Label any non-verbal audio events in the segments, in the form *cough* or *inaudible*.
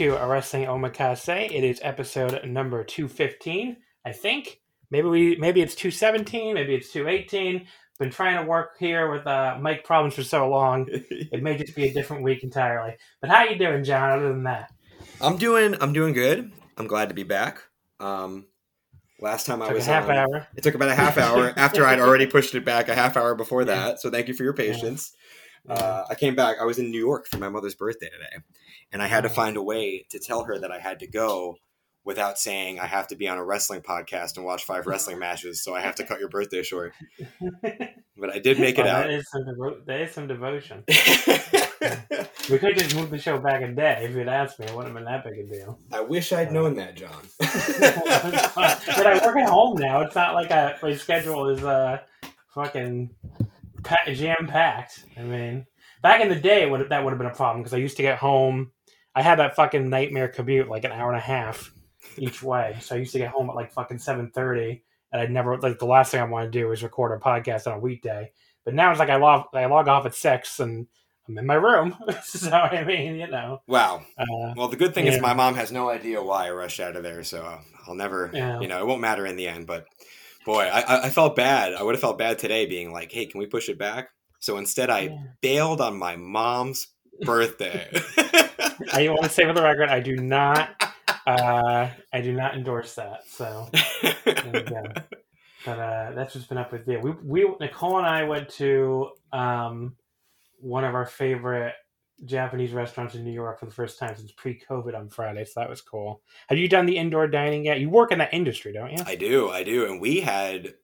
To a Wrestling Omakase. It is episode number 215, I think. Maybe we maybe it's 217, maybe it's 218. Been trying to work here with uh, mic problems for so long. *laughs* it may just be a different week entirely. But how you doing, John, other than that? I'm doing I'm doing good. I'm glad to be back. Um, last time I was a half on, hour. It took about a half hour *laughs* after I'd already pushed it back a half hour before that. So thank you for your patience. Yeah. Uh, I came back. I was in New York for my mother's birthday today and I had to find a way to tell her that I had to go without saying I have to be on a wrestling podcast and watch five wrestling *laughs* matches, so I have to cut your birthday short. *laughs* But I did make it oh, out. That is some, devo- that is some devotion. *laughs* we could just move the show back a day if you'd asked me. It wouldn't have been that big a deal. I wish I'd uh, known that, John. but I work at home now. It's not like I, my schedule is uh, fucking jam packed. I mean, back in the day, would that would have been a problem because I used to get home I had that fucking nightmare commute, like an hour and a half each way. So I used to get home at like fucking seven thirty, and I'd never like the last thing I want to do is record a podcast on a weekday. But now it's like I log I log off at six and I'm in my room. *laughs* so I mean, you know. Wow. Uh, well, the good thing yeah. is my mom has no idea why I rushed out of there, so I'll never, yeah. you know, it won't matter in the end. But boy, I, I felt bad. I would have felt bad today, being like, "Hey, can we push it back?" So instead, I yeah. bailed on my mom's birthday. *laughs* I want to say for the record, I do not, uh, I do not endorse that. So, but uh, that's what's been up with you. We, we, Nicole and I went to um, one of our favorite Japanese restaurants in New York for the first time since pre-COVID on Friday, so that was cool. Have you done the indoor dining yet? You work in that industry, don't you? I do, I do, and we had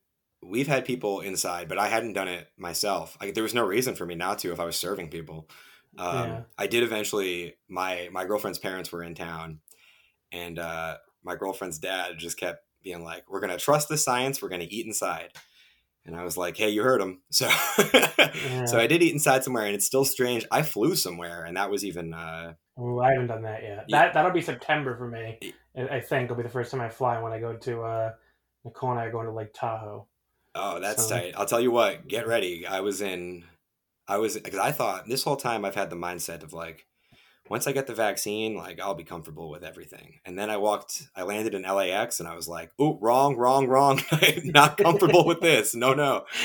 we've had people inside, but I hadn't done it myself. I, there was no reason for me not to if I was serving people. Um, yeah. I did eventually. My my girlfriend's parents were in town, and uh, my girlfriend's dad just kept being like, "We're gonna trust the science. We're gonna eat inside." And I was like, "Hey, you heard him." *laughs* So, yeah. so I did eat inside somewhere, and it's still strange. I flew somewhere, and that was even. Uh, oh, I haven't done that yet. Yeah. That that'll be September for me. I think it'll be the first time I fly when I go to uh, Nicole and I are going to Lake Tahoe. Oh, that's so, tight. I'll tell you what. Get ready. I was in I was because I thought this whole time I've had the mindset of like, once I get the vaccine, like I'll be comfortable with everything. And then I walked, I landed in LAX, and I was like, "Oh, wrong, wrong, wrong! *laughs* Not comfortable with this. No, no." *laughs*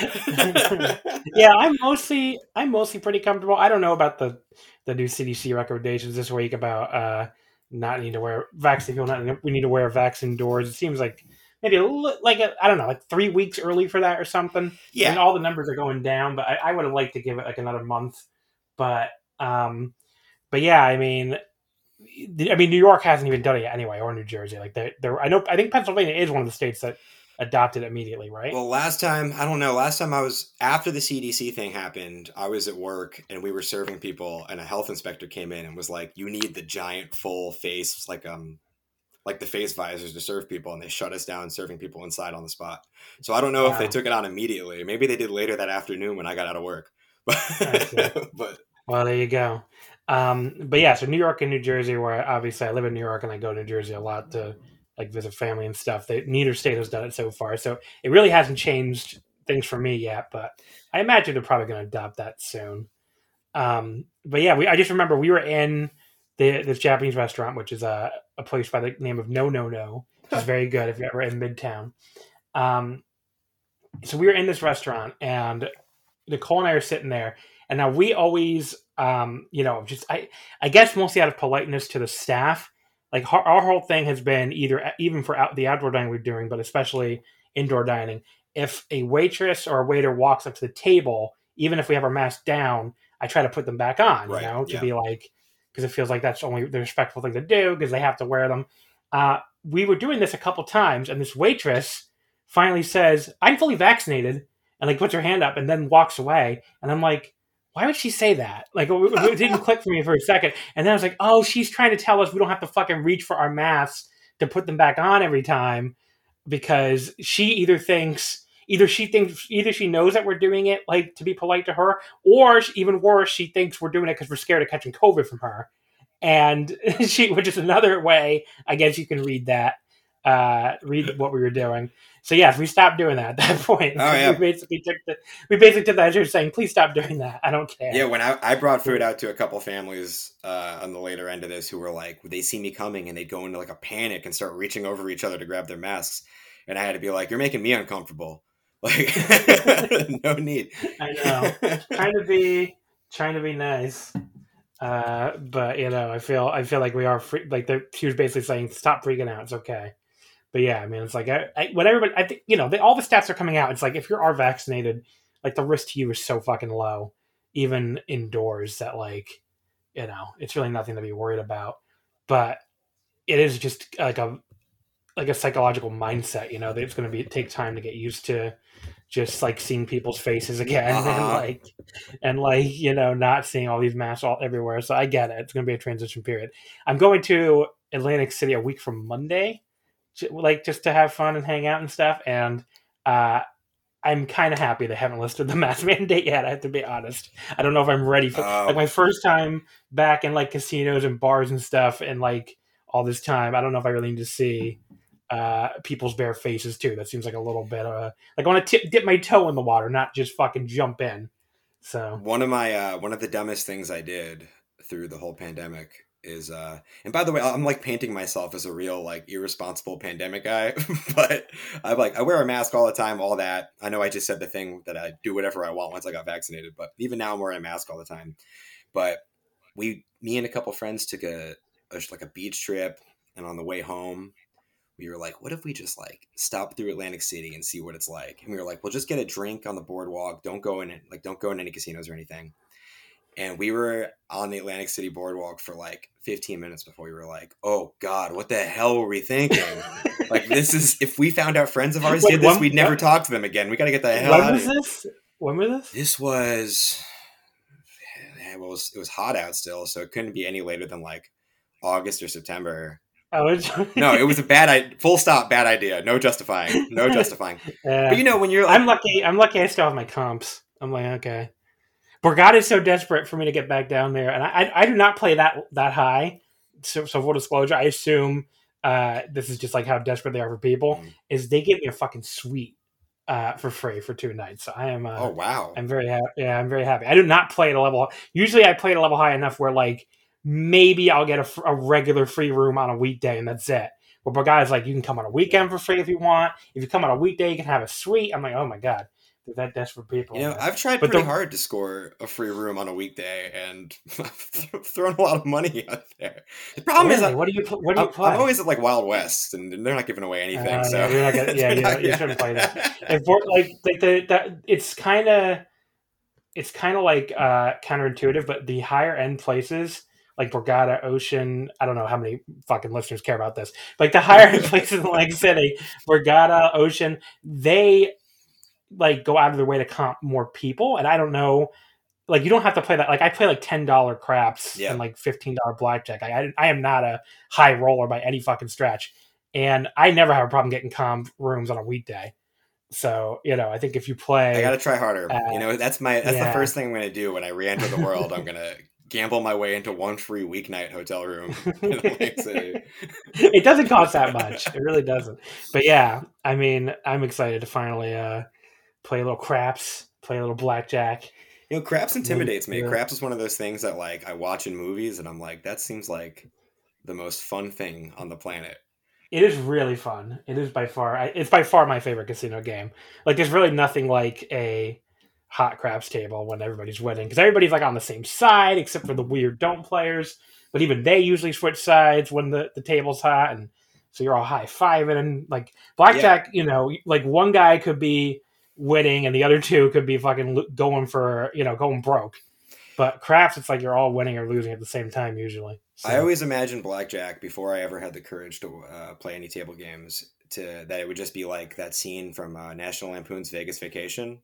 yeah, I'm mostly, I'm mostly pretty comfortable. I don't know about the the new CDC recommendations this week about uh not need to wear vaccine. People not we need to wear a vaccine doors. It seems like maybe a li- like I don't know, like three weeks early for that or something. Yeah, and all the numbers are going down, but I, I would have liked to give it like another month. But um, but yeah, I mean, I mean, New York hasn't even done it yet anyway, or New Jersey. Like they, they're, I know, I think Pennsylvania is one of the states that adopted immediately, right? Well, last time I don't know. Last time I was after the CDC thing happened, I was at work and we were serving people, and a health inspector came in and was like, "You need the giant full face, like um like the face visors to serve people and they shut us down serving people inside on the spot. So I don't know wow. if they took it on immediately. Maybe they did later that afternoon when I got out of work. *laughs* But, *laughs* but well, there you go. Um, but yeah, so New York and New Jersey, where obviously I live in New York and I go to New Jersey a lot to like visit family and stuff. They, neither state has done it so far, so it really hasn't changed things for me yet, but I imagine they're probably going to adopt that soon. Um, but yeah, we, I just remember we were in the, this Japanese restaurant, which is a, a place by the name of No No No, which is *laughs* very good if you're ever in Midtown. Um, so we were in this restaurant, and Nicole and I are sitting there, and now we always, um, you know, just I, I guess mostly out of politeness to the staff, like our, our whole thing has been either even for out, the outdoor dining we're doing, but especially indoor dining. If a waitress or a waiter walks up to the table, even if we have our mask down, I try to put them back on, right. you know, to yeah. be like, because it feels like that's only the respectful thing to do because they have to wear them. Uh, we were doing this a couple times, and this waitress finally says, "I'm fully vaccinated," and like puts her hand up and then walks away. And I'm like, why would she say that? Like, it didn't click for me for a second. And then I was like, oh, she's trying to tell us we don't have to fucking reach for our masks to put them back on every time because she either thinks either she thinks either she knows that we're doing it like to be polite to her or even worse she thinks we're doing it because we're scared of catching covid from her. And *laughs* she which is another way i guess you can read that uh read what we were doing. So yes we stopped doing that at that *laughs* point. Oh, yeah. we basically took the we basically took that as you're saying please stop doing that. I don't care. Yeah when i, I brought food out to a couple families uh on the later end of this who were like they see me coming and they'd go into like a panic and start reaching over each other to grab their masks. And i had to be like you're making me uncomfortable like, *laughs* *laughs* no need. I know. trying to be trying to be nice. Uh, but you know, I feel I feel like we are free, like the she was basically saying, "Stop freaking out. It's okay." But yeah, I mean, it's like I, I, what everybody. I think you know, they, all the stats are coming out. It's like if you are vaccinated, like the risk to you is so fucking low, even indoors. That like, you know, it's really nothing to be worried about. But it is just like a like a psychological mindset. You know, that it's going to be take time to get used to just like seeing people's faces again uh-huh. *laughs* and like and like you know not seeing all these masks all everywhere. So i get it. It's going to be a transition period. I'm going to atlantic city a week from monday like just to have fun and hang out and stuff. And uh i'm kind of happy they haven't listed the *laughs* mask mandate yet i have to be honest. I don't know if i'm ready for like oh. my first time back in like casinos and bars and stuff and like all this time. I don't know if i really need to see uh, people's bare faces too. That seems like a little bit of a, like I want to dip my toe in the water, not just fucking jump in. So one of my uh, one of the dumbest things I did through the whole pandemic is uh and by the way i'm like painting myself as a real like irresponsible pandemic guy *laughs* but i'm like i wear a mask all the time all that i know i just said the thing that i do whatever i want once i got vaccinated but even now i'm wearing a mask all the time but we me and a couple friends took a, a like a beach trip and on the way home we were like, what if we just like stop through Atlantic City and see what it's like? And we were like, well, just get a drink on the boardwalk. Don't go in it, like don't go in any casinos or anything. And we were on the Atlantic City boardwalk for like 15 minutes before we were like, oh God, what the hell were we thinking? *laughs* like this is if we found out friends of ours Wait, did this, we'd never talk to them again. We got to get the hell when out was of this? When was this? This was *sighs* well, it was, it was hot out still, so it couldn't be any later than like August or September. Oh, *laughs* no, it was a bad idea. Full stop. Bad idea. No justifying. No *laughs* justifying. But you know when you're, like, I'm lucky. I'm lucky. I still have my comps. I'm like, okay. Borgata is so desperate for me to get back down there, and I, I, I do not play that that high. So, so full disclosure, I assume uh, this is just like how desperate they are for people. Mm. Is they give me a fucking suite uh, for free for two nights. So I am. Uh, oh wow! I'm very happy. Yeah, I'm very happy. I do not play at a level. Usually, I play at a level high enough where like maybe I'll get a, a, regular free room on a weekday and that's it. But guys like you can come on a weekend for free if you want. If you come on a weekday, you can have a suite. I'm like, oh my god, they're that desperate people. You know, I've tried but pretty hard to score a free room on a weekday, and *laughs* I've thrown a lot of money *laughs* out there. The problem really? is, I, what do you what do you I'm, play? I'm always at like Wild West, and they're not giving away anything. Uh, so yeah, gonna, yeah, *laughs* you, not, you shouldn't play that. And for, like, like the that it's kind of it's kind of like uh, counterintuitive, but the higher end places like Borgata, Ocean. I don't know how many fucking listeners care about this. Like the higher end places in Lake *laughs* City, Borgata, Ocean, they like go out of their way to comp more people. And I don't know, like you don't have to play that. Like I play like ten dollar craps yeah. and like fifteen dollar blackjack. I, I I am not a high roller by any fucking stretch, and I never have a problem getting comp rooms on a weekday. So you know, I think if you play, I got to try harder. Uh, you know, that's my that's yeah. the first thing I'm to do when I re-enter the world. I'm going *laughs* to gamble my way into one free weeknight hotel room *laughs* *laughs* in Lake City. it doesn't cost that much. It really doesn't. But yeah, I mean, I'm excited to finally uh play a little craps, play a little blackjack. You know, craps intimidates me. Craps is one of those things that like I watch in movies and I'm like, that seems like the most fun thing on the planet. It is really fun. It is by far. It's by far my favorite casino game. Like, there's really nothing like a hot craps table when everybody's winning because everybody's like on the same side except for the weird don't players. But even they usually switch sides when the the table's hot, and so you're all high fiving and like blackjack. Yeah. You know, like one guy could be winning and the other two could be fucking going for you know going broke. But craps, it's like you're all winning or losing at the same time usually. So. I always imagined blackjack before I ever had the courage to uh, play any table games. To that, it would just be like that scene from uh, National Lampoon's Vegas Vacation.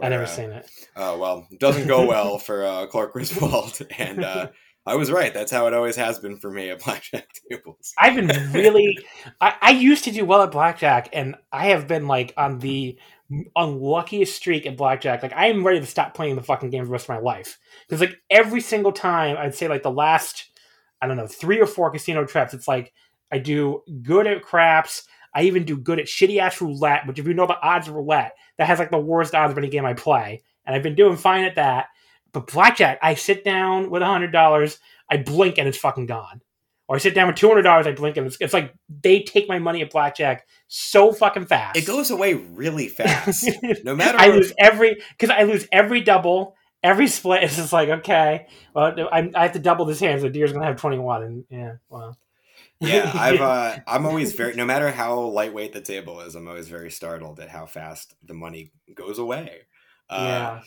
I never uh, seen it. Oh well, it doesn't go well for uh, Clark Griswold, *laughs* and uh, I was right. That's how it always has been for me at *laughs* blackjack tables. I've been really. I, I used to do well at blackjack, and I have been like on the unluckiest streak at blackjack. Like I am ready to stop playing the fucking game for the rest of my life because like every single time, I'd say like the last I don't know three or four casino trips, it's like I do good at craps. I even do good at shitty ass roulette, which if you know the odds of roulette, that has like the worst odds of any game I play, and I've been doing fine at that. But blackjack, I sit down with a hundred dollars, I blink and it's fucking gone. Or I sit down with two hundred dollars, I blink and it's, it's like they take my money at blackjack so fucking fast. It goes away really fast. *laughs* no matter. I lose every because I lose every double, every split. *laughs* It's just like okay, well I, I have to double this hand, so deer's gonna have twenty one, and yeah, well. Yeah, *laughs* I've uh, I'm always very no matter how lightweight the table is, I'm always very startled at how fast the money goes away. Uh, yeah.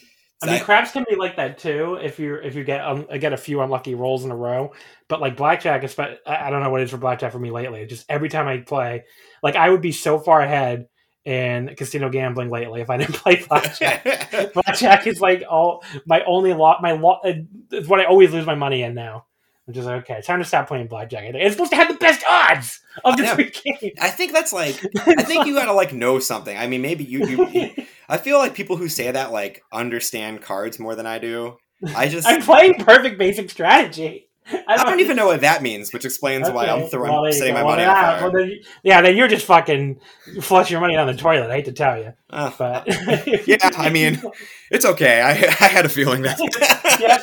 I mean, craps can be like that too if you if you get um, get a few unlucky rolls in a row. But like blackjack, is but I don't know what it is for blackjack for me lately. Just every time I play, like I would be so far ahead in casino gambling lately if I didn't *laughs* play blackjack. *laughs* blackjack is like all my only lot. My lot is what I always lose my money in now. I'm just like, okay, time to stop playing blackjack. It's supposed to have the best odds of the three games. I think that's like, *laughs* I think you gotta like know something. I mean, maybe you, you, *laughs* I feel like people who say that like understand cards more than I do. I *laughs* just, I'm playing perfect basic strategy. I don't, I don't even know what that means, which explains okay. why I'm throwing well, setting my money well, on fire. Well, then, yeah, then you're just fucking flush your money down the toilet. I hate to tell you, uh, but *laughs* yeah, I mean, it's okay. I I had a feeling that. *laughs* yeah,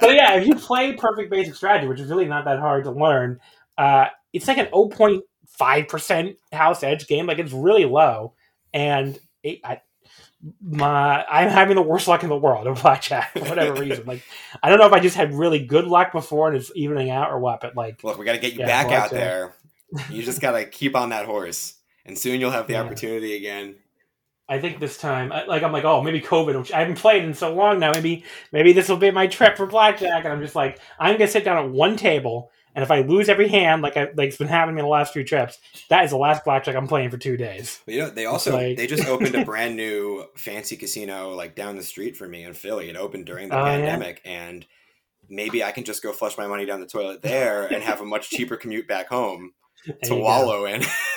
but yeah, if you play perfect basic strategy, which is really not that hard to learn, uh, it's like an 0.5 percent house edge game. Like it's really low, and it, I, my I'm having the worst luck in the world *laughs* in blackjack for whatever *laughs* reason. Like I don't know if I just had really good luck before and it's evening out or what, but like look, we got to get you yeah, back out there. You just got to *laughs* keep on that horse, and soon you'll have the yeah. opportunity again. I think this time, like I'm like, oh, maybe COVID. Which I haven't played in so long now. Maybe maybe this will be my trip for blackjack, and I'm just like, I'm gonna sit down at one table and if I lose every hand, like I, like it's been happening in the last few trips, that is the last blackjack I'm playing for two days. you know, they also like... they just opened a *laughs* brand new fancy casino like down the street from me in Philly. It opened during the oh, pandemic, yeah? and maybe I can just go flush my money down the toilet there and have a much cheaper commute back home to wallow go. in. *laughs*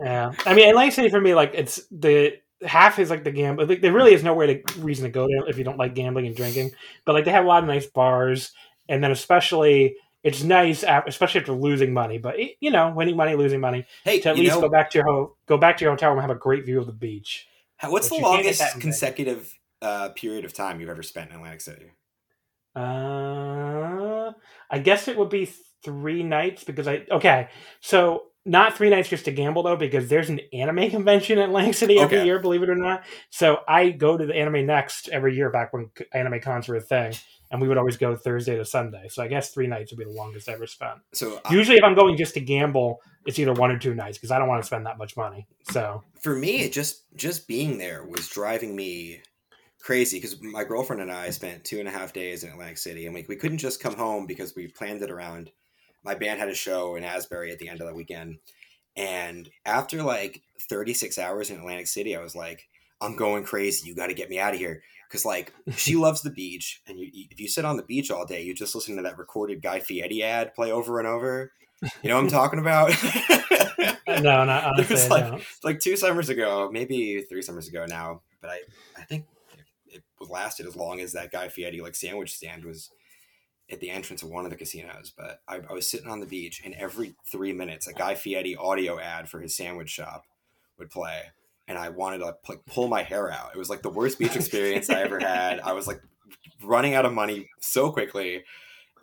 yeah, I mean, Atlantic City for me, like it's the half is like the gamble. Like, there really is nowhere to reason to go there if you don't like gambling and drinking. But like they have a lot of nice bars, and then especially it's nice, especially after losing money. But you know, winning money, losing money. Hey, to at least know, go back to your ho- go back to your hotel room and have a great view of the beach. What's the longest consecutive uh, period of time you've ever spent in Atlantic City? Uh, I guess it would be three nights because I okay. So not three nights just to gamble though, because there's an anime *laughs* convention in Atlantic City every okay. year, believe it or not. So I go to the Anime Next every year back when anime cons were a thing and we would always go Thursday to Sunday. So I guess three nights would be the longest I ever spent. So usually, if I'm going just to gamble, it's either one or two nights because I don't want to spend that much money. So for me, it just just being there was driving me crazy because my girlfriend and I spent two and a half days in Atlantic City, and we we couldn't just come home because we planned it around. My band had a show in Asbury at the end of the weekend, and after like 36 hours in Atlantic City, I was like, "I'm going crazy. You got to get me out of here." Because like she *laughs* loves the beach, and you, if you sit on the beach all day, you just listen to that recorded Guy Fieri ad play over and over. You know what I'm *laughs* talking about? no, not honestly. *laughs* it was like, like two summers ago, maybe three summers ago now, but I I think it, it lasted as long as that Guy Fieri like sandwich stand was at the entrance of one of the casinos. But I, I was sitting on the beach, and every three minutes, a Guy Fieri audio ad for his sandwich shop would play and I wanted to like pull my hair out. It was like the worst beach experience I ever had. I was like running out of money so quickly.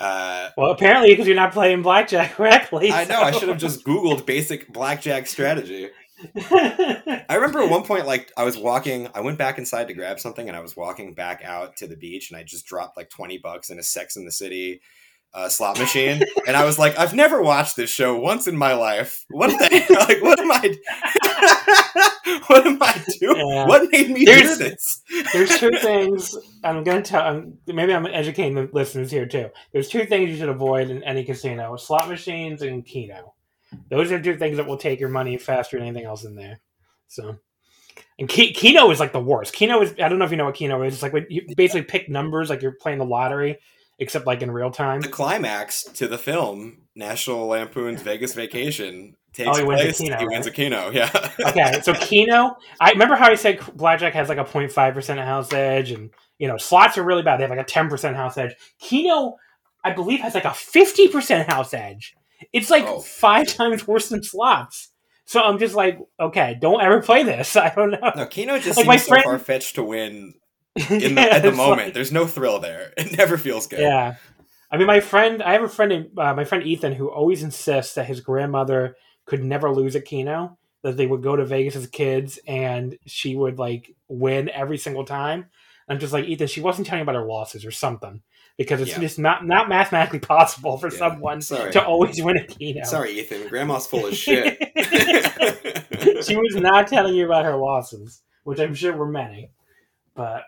Uh, well, apparently because you're not playing blackjack *laughs* correctly. I know. I should have just Googled basic blackjack strategy. *laughs* I remember at one point, like I was walking, I went back inside to grab something, and I was walking back out to the beach, and I just dropped like twenty bucks in a Sex in the City uh, slot machine, and I was like, I've never watched this show once in my life. What the *laughs* like? What am I? *laughs* what am I doing? Yeah. What made me there's, do this? there's two *laughs* things I'm to tell. I'm, maybe I'm educating the listeners here too. There's two things you should avoid in any casino: slot machines and Keno. Those are two things that will take your money faster than anything else in there. So. And Keno is like the worst. Keno is I don't know if you know what Keno is. It's like when you basically pick numbers like you're playing the lottery, except like in real time. The climax to the film, National Lampoon's Vegas Vacation, takes oh, he place. Wins Keno, he wins a Keno, yeah. okay, so *laughs* Keno, I remember how I said Blackjack has like a 0.5 percent house edge, and you know slots are really bad. They have like a 10 percent house edge. Keno, I believe, has like a 50 percent house edge. It's like oh. five times worse than slots. So I'm just like, okay, don't ever play this. *laughs* I don't know. No, Keno just like seems so friend... far fetched to win in the, at the moment. Like, There's no thrill there. *laughs* It never feels good. Yeah. I mean, my friend, I have a friend, uh, my friend Ethan, who always insists that his grandmother could never lose at Keno. That they would go to Vegas as kids and she would like win every single time. I'm just like Ethan. She wasn't telling about her losses or something because it's yeah. just not not mathematically possible for yeah. someone Sorry. to always win a Keno. Sorry, Ethan. Grandma's full of *laughs* shit. she was not telling you about her losses, which I'm sure were many. But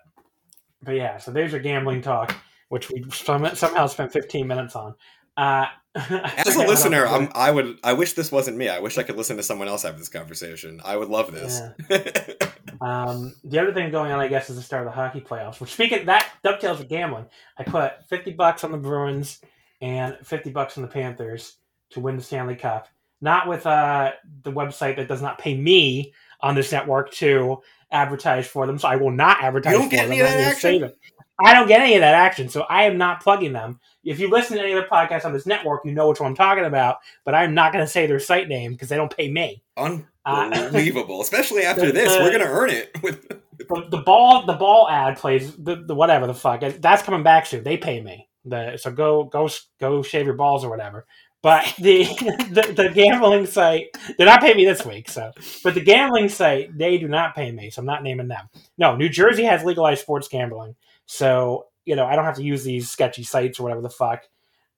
but yeah, so there's your gambling talk, which we somehow spent 15 minutes on. Uh, *laughs* As a listener, I'm, i would. I wish this wasn't me. I wish I could listen to someone else have this conversation. I would love this. Yeah. *laughs* um, the other thing going on, I guess, is the start of the hockey playoffs. Which, speaking that dovetails with gambling. I put 50 bucks on the Bruins and 50 bucks on the Panthers to win the Stanley Cup. Not with uh, the website that does not pay me on this network to advertise for them, so I will not advertise you don't get Any of that action? I don't get any of that action, so I am not plugging them. If you listen to any other podcasts on this network, you know which one I'm talking about, but I'm not going to say their site name because they don't pay me. Unbelievable, uh, *laughs* especially after the, this, the, we're going to earn it. the, the, ball, the ball ad plays the, the whatever the fuck that's coming back soon. They pay me, the, so go go go shave your balls or whatever. But the, *laughs* the, the gambling site did not pay me this week, so but the gambling site they do not pay me, so I'm not naming them. No, New Jersey has legalized sports gambling, so you know I don't have to use these sketchy sites or whatever the fuck.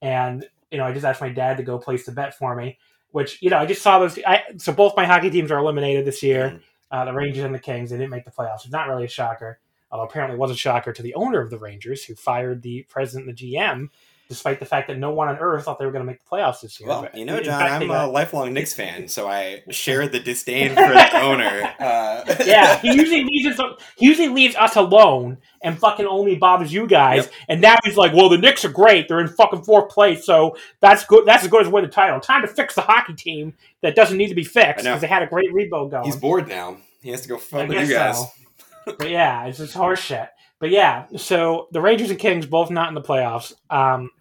And you know I just asked my dad to go place the bet for me, which you know I just saw those. I, so both my hockey teams are eliminated this year. Mm. Uh, the Rangers and the Kings they didn't make the playoffs. It's not really a shocker. Although apparently it was a shocker to the owner of the Rangers, who fired the president and the GM despite the fact that no one on earth thought they were going to make the playoffs this year. Well, you know, John, fact, I'm got... a lifelong Knicks fan, so I share the disdain for the *laughs* owner. Uh... yeah, he usually leaves us. He usually leaves us alone and fucking only bothers you guys. Yep. And now he's like, "Well, the Knicks are great; they're in fucking fourth place, so that's good. That's as good as win the title. Time to fix the hockey team that doesn't need to be fixed because they had a great rebuild going." He's bored now. He has to go fuck with you guys. So. but yeah, it's just horse shit. But yeah, so the Rangers and Kings both not in the playoffs. Um,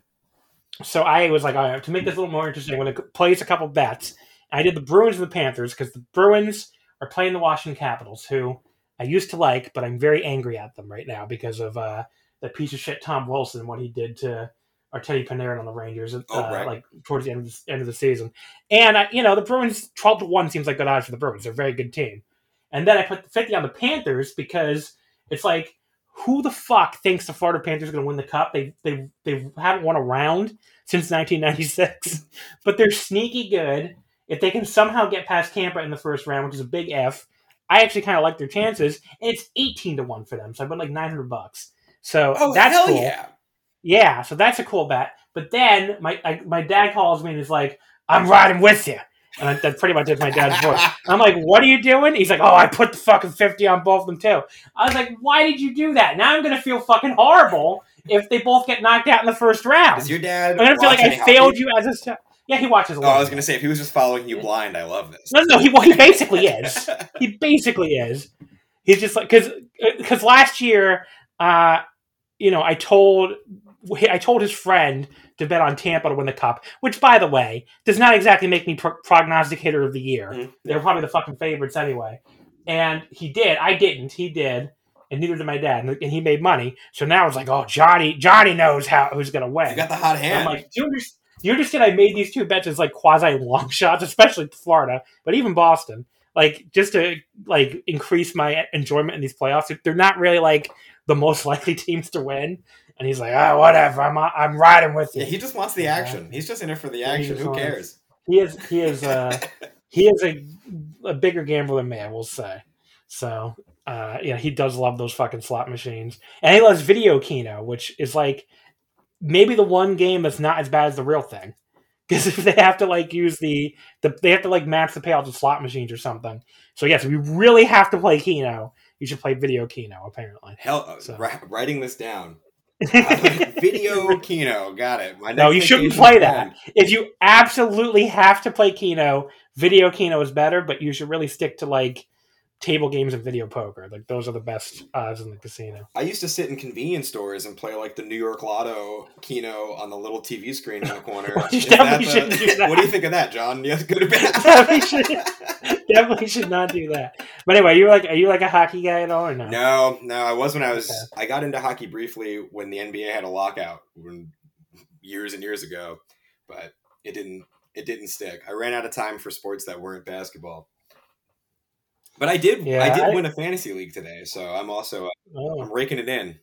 so I was like, all right, to make this a little more interesting, I'm going to place a couple bets. I did the Bruins and the Panthers because the Bruins are playing the Washington Capitals, who I used to like, but I'm very angry at them right now because of uh, that piece of shit Tom Wilson, what he did to Artemi Panarin on the Rangers, uh, oh, right. like towards the end of the, end of the season. And uh, you know, the Bruins twelve to one seems like good odds for the Bruins. They're a very good team. And then I put fifty on the Panthers because it's like who the fuck thinks the Florida Panthers are going to win the cup? They they they haven't won a round since 1996, *laughs* but they're sneaky good. If they can somehow get past Tampa in the first round, which is a big F, I actually kind of like their chances. And it's 18 to one for them, so I bet like 900 bucks. So oh, that's cool. Yeah. yeah, so that's a cool bet. But then my I, my dad calls me and is like, "I'm riding with you." And that's pretty much is my dad's voice. I'm like, what are you doing? He's like, oh, I put the fucking 50 on both of them too. I was like, why did you do that? Now I'm going to feel fucking horrible if they both get knocked out in the first round. Is your dad? I'm going to feel like I failed you as a. St- yeah, he watches a lot. Oh, I was going to say, if he was just following you blind, I love this. No, no, he, well, he basically is. he basically is. He's just like, because because last year, uh, you know, I told I told his friend to bet on Tampa to win the cup, which, by the way, does not exactly make me pro- prognosticator of the year. Mm-hmm. They're probably the fucking favorites anyway. and he did. I didn't. He did, and neither did my dad. And, and he made money. So now it's like, oh, Johnny, Johnny knows how who's going to win. You got the hot hand. I'm like, do you, understand, do you understand? I made these two bets as like quasi long *laughs* shots, especially Florida, but even Boston, like just to like increase my enjoyment in these playoffs. They're not really like the most *laughs* likely teams to win. And he's like, ah, oh, whatever. I'm I'm riding with you. Yeah, he just wants the action. He's just in it for the action. Who wants, cares? He is. He is. Uh, *laughs* he is a a bigger gambler than me. I will say. So, uh, yeah, he does love those fucking slot machines, and he loves video Keno, which is like maybe the one game that's not as bad as the real thing. *laughs* Because if they have to like use the, the they have to like match the payouts of slot machines or something. So yes, we really have to play Keno. You should play Video Keno, apparently. Hell, so. writing this down. *laughs* video Keno, got it. no, you shouldn't play that. If you absolutely have to play Keno, Video Keno is better, but you should really stick to like table games and video poker. Like those are the best odds in the casino. I used to sit in convenience stores and play like the New York Lotto Keno on the little TV screen in the corner. *laughs* you definitely the, shouldn't do that. What do you think of that, John? You have to go to bed. definitely, should, definitely should not do that. But anyway, you like are you like a hockey guy at all or no? No, no. I was when I was. Okay. I got into hockey briefly when the NBA had a lockout when, years and years ago, but it didn't. It didn't stick. I ran out of time for sports that weren't basketball. But I did. Yeah, I did I, win a fantasy league today, so I'm also uh, oh. I'm raking it in.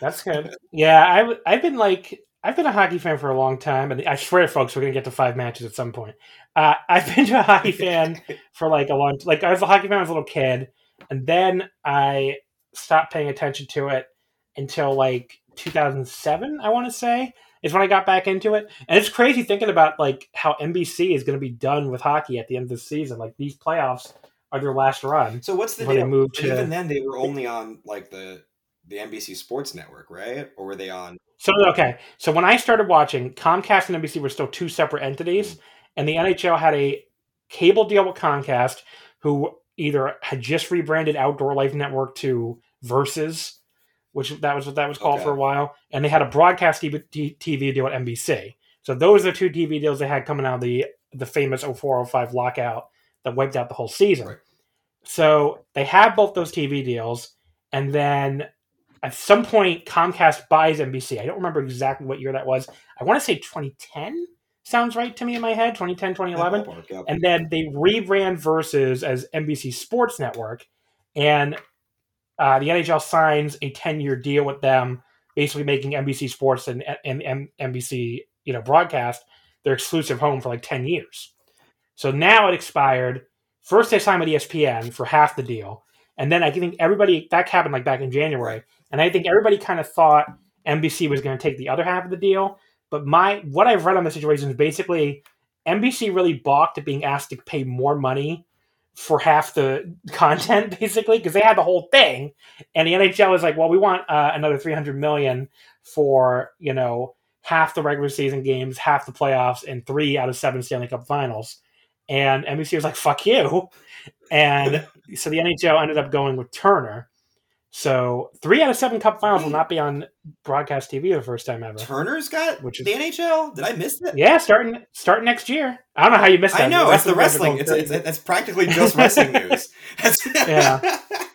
That's good. Yeah, I I've been like I've been a hockey fan for a long time, and I swear, folks, we're gonna get to five matches at some point. Uh, *laughs* I've been a hockey fan *laughs* for like a long, like I was a hockey fan when I was a little kid, and then I stopped paying attention to it until like 2007. I want to say is when I got back into it, and it's crazy thinking about like how NBC is going to be done with hockey at the end of the season. Like these playoffs are their last run. So what's the deal? They moved to, even then, they were only on like the the NBC Sports Network, right? Or were they on? So okay, so when I started watching, Comcast and NBC were still two separate entities, mm-hmm. and the NHL had a cable deal with Comcast, who either had just rebranded Outdoor Life Network to Versus, which that was what that was called okay. for a while, and they had a broadcast TV, deal at NBC. So those are the two TV deals they had coming out of the the famous 0405 lockout that wiped out the whole season. Right. So they have both those TV deals, and then at some point Comcast buys NBC. I don't remember exactly what year that was. I want to say 2010 sounds right to me in my head 2010 2011 yeah, and then they rebrand versus as nbc sports network and uh, the nhl signs a 10-year deal with them basically making nbc sports and, and, and nbc you know broadcast their exclusive home for like 10 years so now it expired. First, they signed with ESPN for half the deal, and then I think everybody that happened like back in January, and I think everybody kind of thought NBC was going to take the other half of the deal. But my what I've read on the situation is basically NBC really balked at being asked to pay more money for half the *laughs* content, basically, because they had the whole thing, and the NHL was like, "Well, we want uh, another three hundred million for you know half the regular season games, half the playoffs, and three out of seven Stanley Cup Finals." And NBC was like, fuck you. And so the NHL ended up going with Turner. So three out of seven Cup Finals will not be on broadcast TV the first time ever. Turner's got which is, the NHL. Did I miss that? Yeah, starting starting next year. I don't know how you missed that. I know it's the wrestling. It's, it's, it's, practically just wrestling news. *laughs* yeah, *laughs*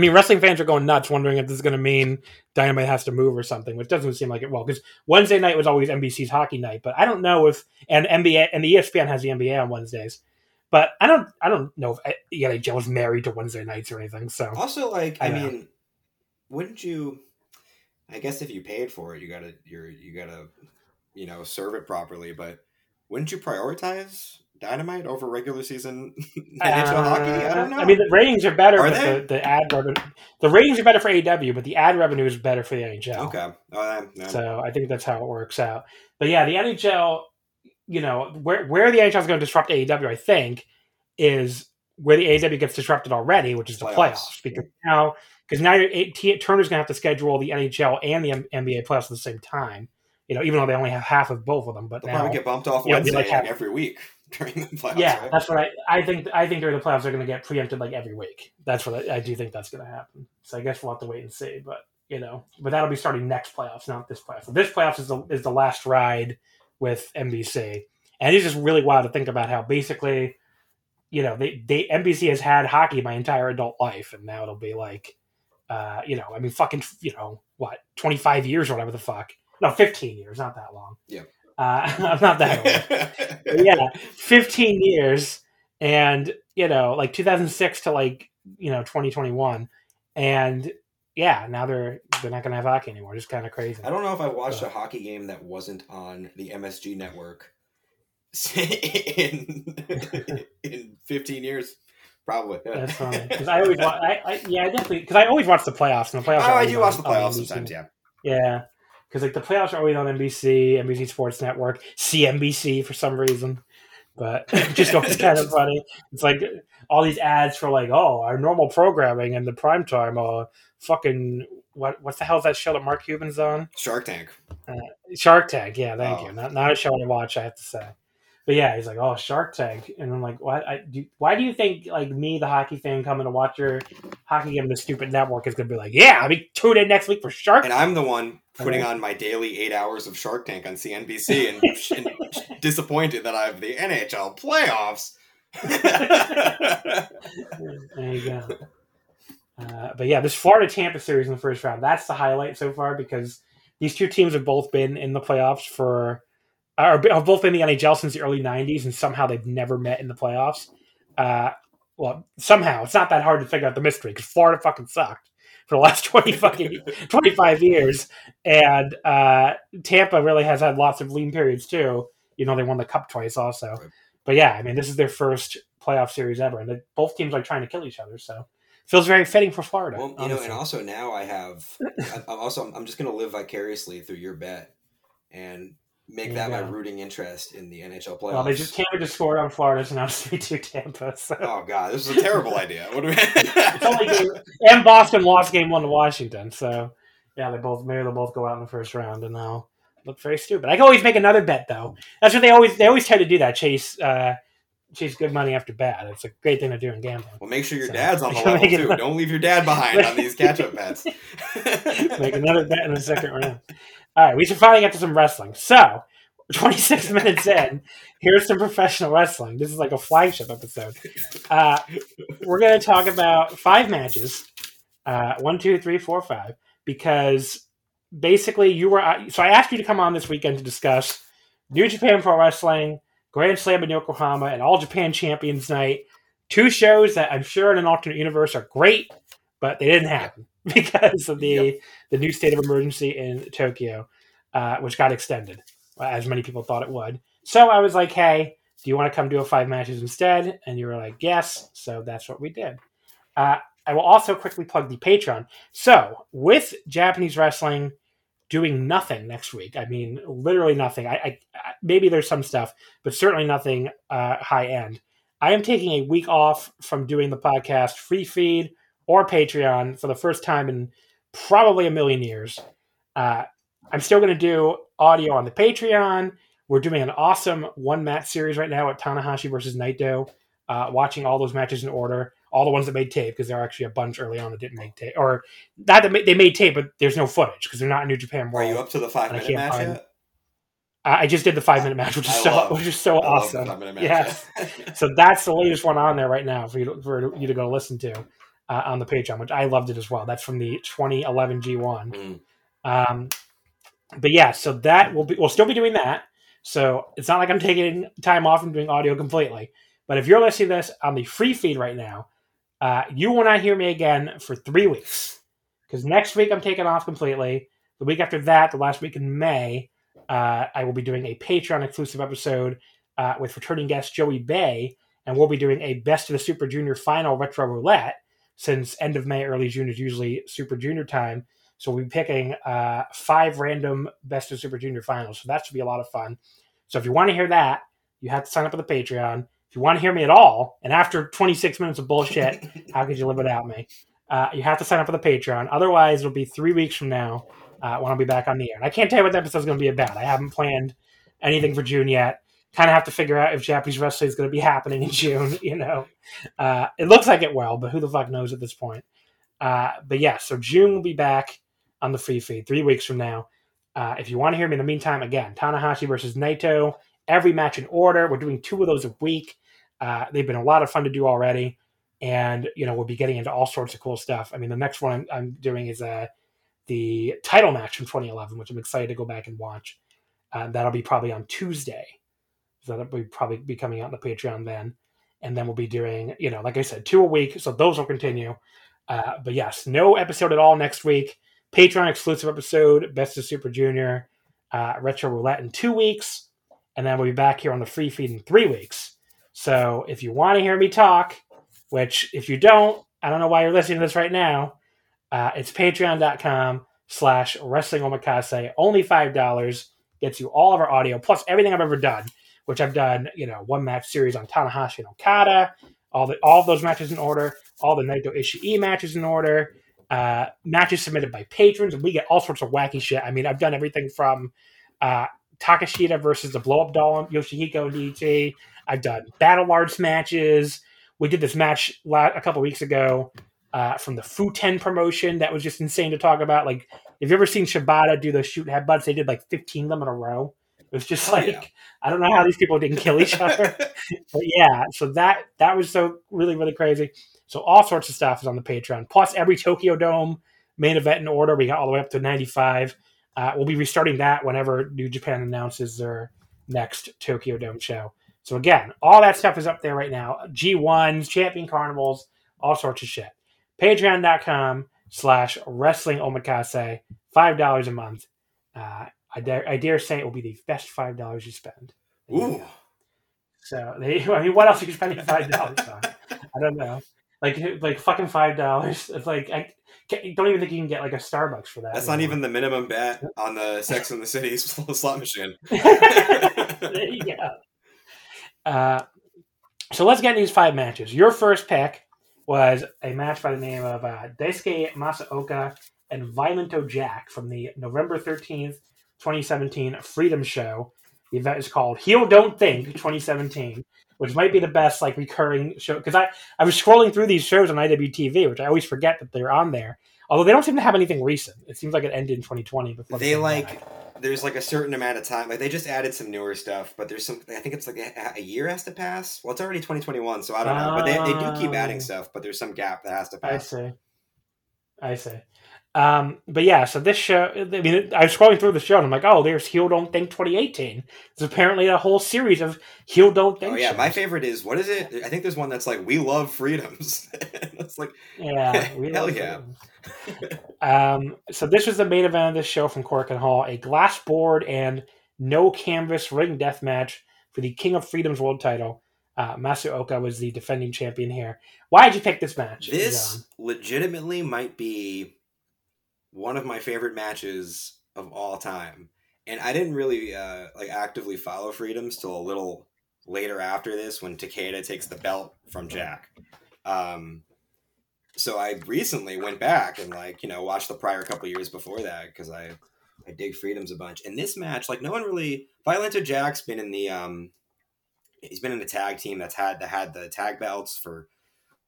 I mean, wrestling fans are going nuts, wondering if this is going to mean Dynamite has to move or something, which doesn't seem like it will. Because Wednesday night was always NBC's hockey night, but I don't know if and NBA and the ESPN has the NBA on Wednesdays, but I don't I don't know if uh, NHL is married to Wednesday nights or anything. So also, like, I, I mean, wouldn't you? I guess if you paid for it, you gotta you're you gotta you know serve it properly, but wouldn't you prioritize Dynamite over regular season NHL *laughs* uh, hockey? I don't know. I mean, the ratings are better, are but the, the, ad revenue, the ratings are better for AEW, but the ad revenue is better for the NHL. Okay, uh, yeah. so I think that's how it works out. But yeah, the NHL, you know, where where the NHL is going to disrupt AEW, I think, is where the AEW gets disrupted already, which is the playoffs, because now because now Turner's going to have to schedule the NHL and the NBA playoffs at the same time. You know, even though they only have half of both of them, but They'll now probably get bumped off Wednesday like every week. During the playoffs. Yeah, right? that's what I, I think. I think during the playoffs they're going to get preempted like every week. That's what I, I do think that's going to happen. So I guess we'll have to wait and see. But you know, but that'll be starting next playoffs, not this playoffs. So this playoffs is the is the last ride with NBC, and it's just really wild to think about how basically you know, they, they NBC has had hockey my entire adult life, and now it'll be like, uh, you know, I mean, fucking, you know, what, twenty five years or whatever the fuck. No, fifteen years, not that long. Yeah. Uh, *laughs* I'm not that old. yeah, fifteen years, and you know, like 2006 to like you know 2021, and yeah, now they're they're not gonna have hockey anymore. Just kind of crazy. I don't know if I've watched a hockey game that wasn't on the MSG network *laughs* in *laughs* in 15 years. Probably. That's funny because I always watch. I, I, yeah, I definitely because I always watch the playoffs and the playoffs. Oh, I do watch the playoffs sometimes. Yeah. Yeah, because like the playoffs are always on NBC, NBC Sports Network, CNBC for some reason. But *laughs* just always kind of *laughs* funny. It's like all these ads for like, oh, our normal programming and the prime time, uh, fucking what what the hell is that show that Mark Cuban's on? Shark Tank. Uh, Shark Tank, yeah, thank oh. you. Not not a show to watch, I have to say. But yeah, he's like, oh, Shark Tank, and I'm like, why? I, do, why do you think like me, the hockey fan, coming to watch your hockey game, the stupid network is gonna be like, yeah, I'll be tuned in next week for Shark. And I'm the one putting on my daily eight hours of Shark Tank on CNBC and, *laughs* and disappointed that I have the NHL playoffs. there you go. Uh, but yeah, this Florida Tampa series in the first round, that's the highlight so far because these two teams have both been in the playoffs for, have both been in the NHL since the early 90s, and somehow they've never met in the playoffs. Uh, well, somehow, it's not that hard to figure out the mystery because Florida fucking sucked for the last *laughs* 20 fucking 25 years. And uh, Tampa really has had lots of lean periods too. You know, they won the cup twice also. But yeah, I mean, this is their first playoff series ever, and both teams are trying to kill each other. So feels very fitting for Florida. Well, you honestly. know, and also now I have. *laughs* I'm also I'm just going to live vicariously through your bet and make that my rooting interest in the NHL playoffs. Well, they just Tampa just scored on Florida, so now it's three two Tampa. So. Oh god, this is a terrible idea. What do we? *laughs* and Boston lost game one to Washington, so yeah, they both maybe they'll both go out in the first round, and they'll look very stupid. I can always make another bet though. That's what they always they always try to do that. Chase uh, chase good money after bad. It's a great thing to do in gambling. Well, make sure your so, dad's on *laughs* the level too. Another... Don't leave your dad behind on these catch up *laughs* bets. make another bet in the second round. All right, we should finally get to some wrestling. So, *laughs* 26 minutes in, here's some professional wrestling. This is like a flagship episode. Uh, we're going to talk about five matches uh, one, two, three, four, five, because basically you were. So I asked you to come on this weekend to discuss New Japan Pro Wrestling, Grand Slam in Yokohama, and All Japan Champions Night. Two shows that I'm sure in an alternate universe are great, but they didn't happen *laughs* because of the yep. the new state of emergency in Tokyo, uh, which got extended as many people thought it would. So I was like, hey, do you want to come do a five matches instead? And you were like, yes. So that's what we did. Uh, I will also quickly plug the Patreon. So with Japanese wrestling doing nothing next week, I mean, literally nothing. I, I maybe there's some stuff, but certainly nothing uh, high end. I am taking a week off from doing the podcast free feed or Patreon for the first time in probably a million years. Uh, I'm still going to do audio on the Patreon. We're doing an awesome one match series right now at Tanahashi versus Naito. Uh, watching all those matches in order, all the ones that made tape because there are actually a bunch early on that didn't make tape, or not that they made tape, but there's no footage because they're not in New Japan World. Are you up to the five minute match find, yet? I just did the five minute match, which is I so love, which is so I awesome. Yes, *laughs* so that's the latest one on there right now for you to, for you to go listen to uh, on the Patreon, which I loved it as well. That's from the 2011 G1. Mm. Um, but yeah, so that will be we'll still be doing that. So it's not like I'm taking time off and doing audio completely. But if you're listening to this on the free feed right now, uh, you will not hear me again for three weeks. Because next week I'm taking off completely. The week after that, the last week in May, uh, I will be doing a Patreon exclusive episode uh, with returning guest Joey Bay, and we'll be doing a Best of the Super Junior final retro roulette. Since end of May, early June is usually Super Junior time, so we'll be picking uh, five random Best of Super Junior finals. So that should be a lot of fun. So if you want to hear that, you have to sign up for the Patreon. If you want to hear me at all, and after 26 minutes of bullshit, *laughs* how could you live without me? Uh, you have to sign up for the Patreon. Otherwise, it'll be three weeks from now uh, when I'll be back on the air. And I can't tell you what the episode's going to be about. I haven't planned anything for June yet. Kind of have to figure out if Japanese wrestling is going to be *laughs* happening in June. You know, uh, it looks like it will, but who the fuck knows at this point? Uh, but yeah, so June will be back on the free feed three weeks from now. Uh, if you want to hear me in the meantime, again, Tanahashi versus Naito, every match in order. We're doing two of those a week. Uh, they've been a lot of fun to do already, and you know we'll be getting into all sorts of cool stuff. I mean, the next one I'm, I'm doing is uh, the title match from 2011, which I'm excited to go back and watch. Uh, that'll be probably on Tuesday, so that'll be probably be coming out on the Patreon then, and then we'll be doing you know like I said two a week, so those will continue. Uh, but yes, no episode at all next week. Patreon exclusive episode, Best of Super Junior, uh, Retro Roulette in two weeks, and then we'll be back here on the free feed in three weeks. So if you want to hear me talk, which if you don't, I don't know why you're listening to this right now, uh, it's patreon.com slash wrestling omakase. Only $5 gets you all of our audio, plus everything I've ever done, which I've done, you know, one match series on Tanahashi and Okada, all the all those matches in order, all the Naito Ishii matches in order, uh, matches submitted by patrons, and we get all sorts of wacky shit. I mean, I've done everything from uh, Takeshita versus the Blow Up Doll Yoshihiko DT. I've done Battle Arts matches. We did this match a couple weeks ago uh, from the Futen promotion that was just insane to talk about. Like, have you ever seen Shibata do those shoot headbutts? They did like 15 of them in a row. It was just like yeah. I don't know how these people didn't kill each other, *laughs* but yeah. So that that was so really really crazy. So all sorts of stuff is on the Patreon. Plus every Tokyo Dome main event in order. We got all the way up to 95. Uh, we'll be restarting that whenever New Japan announces their next Tokyo Dome show. So again, all that stuff is up there right now. G1s, champion carnivals, all sorts of shit. Patreon.com slash wrestling omakase, $5 a month. Uh, I dare, I dare say it will be the best $5 you spend. Ooh. So, they, *laughs* I mean, what else are you spending $5 on? I don't know. Like, like fucking $5. It's like, I don't even think you can get like a Starbucks for that. That's anymore. not even the minimum bet on the Sex and the City *laughs* slot machine. *laughs* there you go. Uh, so let's get these five matches. Your first pick was a match by the name of uh, Daisuke Masaoka and Violento Jack from the November 13th, 2017 Freedom Show. The event is called Heel Don't Think 2017, which might be the best like recurring show because I, I was scrolling through these shows on IWTV, which I always forget that they're on there. Although they don't seem to have anything recent. It seems like it ended in 2020 before they like there's like a certain amount of time. Like they just added some newer stuff, but there's some. I think it's like a, a year has to pass. Well, it's already 2021, so I don't know. But they, they do keep adding oh. stuff, but there's some gap that has to pass. I see. I see. Um, but yeah, so this show, I mean, I was scrolling through the show and I'm like, oh, there's Heel Don't Think 2018. It's apparently a whole series of Heel Don't Think. Oh, yeah. Shows. My favorite is, what is it? I think there's one that's like, We Love Freedoms. *laughs* it's like, yeah, we *laughs* hell yeah. um, so this was the main event of this show from Korakuen Hall a glass board and no canvas ring death match for the King of Freedom's world title. Uh, Masaoka was the defending champion here. Why did you pick this match? This legitimately might be one of my favorite matches of all time. And I didn't really uh, like actively follow Freedoms till a little later after this when Takeda takes the belt from Jack. Um, so I recently went back and like you know watched the prior couple years before that because I I dig Freedoms a bunch. And this match, like no one really Violento Jack's been in the um he's been in the tag team that's had that had the tag belts for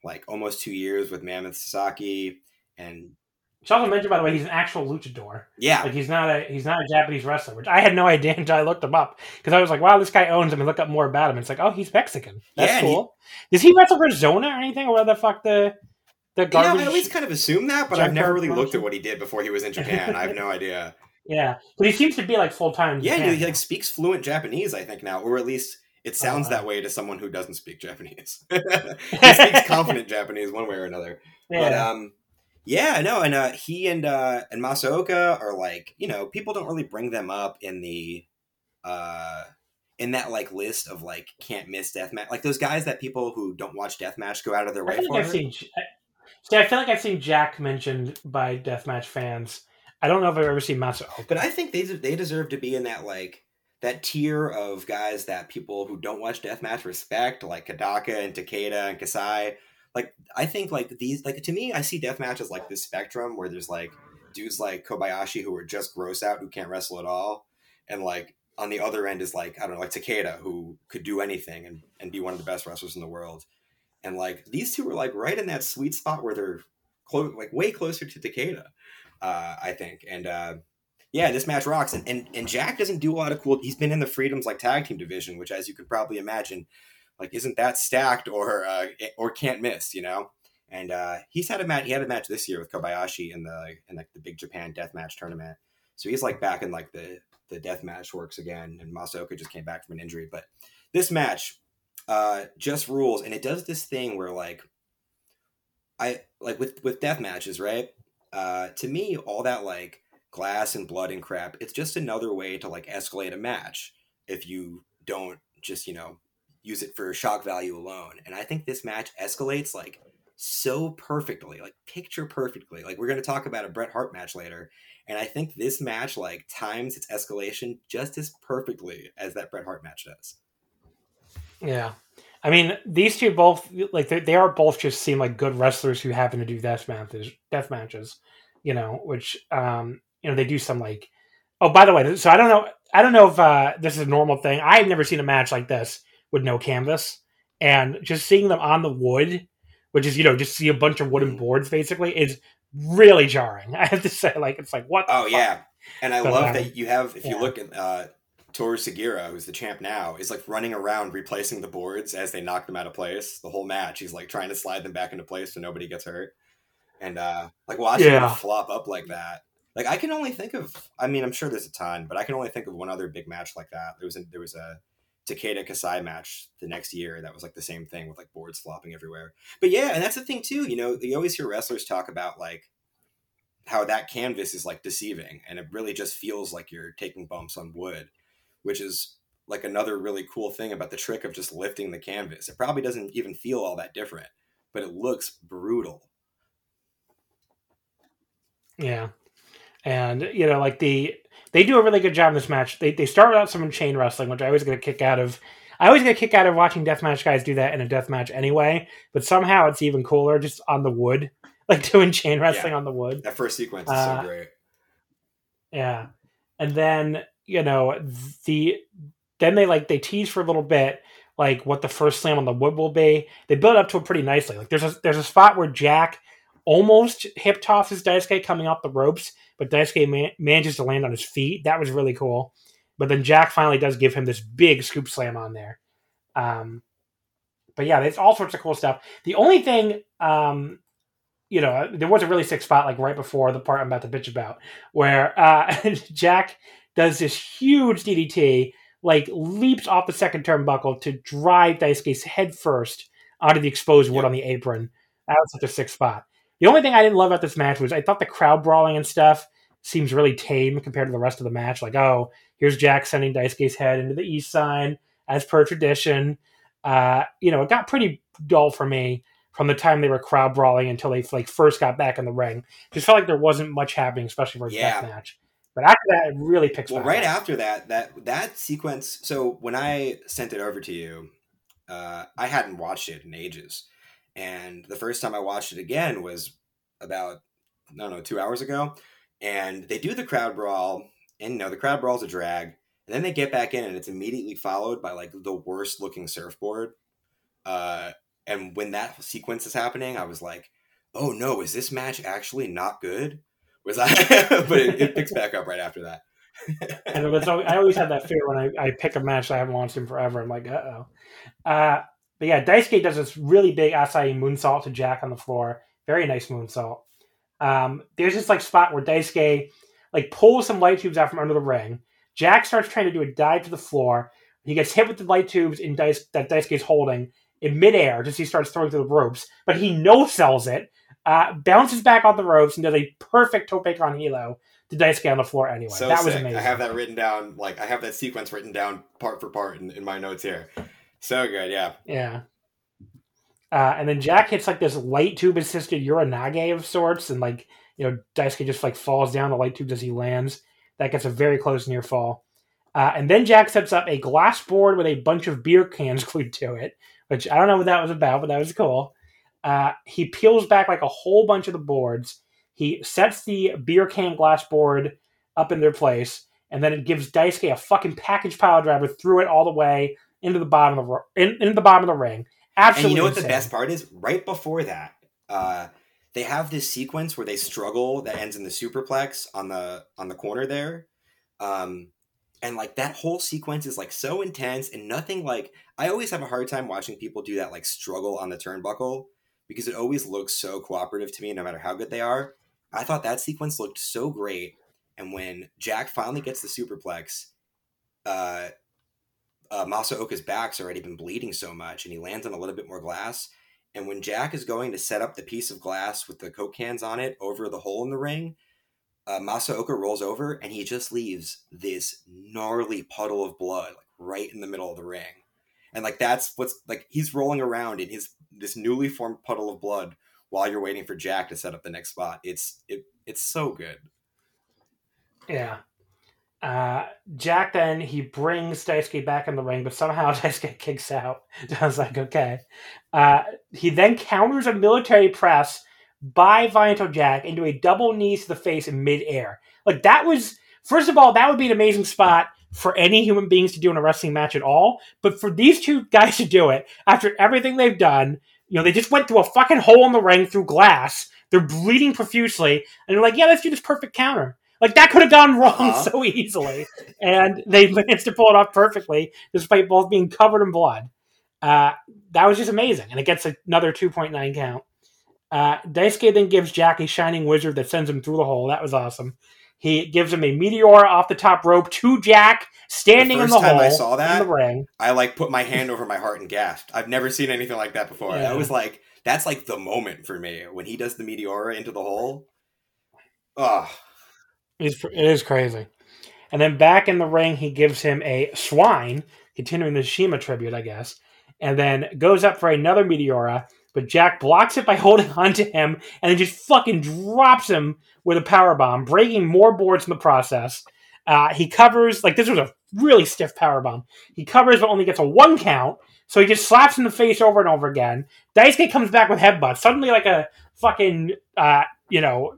like almost two years with Mammoth Sasaki and it's also mentioned, by the way, he's an actual luchador. Yeah, like he's not a he's not a Japanese wrestler, which I had no idea *laughs* until I looked him up because I was like, wow, this guy owns him. And look up more about him. It's like, oh, he's Mexican. That's yeah, cool. He, Does he wrestle for Zona or anything, or where the fuck the the garbage? You know, I always kind of assumed that, but I've never really promotion? looked at what he did before he was in Japan. I have no *laughs* idea. Yeah, but he seems to be like full time. Yeah, Japan. he like speaks fluent Japanese, I think now, or at least it sounds uh, that way to someone who doesn't speak Japanese. *laughs* he speaks confident Japanese one way or another. Yeah. But um yeah, no, and uh, he and uh, and Masaoka are like, you know, people don't really bring them up in the uh in that like list of like can't miss deathmatch. Like those guys that people who don't watch deathmatch go out of their way for. I've seen, see, I feel like I've seen Jack mentioned by deathmatch fans. I don't know if I've ever seen Masaoka, but I think they they deserve to be in that like that tier of guys that people who don't watch deathmatch respect, like Kodaka and Takeda and Kasai like I think like these like to me I see deathmatch as like this spectrum where there's like dudes like Kobayashi who are just gross out who can't wrestle at all, and like on the other end is like I don't know like Takeda who could do anything and and be one of the best wrestlers in the world, and like these two are like right in that sweet spot where they're like way closer to Takeda, uh, I think, and. uh yeah, this match rocks, and, and and Jack doesn't do a lot of cool. He's been in the Freedoms like tag team division, which, as you could probably imagine, Like, isn't that stacked or uh, or can't miss? You know. And uh, he's had a match. He had a match this year with Kobayashi in the in like the Big Japan Death Match tournament. So he's like back in like the the death match works again. And Masaoka just came back from an injury, but this match uh, just rules, and it does this thing where like I like with with death matches, right? Uh, to me, all that like glass and blood and crap, it's just another way to like escalate a match if you don't just you know use it for shock value alone. And I think this match escalates like so perfectly, like picture perfectly. Like we're going to talk about a Bret Hart match later, and I think this match like times its escalation just as perfectly as that Bret Hart match does. Yeah, I mean these two both like they, they are both just seem like good wrestlers who happen to do death matches. Death matches, you know, which um you know they do some like. Oh, by the way, so I don't know. I don't know if uh, this is a normal thing. I've never seen a match like this with no canvas, and just seeing them on the wood which is you know just see a bunch of wooden mm. boards basically is really jarring. *laughs* I have to say, like it's like what? oh fuck? yeah, and I love um, that you have. If yeah. you look at uh, Toru Sugiura, who's the champ now, is like running around replacing the boards as they knock them out of place. The whole match, he's like trying to slide them back into place so nobody gets hurt. And uh, like watching yeah. them flop up like that. Like I can only think of. I mean, I'm sure there's a ton, but I can only think of one other big match like that. There was a, there was a Takeda Kasai match the next year that was like the same thing with like boards flopping everywhere. But yeah, and that's the thing too. You know, you always hear wrestlers talk about like how that canvas is like deceiving, and it really just feels like you're taking bumps on wood, which is like another really cool thing about the trick of just lifting the canvas. It probably doesn't even feel all that different, but it looks brutal. Yeah. And you know, like the they do a really good job in this match. They they start out some chain wrestling, which I always get a kick out of. I always get a kick out of watching deathmatch guys do that in a deathmatch anyway, but somehow it's even cooler just on the wood, *laughs* like doing chain wrestling yeah. on the wood. That first sequence is uh, so great. Yeah. And then, you know, the then they like they tease for a little bit like what the first slam on the wood will be. They build up to it pretty nicely. Like there's a there's a spot where Jack almost hip tosses Daisuke coming off the ropes, but Daisuke man- manages to land on his feet. That was really cool. But then Jack finally does give him this big scoop slam on there. Um, but yeah, there's all sorts of cool stuff. The only thing, um, you know, there was a really sick spot like right before the part I'm about to bitch about, where uh, *laughs* Jack does this huge DDT, like leaps off the second turnbuckle to drive Daisuke's head first onto the exposed wood yep. on the apron. That was such a sick spot. The only thing I didn't love about this match was I thought the crowd brawling and stuff seems really tame compared to the rest of the match. Like, oh, here's Jack sending Daisuke's head into the east sign as per tradition. Uh, you know, it got pretty dull for me from the time they were crowd brawling until they like first got back in the ring. Just felt like there wasn't much happening, especially for a yeah. death match. But after that, it really picks. Up. Well, right after that, that that sequence. So when I sent it over to you, uh, I hadn't watched it in ages. And the first time I watched it again was about, I don't know, two hours ago. And they do the crowd brawl, and you know, the crowd brawl is a drag. And then they get back in, and it's immediately followed by like the worst looking surfboard. Uh, and when that sequence is happening, I was like, oh no, is this match actually not good? Was I? *laughs* but it, it, picks *laughs* back up right after that. I, know, always, I always have that fear when I, I pick a match I haven't watched in forever. I'm like, uh-oh. Uh but yeah, Daisuke does this really big Asai moonsault to Jack on the floor. Very nice moonsault. Um, there's this like spot where Daisuke like pulls some light tubes out from under the ring. Jack starts trying to do a dive to the floor. He gets hit with the light tubes in Dice that Daisuke's holding in midair just he starts throwing through the ropes, but he no sells it, uh, bounces back on the ropes and does a perfect tope con hilo to Daisuke on the floor anyway. So that sick. was amazing. I have that written down, like I have that sequence written down part for part in, in my notes here. So good, yeah. Yeah. Uh, and then Jack hits like this light tube assisted Uranage of sorts, and like you know Daisuke just like falls down the light tubes as he lands. That gets a very close near fall. Uh, and then Jack sets up a glass board with a bunch of beer cans *laughs* glued to it, which I don't know what that was about, but that was cool. Uh, he peels back like a whole bunch of the boards. He sets the beer can glass board up in their place, and then it gives Daisuke a fucking package pile driver through it all the way into the bottom of the in, into the bottom of the ring. Absolutely. And you know what insane. the best part is? Right before that, uh, they have this sequence where they struggle that ends in the superplex on the on the corner there. Um, and like that whole sequence is like so intense and nothing like I always have a hard time watching people do that like struggle on the turnbuckle because it always looks so cooperative to me no matter how good they are. I thought that sequence looked so great and when Jack finally gets the superplex uh uh, Masaoka's back's already been bleeding so much, and he lands on a little bit more glass. And when Jack is going to set up the piece of glass with the Coke cans on it over the hole in the ring, uh, Masaoka rolls over and he just leaves this gnarly puddle of blood like right in the middle of the ring. And like that's what's like he's rolling around in his this newly formed puddle of blood while you're waiting for Jack to set up the next spot. It's it it's so good. Yeah. Uh, Jack then he brings Daisuke back in the ring, but somehow *laughs* Daisuke kicks out. *laughs* I was like, okay. Uh, he then counters a military press by Violento Jack into a double knee to the face in midair. Like that was first of all, that would be an amazing spot for any human beings to do in a wrestling match at all. But for these two guys to do it after everything they've done, you know, they just went through a fucking hole in the ring through glass. They're bleeding profusely, and they're like, "Yeah, let's do this perfect counter." Like that could have gone wrong uh-huh. *laughs* so easily, and they managed to pull it off perfectly, despite both being covered in blood. Uh, that was just amazing, and it gets another two point nine count. Uh, Daisuke then gives Jack a shining wizard that sends him through the hole. That was awesome. He gives him a meteor off the top rope to Jack, standing the in the hole. I saw that in the ring. I like put my hand over my heart and gasped. I've never seen anything like that before. Yeah. That was like that's like the moment for me when he does the meteora into the hole. Oh, it's, it is crazy. And then back in the ring, he gives him a swine, continuing the Shima tribute, I guess, and then goes up for another meteora but Jack blocks it by *laughs* holding onto him and then just fucking drops him with a power bomb, breaking more boards in the process. Uh, he covers like this was a really stiff power bomb. He covers but only gets a one count, so he just slaps in the face over and over again. Daisuke comes back with headbutts. Suddenly, like a fucking uh, you know,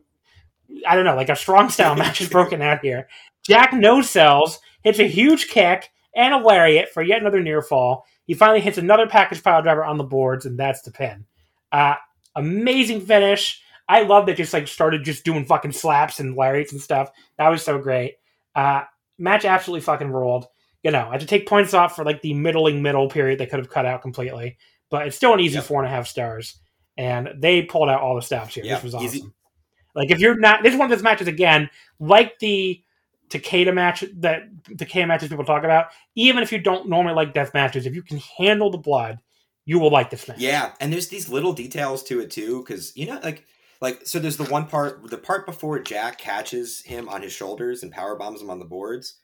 I don't know, like a strong style *laughs* match is broken out here. Jack no sells, hits a huge kick and a lariat for yet another near fall. He finally hits another package pile driver on the boards, and that's the pin. Uh, amazing finish. I love that just like started just doing fucking slaps and lariats and stuff. That was so great. Uh, match absolutely fucking rolled. You know, I had to take points off for like the middling middle period they could have cut out completely, but it's still an easy yep. four and a half stars. And they pulled out all the stops here. Yep. This was awesome. Easy. Like if you're not, this is one of those matches again, like the Takeda match that Takeda matches people talk about, even if you don't normally like death matches, if you can handle the blood, you will like this match. Yeah, and there's these little details to it too, because you know, like, like so. There's the one part, the part before Jack catches him on his shoulders and power bombs him on the boards.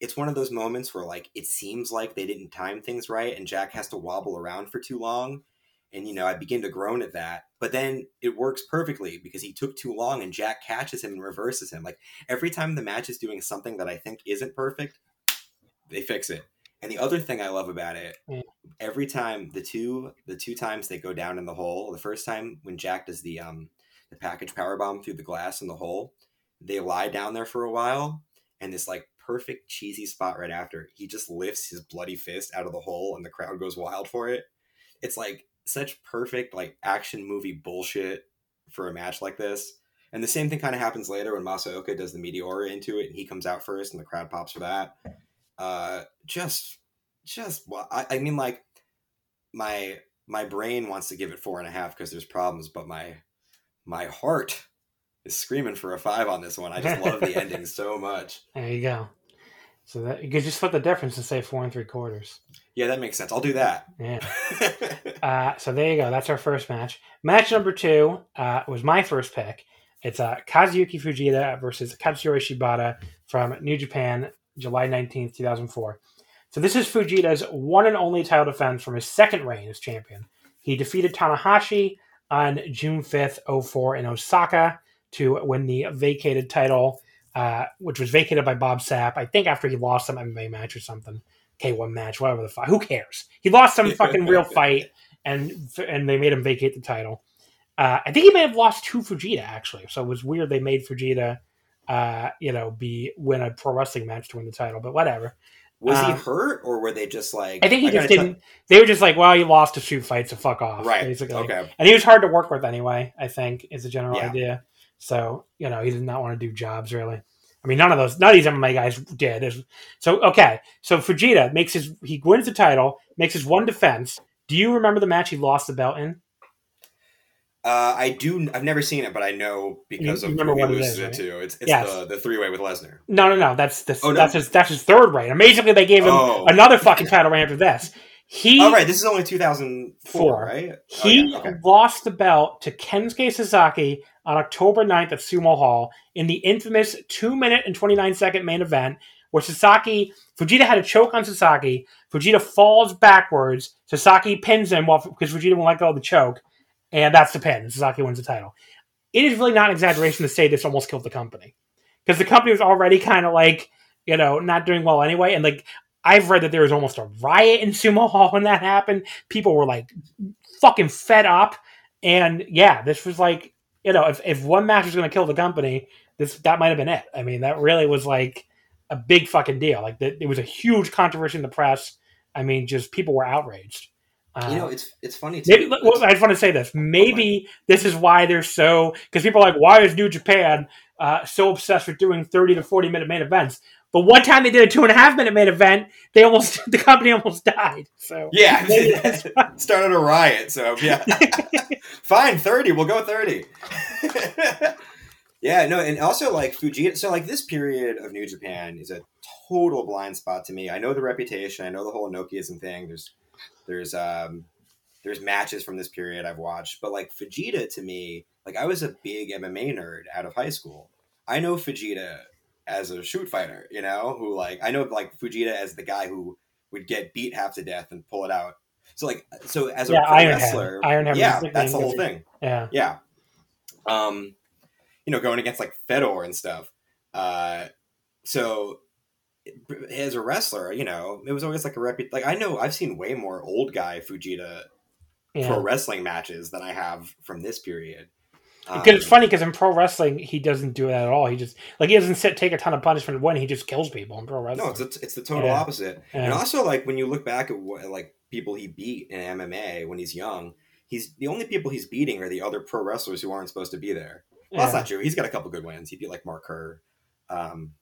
It's one of those moments where like it seems like they didn't time things right, and Jack has to wobble around for too long, and you know I begin to groan at that. But then it works perfectly because he took too long and Jack catches him and reverses him. Like every time the match is doing something that I think isn't perfect, they fix it. And the other thing I love about it, mm. every time the two the two times they go down in the hole, the first time when Jack does the um the package power bomb through the glass in the hole, they lie down there for a while, and this like perfect cheesy spot right after, he just lifts his bloody fist out of the hole and the crowd goes wild for it. It's like such perfect like action movie bullshit for a match like this. And the same thing kind of happens later when Masaoka does the Meteora into it and he comes out first and the crowd pops for that. Uh, just, just, well, I, I mean, like, my my brain wants to give it four and a half because there's problems, but my my heart is screaming for a five on this one. I just love the *laughs* ending so much. There you go. So that you could just split the difference and say four and three quarters. Yeah, that makes sense. I'll do that. Yeah. *laughs* uh, so there you go. That's our first match. Match number two uh, was my first pick. It's uh, Kazuyuki Fujita versus Katsuyori Shibata from New Japan, July 19th, 2004. So this is Fujita's one and only title defense from his second reign as champion. He defeated Tanahashi on June 5th, 04 in Osaka to win the vacated title uh, which was vacated by Bob Sapp. I think after he lost some MMA match or something, K1 match, whatever the fuck. Who cares? He lost some fucking real fight, and and they made him vacate the title. Uh, I think he may have lost to Fujita actually, so it was weird they made Fujita, uh, you know, be win a pro wrestling match to win the title. But whatever. Was he um, hurt, or were they just like? I think he I just didn't. T- they were just like, "Well, he lost a shoot fight, so fuck off." Right. Basically. Okay. And he was hard to work with anyway. I think is the general yeah. idea. So you know, he did not want to do jobs really. I mean, none of those, none of these MMA guys did. So okay, so Fujita makes his he wins the title, makes his one defense. Do you remember the match he lost the belt in? Uh, I do. I've never seen it, but I know because you, of remember what it is, right? it too. It's, it's yes. the, the three way with Lesnar. No, no, no. That's the, oh, no? that's his that's his third reign. Amazingly, they gave him oh. another fucking title reign after this. He. Oh right, this is only two thousand four, right? Oh, he oh, yeah. okay. lost the belt to Kensuke Sasaki on October 9th at Sumo Hall in the infamous two minute and twenty nine second main event where Sasaki Fujita had a choke on Sasaki. Fujita falls backwards. Sasaki pins him while because Fujita won't let go of the choke and that's the pin. Sasaki wins the title. It is really not an exaggeration to say this almost killed the company because the company was already kind of like you know not doing well anyway, and like I've read that there was almost a riot in Sumo Hall when that happened. People were like fucking fed up, and yeah, this was like you know if if one match was going to kill the company, this that might have been it. I mean, that really was like a big fucking deal. Like the, it was a huge controversy in the press. I mean, just people were outraged. Uh, you know, it's it's funny. Too. Maybe well, I just want to say this. Maybe this is why they're so because people are like, why is New Japan uh, so obsessed with doing thirty to forty minute main events? But one time they did a two and a half minute main event, they almost *laughs* the company almost died. So yeah, *laughs* *laughs* started a riot. So yeah, fine, thirty. We'll go thirty. yeah, no, and also like Fujita. So like this period of New Japan is a total blind spot to me. I know the reputation. I know the whole Inokiism thing. There's there's um there's matches from this period I've watched, but like Fujita to me, like I was a big MMA nerd out of high school. I know Fujita as a shoot fighter, you know, who like I know like Fujita as the guy who would get beat half to death and pull it out. So like so as a yeah, wrestler, Ironhead. yeah, that's the whole thing. Yeah, yeah. Um, you know, going against like Fedor and stuff. Uh, so as a wrestler, you know, it was always like a repu- like I know I've seen way more old guy Fujita yeah. pro wrestling matches than I have from this period. Because um, it's funny because in pro wrestling he doesn't do that at all. He just like he doesn't sit take a ton of punishment when he just kills people in pro wrestling. No, it's a, it's the total yeah. opposite. Yeah. And also like when you look back at what like people he beat in MMA when he's young, he's the only people he's beating are the other pro wrestlers who aren't supposed to be there. Well, that's not true. He's got a couple good wins. He beat like Mark Kerr. Um,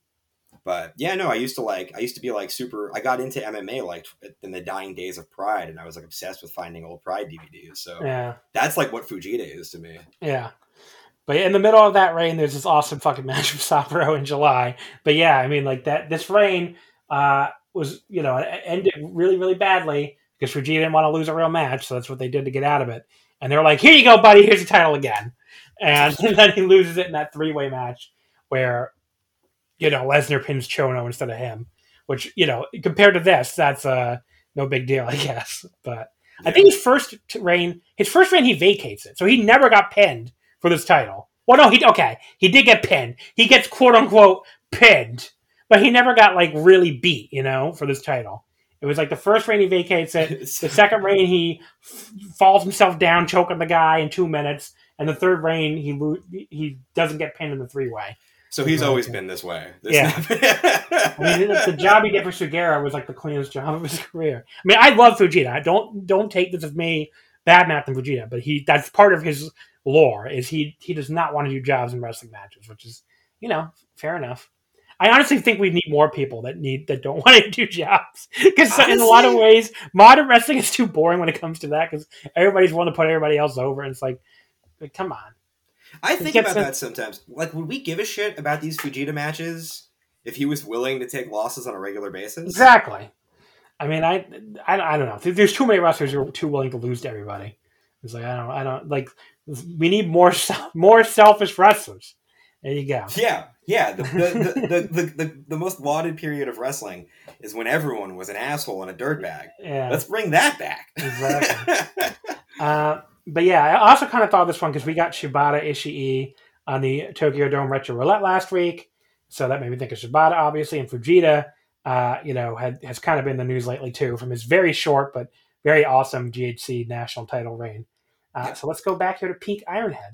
but yeah, no, I used to like I used to be like super. I got into MMA like in the dying days of Pride, and I was like obsessed with finding old Pride DVDs. So yeah, that's like what Fujita is to me. Yeah. But in the middle of that reign, there's this awesome fucking *laughs* match with Saburo in July. But yeah, I mean, like that. This reign uh, was, you know, ended really, really badly because Fujita didn't want to lose a real match, so that's what they did to get out of it. And they're like, "Here you go, buddy. Here's the title again." And, *laughs* then he loses it in that three way match where you know, Lesnar pins Chono instead of him, which, you know, compared to this, that's uh, no big deal, *laughs* I guess. But. I think his first reign, his first reign, he vacates it. So he never got pinned for this title. Well, no, he, okay, he did get pinned. He gets quote unquote pinned, but he never got like really beat, you know, for this title. It was like the first reign he vacates it. *laughs* The second reign he f- falls himself down, choking the guy in two minutes, and the third reign he lo- he doesn't get pinned in the three way. So he's always been this way. This yeah. *laughs* I mean, the job he did for Sugiura was like the cleanest job of his *laughs* career. I mean, I love Fujita. Don't don't take this as me bad mouthing Fujita, but he that's part of his lore is he he does not want to do jobs in wrestling matches, which is you know fair enough. I honestly think we need more people that need that don't *laughs* want to do jobs because in a lot of ways, modern wrestling is too boring when it comes to that because everybody's willing to put everybody else over, and it's like, come on. I think about that sometimes. Like, would we give a shit about these Fujita matches if he was willing to take losses on a regular basis? Exactly. I mean, I, I, I don't know. There's too many wrestlers who are too willing to lose to everybody. It's like I don't, I don't like. We need more, *laughs* more selfish wrestlers. There you go. Yeah, yeah. The the, the, the, the, the, most lauded period of wrestling is when everyone was an asshole and a dirtbag. Yeah. Let's bring that back. Exactly. *laughs* uh, but yeah, I also kind of thought this one because we got Shibata Ishii on the Tokyo Dome Retro Roulette last week, so that made me think of Shibata, obviously, and Fujita. Uh, you know, had, has kind of been the news lately too from his very short but very awesome GHC national title reign. Uh, yeah. So let's go back here to peak Ironhead.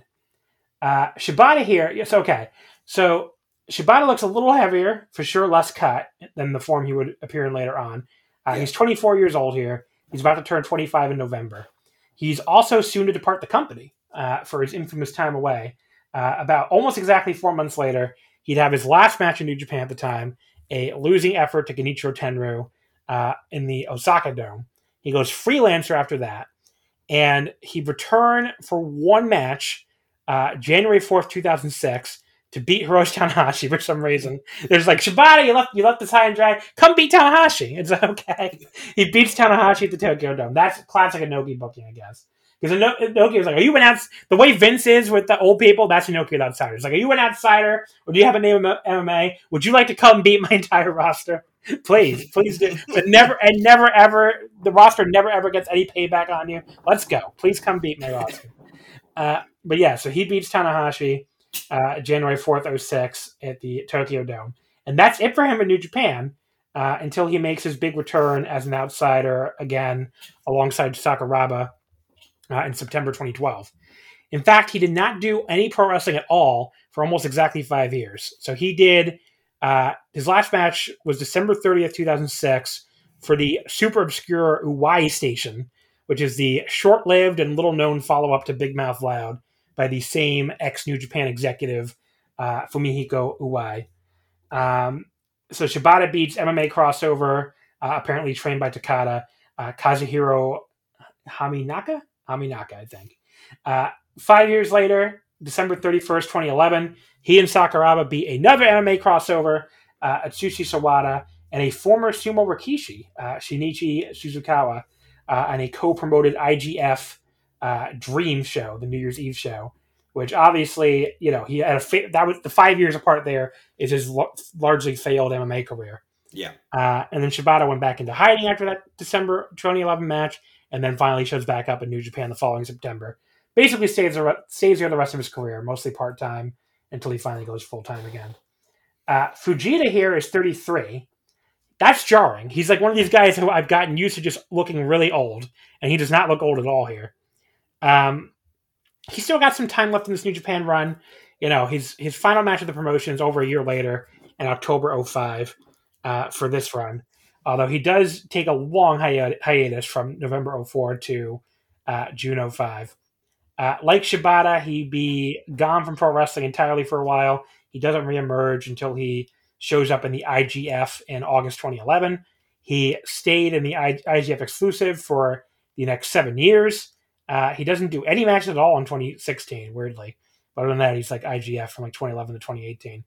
Uh, Shibata here, yes, okay. So Shibata looks a little heavier, for sure, less cut than the form he would appear in later on. Uh, yeah. He's 24 years old here. He's about to turn 25 in November. He's also soon to depart the company uh, for his infamous time away. Uh, about almost exactly four months later, he'd have his last match in New Japan at the time, a losing effort to Genichiro Tenryu uh, in the Osaka Dome. He goes freelancer after that, and he returned for one match, uh, January fourth, two thousand six, to beat Hiroshi Tanahashi for some reason. There's like Shibata, you left you left this high and dry. Come beat Tanahashi. *laughs* It's okay. He beats Tanahashi at the Tokyo Dome. That's classic Inoki booking, I guess. Because Inoki was like, "Are you an outs?" The way Vince is with the old people, that's Inoki with outsiders. Like, are you an outsider, or do you have a name of MMA? Would you like to come beat my entire roster? Please, please do. But never and never ever the roster never ever gets any payback on you. Let's go. Please come beat my roster. Uh, but yeah, so he beats Tanahashi uh, January fourth, 06 at the Tokyo Dome, and that's it for him in New Japan. Uh, until he makes his big return as an outsider again alongside Sakuraba uh, in September 2012. In fact, he did not do any pro wrestling at all for almost exactly five years. So he did uh, his last match was December 30th, 2006, for the super obscure Uwai Station, which is the short lived and little known follow up to Big Mouth Loud by the same ex New Japan executive, uh, Fumihiko Uwai. Um, so Shibata beats MMA crossover, uh, apparently trained by Takada, uh, Kazuhiro Haminaka? Haminaka, I think. Uh, five years later, December 31st, 2011, he and Sakuraba beat another MMA crossover, uh, Atsushi Sawada, and a former sumo Rikishi, uh, Shinichi Suzukawa, uh, on a co-promoted IGF uh, Dream show, the New Year's Eve show, which obviously, you know, he had a fa- that was the five years apart. There is his lo- largely failed MMA career. Yeah, uh, and then Shibata went back into hiding after that December 2011 match, and then finally shows back up in New Japan the following September. Basically, stays stays there the rest of his career, mostly part time until he finally goes full time again. Uh, Fujita here is 33. That's jarring. He's like one of these guys who I've gotten used to just looking really old, and he does not look old at all here. Um, he's still got some time left in this New Japan run. You know, his his final match of the promotion is over a year later in October 05 uh, for this run. Although he does take a long hi- hiatus from November 04 to uh, June 05. Uh, like Shibata, he'd be gone from pro wrestling entirely for a while. He doesn't reemerge until he shows up in the IGF in August 2011. He stayed in the IGF exclusive for the next seven years. Uh, he doesn't do any matches at all in 2016, weirdly. But other than that, he's like IGF from like 2011 to 2018.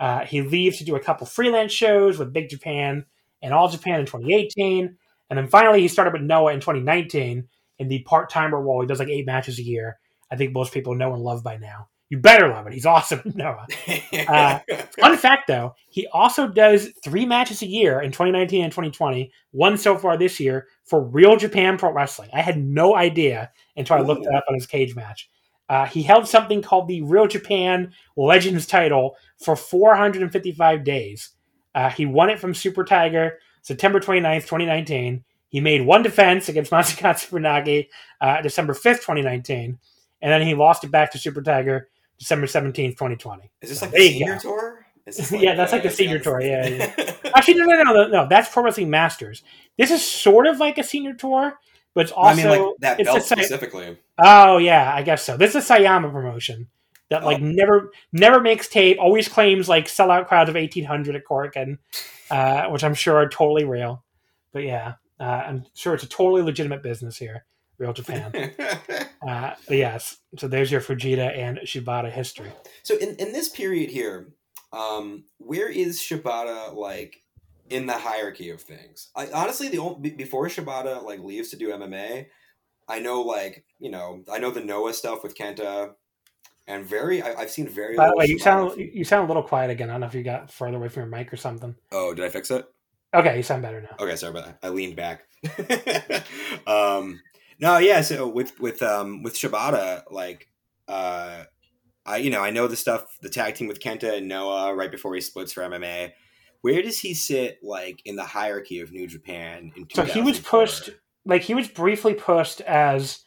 Uh, he leaves to do a couple freelance shows with Big Japan and All Japan in 2018. And then finally, he started with Noah in 2019 in the part timer role. He does like eight matches a year. I think most people know and love by now. You better love it. He's awesome, *laughs* Noah. *laughs* Uh, fun fact though, he also does three matches a year in 2019 and 2020, one so far this year for Real Japan Pro Wrestling. I had no idea until I looked it up on his Cagematch. Uh, he held something called the Real Japan Legends title for 455 days. Uh, he won it from Super Tiger September 29th, 2019. He made one defense against *laughs* Masakatsu Funaki uh, December 5th, 2019, and then he lost it back to Super Tiger December 17th, 2020. Is this so, like *laughs* the senior tour? Like, yeah, that's like the senior tour. Yeah, yeah. *laughs* Actually, no, no, no, no, no. That's Pro Wrestling Masters. This is sort of like a senior tour, but it's also I mean, like that belt specifically. Oh yeah, I guess so. This is a Sayama promotion that like oh. never never makes tape. Always claims like sellout crowds of eighteen hundred at Korakuen, uh, which I'm sure are totally real. But yeah, uh, I'm sure it's a totally legitimate business here, Real Japan. *laughs* uh, but yes, so there's your Fujita and Shibata history. So in, in this period here, um, where is Shibata like in the hierarchy of things? I honestly the only, before Shibata like leaves to do MMA, I know like you know I know the Noah stuff with Kenta. And very, I, have seen very. By the way, you sound you sound a little quiet again. I don't know if you got further away from your mic or something. Oh, did I fix it? Okay, you sound better now. Okay, sorry about that. I leaned back. *laughs* um, no, yeah. So with with um with Shibata, like, uh, I you know I know the stuff the tag team with Kenta and Noah right before he splits for MMA. Where does he sit like in the hierarchy of New Japan? In so he was pushed like he was briefly pushed as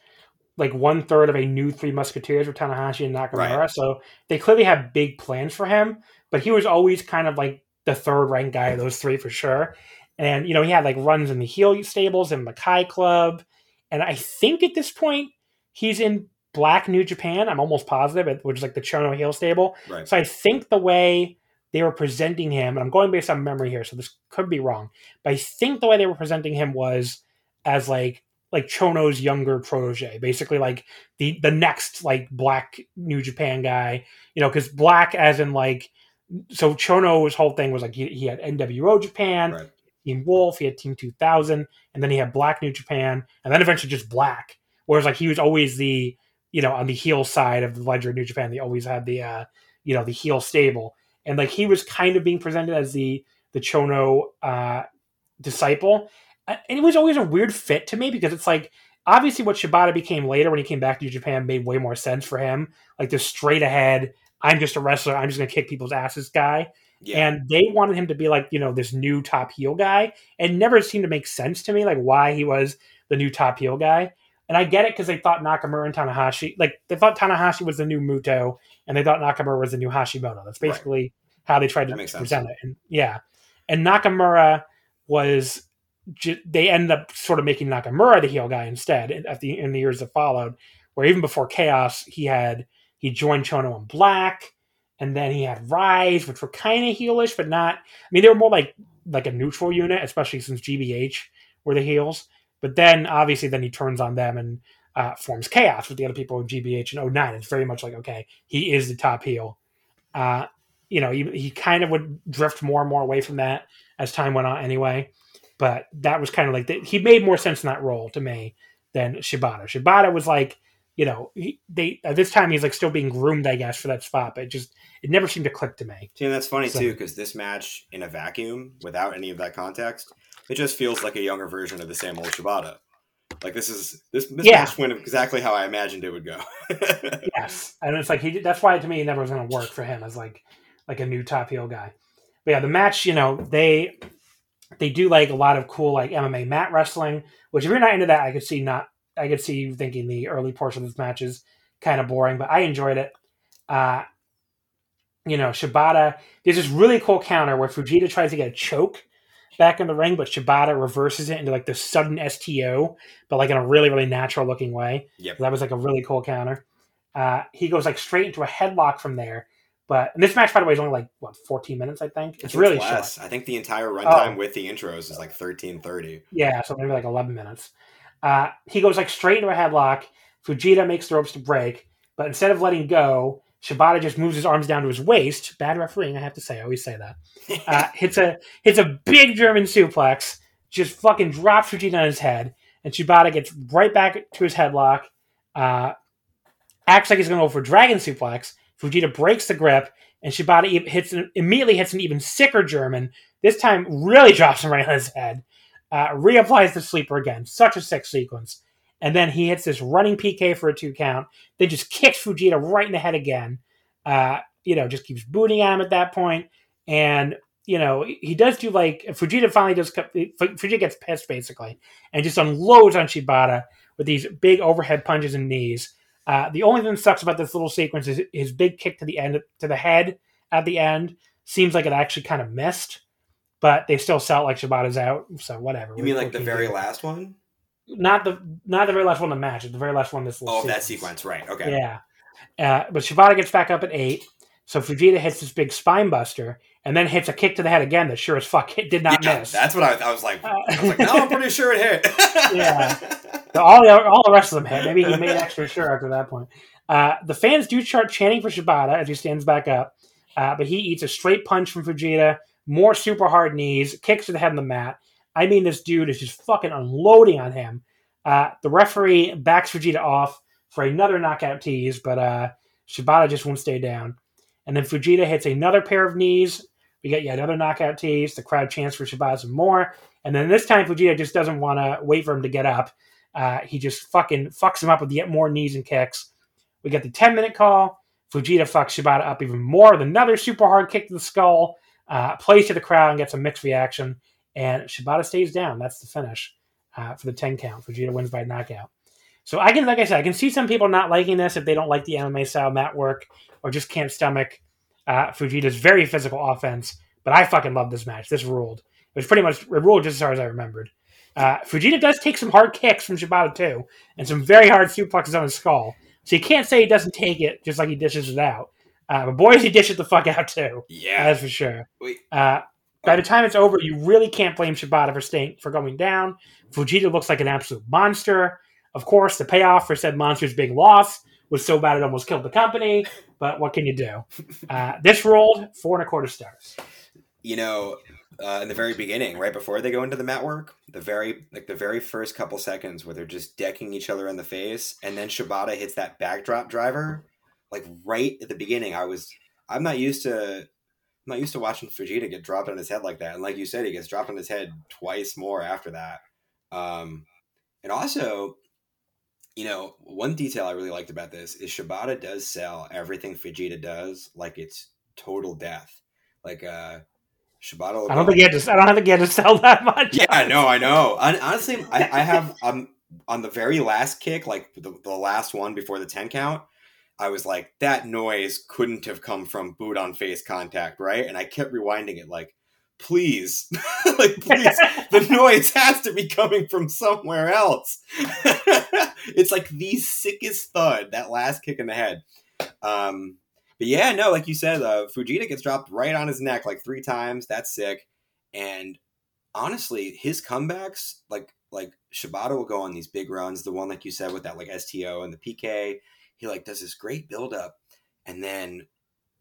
like one third of a new Three Musketeers with Tanahashi and Nakamura. Right. So they clearly had big plans for him, but he was always kind of like the third ranked guy of those three for sure. And you know, he had like runs in the heel stables and Makai Club, and I think at this point he's in Black New Japan. I'm almost positive, which is like the Chono heel stable. Right. So I think the way they were presenting him, and I'm going based on memory here, so this could be wrong, but I think the way they were presenting him was as like like Chono's younger protege, basically like the the next like black New Japan guy, you know, because black as in like so Chono's whole thing was like he, he had NWO Japan, right. Team Wolf, he had Team 2000, and then he had Black New Japan, and then eventually just Black. Whereas like he was always the you know on the heel side of the ledger of New Japan, they always had the uh you know the heel stable, and like he was kind of being presented as the the Chono uh disciple, and it was always a weird fit to me because it's like obviously what Shibata became later when he came back to Japan made way more sense for him, like the straight ahead I'm just a wrestler. I'm just going to kick people's asses guy. Yeah. And they wanted him to be like, you know, this new top heel guy. And never seemed to make sense to me, like why he was the new top heel guy. And I get it because they thought Nakamura and Tanahashi, like they thought Tanahashi was the new Muto, and they thought Nakamura was the new Hashimoto. That's basically right. how they tried to present sense. it. And yeah, and Nakamura was they ended up sort of making Nakamura the heel guy instead at the in the years that followed. Where even before Chaos, he had he joined Chono in Black, and then he had Rise, which were kind of heelish, but not. I mean, they were more like like a neutral unit, especially since GBH were the heels. But then obviously, then he turns on them and uh, forms chaos with the other people in GBH and 09. It's very much like okay, he is the top heel. Uh, you know, he, he kind of would drift more and more away from that as time went on, anyway. But that was kind of like the, he made more sense in that role to me than Shibata. Shibata was like you know, he, they at this time he's like still being groomed, I guess, for that spot. But it just it never seemed to click to me. See, and that's funny so, too because this match in a vacuum, without any of that context, it just feels like a younger version of the same old Shibata. Like this is this this yeah. match went exactly how I imagined it would go. *laughs* yes, and it's like he that's why to me it never was going to work for him as like like a new top heel guy. But yeah, the match, you know, they they do like a lot of cool like MMA mat wrestling, which if you're not into that, I could see not I could see you thinking the early portion of this match is kind of boring, but I enjoyed it. Uh, you know, Shibata, there's this really cool counter where Fujita tries to get a choke back in the ring, but Shibata reverses it into like this sudden STO, but like in a really, really natural looking way. Yep. That was like a really cool counter. Uh, he goes like straight into a headlock from there. But this match, by the way, is only like what 14 minutes, I think. It's really less. short. I think the entire runtime oh. with the intros is like 13:30. Yeah, so maybe like 11 minutes. Uh, he goes like straight into a headlock. Fujita makes the ropes to break, but instead of letting go, Shibata just moves his arms down to his waist. Bad refereeing, I have to say. I always say that. *laughs* Uh, hits a hits a big German suplex, just fucking drops Fujita on his head, and Shibata gets right back to his headlock. Uh, acts like he's going to go for dragon suplex. Fujita breaks the grip, and Shibata hits an, immediately hits an even sicker German. This time, really *laughs* drops him right on his head uh, reapplies the sleeper again. Such a sick sequence. And then he hits this running PK for a two count. Then just kicks Fujita right in the head again. Uh, you know, just keeps booting at him at that point. And, you know, he does do like, Fujita finally does, Fujita gets pissed basically and just unloads on Shibata with these big overhead punches and knees. Uh, the only thing that sucks about this little sequence is his big kick to the end, to the head at the end seems like it actually kind of missed but they still sell like Shibata's out, so whatever. You mean like the very last one? Not the not the very last one the match. The very last one. This oh, sequence. that sequence, right? Okay. Yeah, uh, but Shibata gets back up at eight. So Fujita hits this big spine buster and then hits a kick to the head again that sure as fuck *laughs* did not yeah, miss. That's what I, I was like. I was like, no, I'm pretty sure it hit. *laughs* yeah. *laughs* So all, the, all the rest of them hit. Maybe he made extra sure after that point. Uh, the fans do start chanting for Shibata as he stands back up, uh, but he eats a straight punch from Fujita, more super hard knees, kicks to the head on the mat. I mean, this dude is just fucking unloading on him. Uh, the referee backs Fujita off for another knockout tease, but uh, Shibata just won't stay down. And then Fujita hits another pair of knees. We get yet another knockout tease. The crowd chants for Shibata some more. And then this time, Fujita just doesn't want to wait for him to get up. Uh, he just fucking fucks him up with yet more knees and kicks. We get the 10 minute call. Fujita fucks Shibata up even more with another super hard kick to the skull uh, plays to the crowd and gets a mixed reaction. And Shibata stays down. That's the finish uh, for the 10 count. Fujita wins by knockout. So I can, like I said, I can see some people not liking this if they don't like the MMA style mat work or just can't stomach uh, Fujita's very physical offense. But I fucking love this match. This ruled. It was pretty much it ruled just as hard as I remembered. Uh, Fujita does take some hard kicks from Shibata too, and some very hard suplexes on his skull. So you can't say he doesn't take it just like he dishes it out. Uh, but boys, *laughs* he dishes the fuck out too. Yeah, that's for sure. Uh, by the time it's over, you really can't blame Shibata for staying for going down. Fujita looks like an absolute monster. Of course, the payoff for said monster's big loss was so bad it almost killed the company. But what can you do? *laughs* Uh, this rolled four and a quarter stars. You know, uh, in the very beginning, right before they go into the mat work, the very like the very first couple seconds where they're just decking each other in the face, and then Shibata hits that backdrop driver, like right at the beginning. I was I'm not used to I'm not used to watching Fujita get dropped on his head like that, and like you said, he gets dropped on his head twice more after that. Um, and also, you know, one detail I really liked about this is Shibata does sell everything Fujita does like it's total death. Like uh Shibata. I don't think he had to. I don't think he had to sell that much. Yeah, no, I know. honestly, I, I have um on the very last kick, like the, the last one before the ten count. I was like, that noise couldn't have come from boot on face contact, right? And I kept rewinding it, like, please, *laughs* like, please, *laughs* the noise has to be coming from somewhere else. *laughs* it's like the sickest thud, that last kick in the head. Um, but yeah, no, like you said, uh, Fujita gets dropped right on his neck like three times. That's sick. And honestly, his comebacks, like like Shibata will go on these big runs. The one like you said with that like STO and the PK, he like does this great build up, and then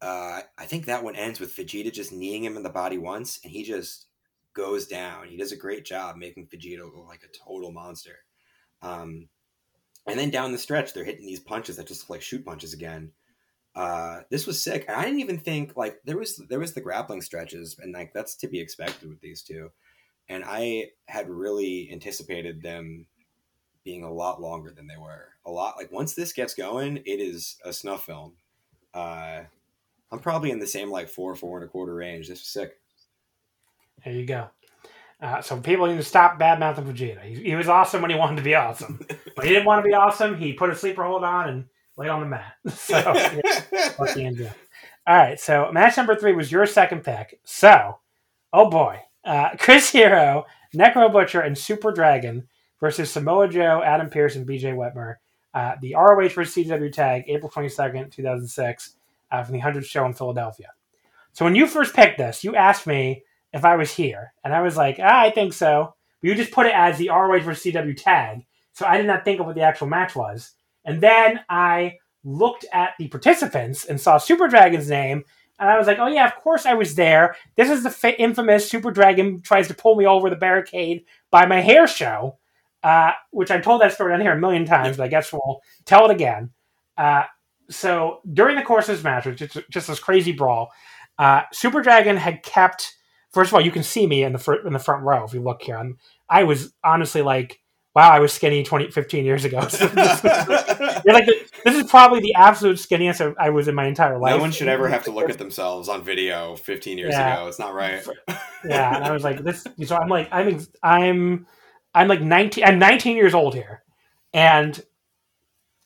uh, I think that one ends with Fujita just kneeing him in the body once, and he just goes down. He does a great job making Fujita look like a total monster. Um, and then down the stretch, they're hitting these punches that just look like shoot punches again. Uh, this was sick. And I didn't even think like there was there was the grappling stretches, and like that's to be expected with these two. And I had really anticipated them being a lot longer than they were. A lot like once this gets going, it is a snuff film. Uh, I'm probably in the same like four, four and a quarter range. This was sick. There you go. Uh, so people need to stop bad mouthing Fujita. He, he, was awesome when he wanted to be awesome. *laughs* but he didn't want to be awesome, he put a sleeper hold on and laid on the mat. *laughs* So yeah, All right. So match number three was your second pick. So, oh boy, uh, *laughs* Chris Hero, Necro Butcher, and Super Dragon versus Samoa Joe, Adam Pearce, and BJ Whitmer. Uh, the ROH versus CW tag, April 22nd, 2006, uh, from the 100th show in Philadelphia. So when you first picked this, you asked me if I was here. And I was like, ah, I think so. But you just put it as the ROH versus CW tag. So I did not think of what the actual match was. And then I looked at the participants and saw Super Dragon's name. And I was like, oh, yeah, of course I was there. This is the fa- infamous Super Dragon tries to pull me over the barricade by my hair show, uh, which I've told that story on here a million times, but I guess we'll tell it again. Uh, so during the course of this match, which is just, this crazy brawl, uh, Super Dragon had kept first of all, you can see me in the fr- in the front row if you look here. I'm, I was honestly like, wow, I was skinny 20, 15 years ago. So *laughs* this, you're like, this is probably the absolute skinniest I was in my entire life. No one should ever have to look at themselves on video 15 years yeah. ago. It's not right. yeah, and I was like, this. So I'm like, I'm, I'm, I'm like 19. I'm 19 years old here, and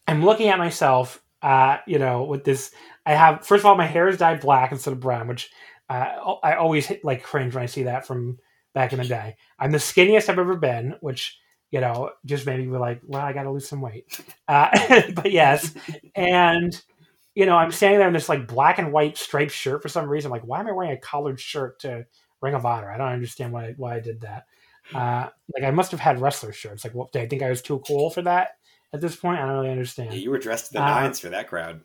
I'm looking at myself. Uh, you know, with this, I have first of all, my hair is dyed black instead of brown, which uh, I always like cringe when I see that from back in the day. I'm the skinniest I've ever been, which you know just made me be like, well, I got to lose some weight. Uh, *laughs* but yes, and you know I'm standing there in this like black and white striped shirt for some reason. like, why am I wearing a collared shirt to Ring of Honor? I don't understand why why I did that. Uh, like I must have had wrestler shirts. Like, what? Did I think I was too cool for that? At this point, I don't really understand. Yeah, you were dressed to the uh, nines for that crowd.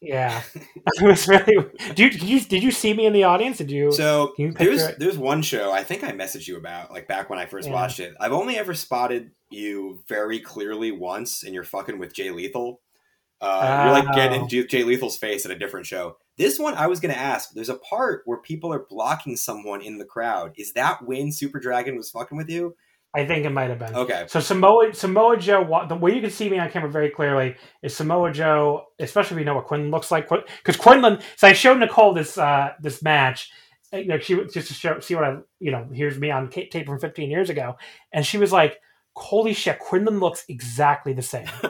Yeah, *laughs* *laughs* it was really. Did you, did you did you see me in the audience? Did you? So you there's it? there's one show I think I messaged you about like back when I first yeah. watched it. I've only ever spotted you very clearly once, and you're fucking with Jay Lethal. Uh, oh. You're like getting Jay Lethal's face at a different show. This one I was going to ask. There's a part where people are blocking someone in the crowd. Is that when Super Dragon was fucking with you? I think it might have been. Okay. So Samoa Samoa Joe, the way you can see me on camera very clearly is Samoa Joe, especially if you know what Quinlan looks like. Because Quinlan, so I showed Nicole this uh, this match. You know, she just to show see what I you know here's me on tape from 15 years ago, and she was like, "Holy shit, Quinlan looks exactly the same." *laughs*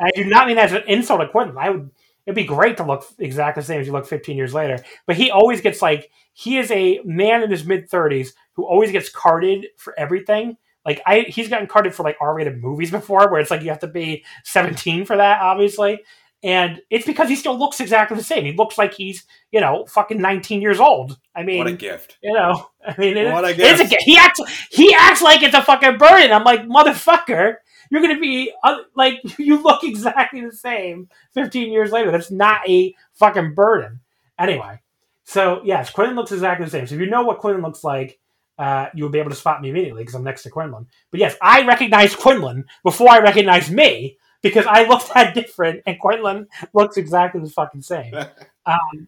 I do not mean that as an insult to Quinlan. I would. It'd be great to look exactly the same as you look 15 years later. But he always gets like he is a man in his mid 30s who always gets carded for everything like I, he's gotten carded for like R-rated movies *laughs* before, where it's like you have to be 17 for that, obviously. And it's because he still looks exactly the same. He looks like he's, you know, fucking 19 years old. I mean, what a gift. You know, *laughs* I mean, what a gift. It's a gift. He acts, he acts like it's a fucking burden. I'm like, motherfucker, you're going to be, uh, like, *laughs* you look exactly the same 15 years later. That's not a fucking burden. Anyway, so yes, Quinlan looks exactly the same. So if you know what Quinlan looks like, uh, you'll be able to spot me immediately because I'm next to Quinlan. But yes, I recognize Quinlan before I recognize me because I looked *laughs* that different, and Quinlan looks exactly the fucking same. *laughs* Um,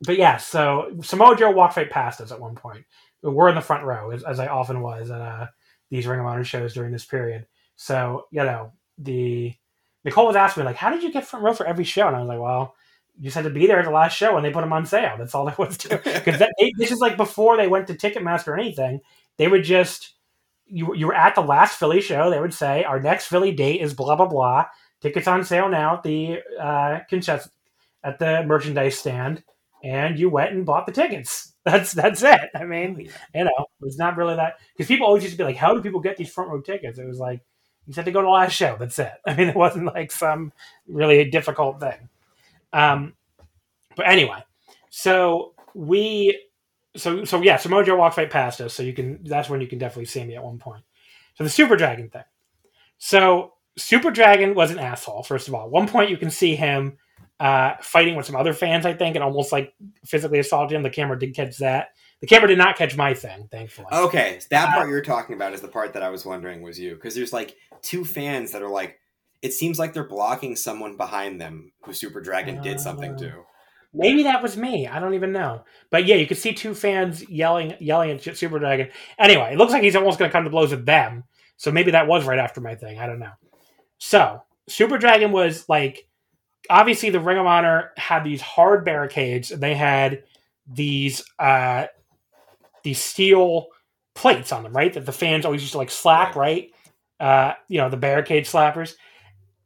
but yeah, so Samoa Joe walked right past us at one point. We're in the front row, as, as I often was at uh, these Ring of Honor shows during this period. So you know, the Nicole was asking me like, "How did you get front row for every show?" And I was like, "Well." You just had to be there at the last show, and they put them on sale. That's all there *laughs* was to it. Because *laughs* this is like before they went to Ticketmaster or anything. They would just you you were at the last Philly show. They would say our next Philly date is blah blah blah. Tickets on sale now at the uh, at the merchandise stand, and you went and bought the tickets. *laughs* That's that's it. I mean, you know, it's not really that because people always used to be like, "How do people get these front row tickets?" It was like you just had to go to the last show. That's it. *laughs* I mean, it wasn't like some really difficult thing. Um, but anyway, so we, so so yeah, Samoa Joe walks right past us, so you can. That's when you can definitely see me at one point. So the Super Dragon thing. So Super Dragon was an asshole. First of all, at one point you can see him uh, fighting with some other fans, I think, and almost like physically assaulted him. The camera did catch that. The camera did not catch my thing, thankfully. Okay, that part uh, you're talking about is the part that I was wondering was you, because there's like two fans that are like it seems like they're blocking someone behind them who Super Dragon did something to. Maybe that was me. I don't even know. But yeah, you could see two fans yelling yelling at Super Dragon. Anyway, it looks like he's almost going to come to blows with them. So maybe that was right after my thing. I don't know. So Super Dragon was like, obviously the Ring of Honor had these hard barricades. And they had these uh these steel plates on them, right? That the fans always used to like slap, right? Uh, you know, the barricade slappers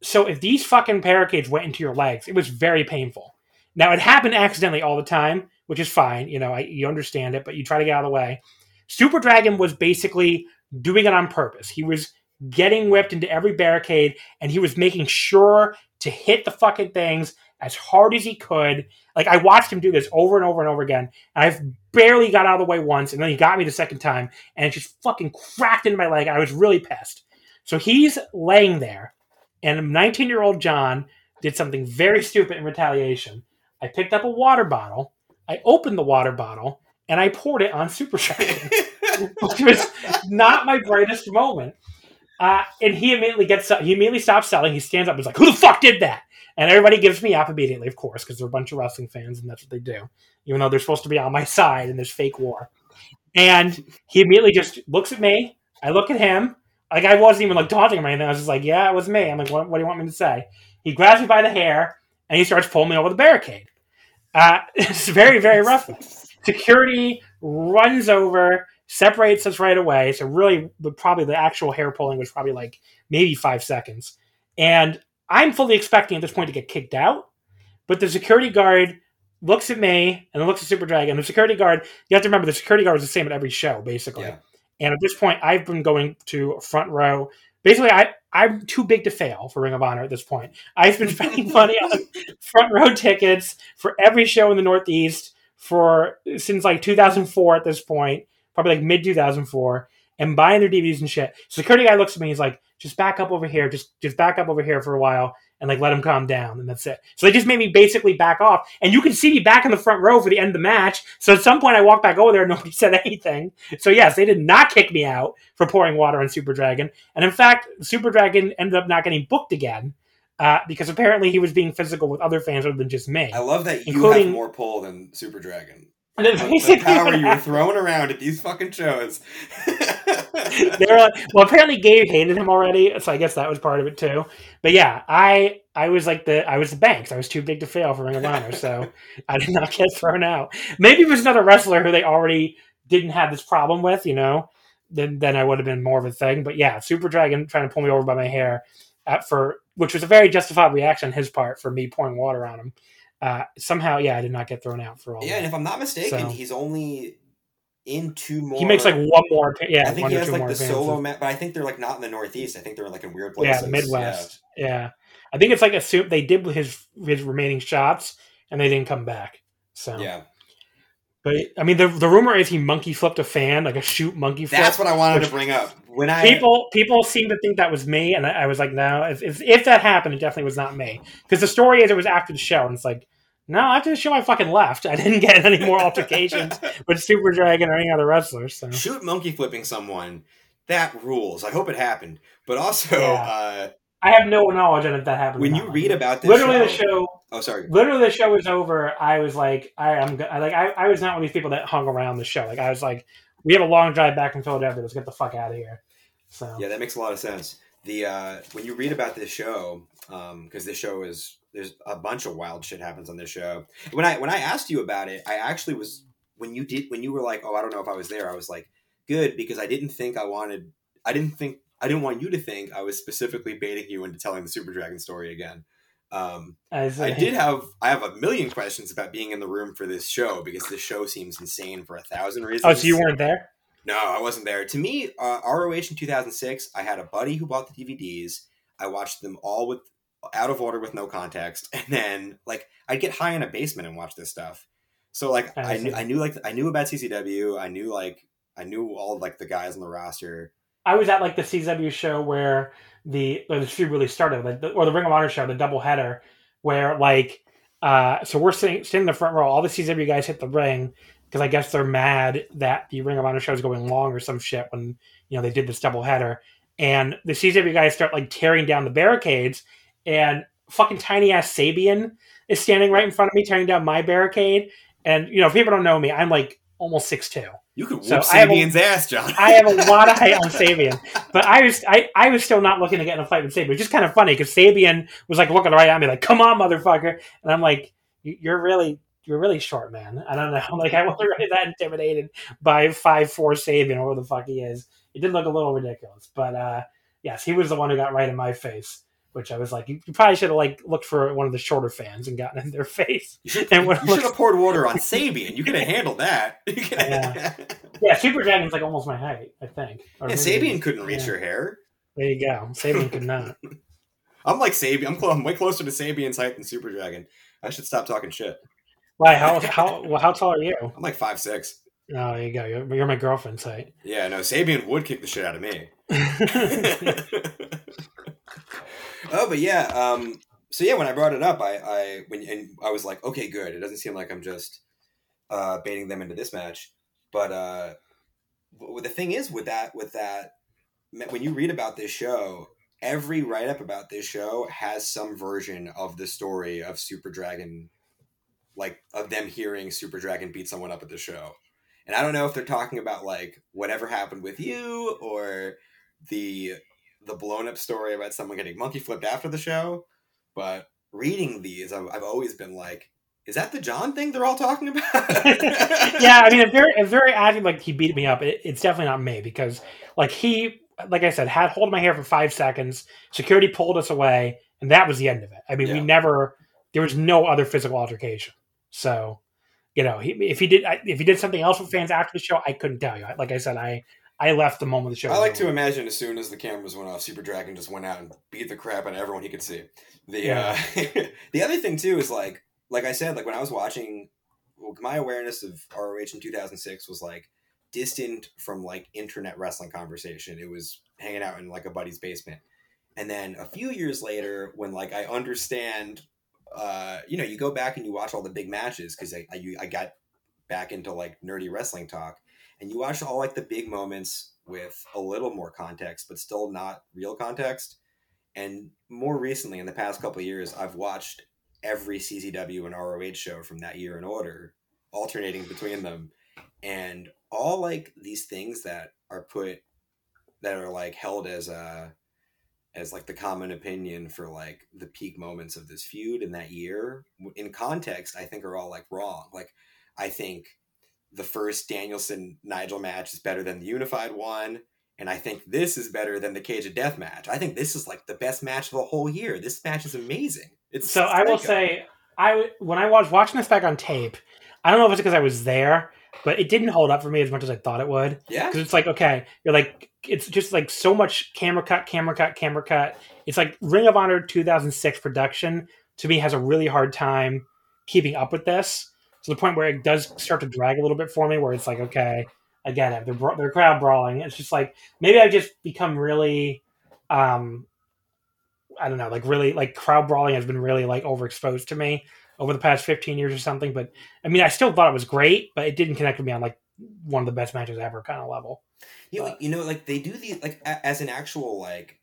so if these fucking barricades went into your legs, it was very painful. Now it happened accidentally all the time, which is fine. You know, I, you understand it, but you try to get out of the way. Super Dragon was basically doing it on purpose. He was getting whipped into every barricade, and he was making sure to hit the fucking things as hard as he could. Like I watched him do this over and over and over again, and I've barely got out of the way once, and then he got me the second time, and it just fucking cracked into my leg. I was really pissed. So he's laying there and 19 year old John did something very stupid in retaliation. I picked up a water bottle, I opened the water bottle, and I poured it on Super Dragon, *laughs* which was not my brightest moment. Uh, and he immediately gets he immediately stops selling. He stands up and is like, "Who the fuck did that?" And everybody gives me up immediately, of course, because they're a bunch of wrestling fans, and that's what they do. Even though they're supposed to be on my *laughs* side and there's fake war. And he immediately just looks at me. I look at him. Like I wasn't even like taunting him or anything. I was just like, "Yeah, it was me." I'm like, "What, what do you want me to say?" He grabs me by the hair and he starts pulling me over the barricade. Uh, *laughs* it's very, very rough. Security runs over, separates us right away. So really, the, probably the actual hair pulling was probably like maybe five seconds. And I'm fully expecting at this point to get kicked out. But the security guard looks at me and then looks at Super Dragon. The security guard, you have to remember, the security guard is the same at every show, basically. Yeah. And at this point, I've been going to front row. Basically, I, I'm too big to fail for Ring of Honor at this point. I've been spending *laughs* money on front row tickets for every show in the Northeast for since like 2004 at this point, probably like mid 2004, and buying their DVDs and shit. Security guy looks at me, he's like, just back up over here, just just back up over here for a while and like let him calm down, and that's it. So they just made me basically back off, and you can see me back in the front row for the end of the match. So at some point, I walked back over there, and *laughs* nobody said anything. So yes, they did not kick me out for pouring water on Super Dragon, and in fact, Super Dragon ended up not getting booked again. Uh, because apparently he was being physical with other fans other than just me. I love that you including, have more pull than Super Dragon. *laughs* The, the power you were throwing around at these fucking shows. *laughs* *laughs* they were like, well, apparently Gabe hated him already, so I guess that was part of it too. But yeah, I I was like the I was the Banks. I was too big to fail for Ring of Honor, so *laughs* I did not get thrown out. Maybe it was another wrestler who they already didn't have this problem with, you know. Then then I would have been more of a thing. But yeah, Super Dragon trying to pull me over by my hair at, for which was a very justified reaction on his part for me pouring water on him. Uh, somehow, yeah, I did not get thrown out for all. Yeah, that. and if I'm not mistaken, so, he's only in two more. He makes like one more. Yeah, I think he has like the solo match, but I think they're like not in the Northeast. I think they're like in weird places. Yeah, Midwest. Yeah. yeah. I think it's like assume they did his his remaining shots and they didn't come back. So yeah. But I mean, the the rumor is he monkey flipped a fan, like a shoot monkey flip. That's what I wanted to bring up. When I people people seem to think that was me, and I, I was like, no, if, if, if that happened, it definitely was not me. Because the story is it was after the show, and it's like, no, after the show, I fucking left. I didn't get any more altercations *laughs* with Super Dragon or any other wrestlers. So. Shoot monkey flipping someone, that rules. I hope it happened. But also, yeah. uh, I have no knowledge of if that happened. When you read about this, literally show, the show. Oh, sorry. Literally, the show was over. I was like, I am like, I, I was not one of these people that hung around the show. Like, I was like, we have a long drive back from Philadelphia. Let's get the fuck out of here. So yeah, that makes a lot of sense. The uh, when you read about this show, because um, this show is there's a bunch of wild shit happens on this show. When I when I asked you about it, I actually was when you did when you were like, oh, I don't know if I was there. I was like, good because I didn't think I wanted. I didn't think I didn't want you to think I was specifically baiting you into telling the Super Dragon story again. Um, I did have I have a million questions about being in the room for this show because this show seems insane for a thousand reasons. Oh, so you weren't there? No, I wasn't there. To me, uh, ROH in 2006, I had a buddy who bought the DVDs. I watched them all with out of order with no context, *laughs* and then like I'd get high in a basement and watch this stuff. So like I, I knew I knew like I knew about CZW. I knew like I knew all like the guys on the roster. I was at like the CW show where the the feud really started, like the, or the Ring of Honor show, the double header, where like uh, so we're sitting, sitting in the front row. All the CW guys hit the ring because I guess they're mad that the Ring of Honor show is going long or some shit when you know they did this double header, and the CW guys start like tearing down the barricades, and fucking tiny ass Sabian is standing right in front of me, tearing down my barricade. And you know, if people don't know me, I'm like almost six two. You could whoop so Sabian's a, ass, John. I have a *laughs* lot of height on Sabian, but I was I, I was still not looking to get in a fight with Sabian. It's just kind of funny because Sabian was like looking right at me, like "Come on, motherfucker!" And I'm like, "You're really you're really short, man. I don't know. I'm *laughs* like I wasn't really that intimidated by five four Sabian or who the fuck he is. It did look a little ridiculous, but uh, yes, he was the one who got right in my face which I was like, you, probably should have like looked for one of the shorter fans and gotten *laughs* in their face. You should, and you should have poured water on *laughs* Sabian. You could have handled that. *laughs* yeah. yeah, Super Dragon's like almost my height, I think. Or yeah, Sabian couldn't reach yeah. your hair. There you go. Sabian could not. I'm like Sabian. I'm, cl- I'm way closer to Sabian's height than Super Dragon. I should stop talking shit. Why? How how well, how tall are you? I'm like five six. Oh, you go. You're, you're my girlfriend's height. Yeah, no, Sabian would kick the shit out of me. *laughs* oh, but yeah. Um, so yeah, when I brought it up, I, I when and I was like, okay, good. It doesn't seem like I'm just uh, baiting them into this match. But uh, the thing is with that, with that, when you read about this show, every write up about this show has some version of the story of Super Dragon, like of them hearing Super Dragon beat someone up at the show. And I don't know if they're talking about like whatever happened with you or the the blown up story about someone getting monkey flipped after the show, but reading these, I've, I've always been like, is that the John thing they're all talking about? *laughs* yeah, I mean, it's very, it's very active. Like he beat me up. It, it's definitely not me because, like he, like I said, had hold my hair for five seconds. Security pulled us away, and that was the end of it. I mean, yeah. we never. There was no other physical altercation. So, you know, he, if he did, if he did something else with fans after the show, I couldn't tell you. Like I said, I I left the moment the show. I like to imagine as soon as the cameras went off, Super Dragon just went out and beat the crap out of everyone he could see. The yeah. uh, *laughs* the other thing too is like like I said, like when I was watching, my awareness of ROH in 2006 was like distant from like internet wrestling conversation. It was hanging out in like a buddy's basement. And then a few years later, when like I understand, uh, you know, you go back and you watch all the big matches because I, I I got back into like nerdy wrestling talk and you watch all like the big moments with a little more context, but still not real context. And more recently, in the past couple years, I've watched every CZW and ROH show from that year in order, alternating between them, and all like these things that are put that are like held as a as like the common opinion for like the peak moments of this feud in that year in context i think are all like wrong like i think the first Danielson Nigel match is better than the unified one. And I think this is better than the Cage of Death match. I think this is like the best match of the whole year. This match is amazing. It's so I will say I when I was watching this back on tape, I don't know if it's because I was there, but it didn't hold up for me as much as I thought it would. Yeah, because it's like okay, you're like it's just like so much camera cut, camera cut, camera cut. It's like Ring of Honor 2006 production to me has a really hard time keeping up with this to the point where it does start to drag a little bit for me. Where it's like okay, I get it. They're they're crowd brawling. It's just like maybe I just become really. um I don't know, like really, like crowd brawling has been really like overexposed to me over the past 15 years or something. But I mean, I still thought it was great, but it didn't connect with me on like one of the best matches ever kind of level. You, but, you know, like they do the like as an actual like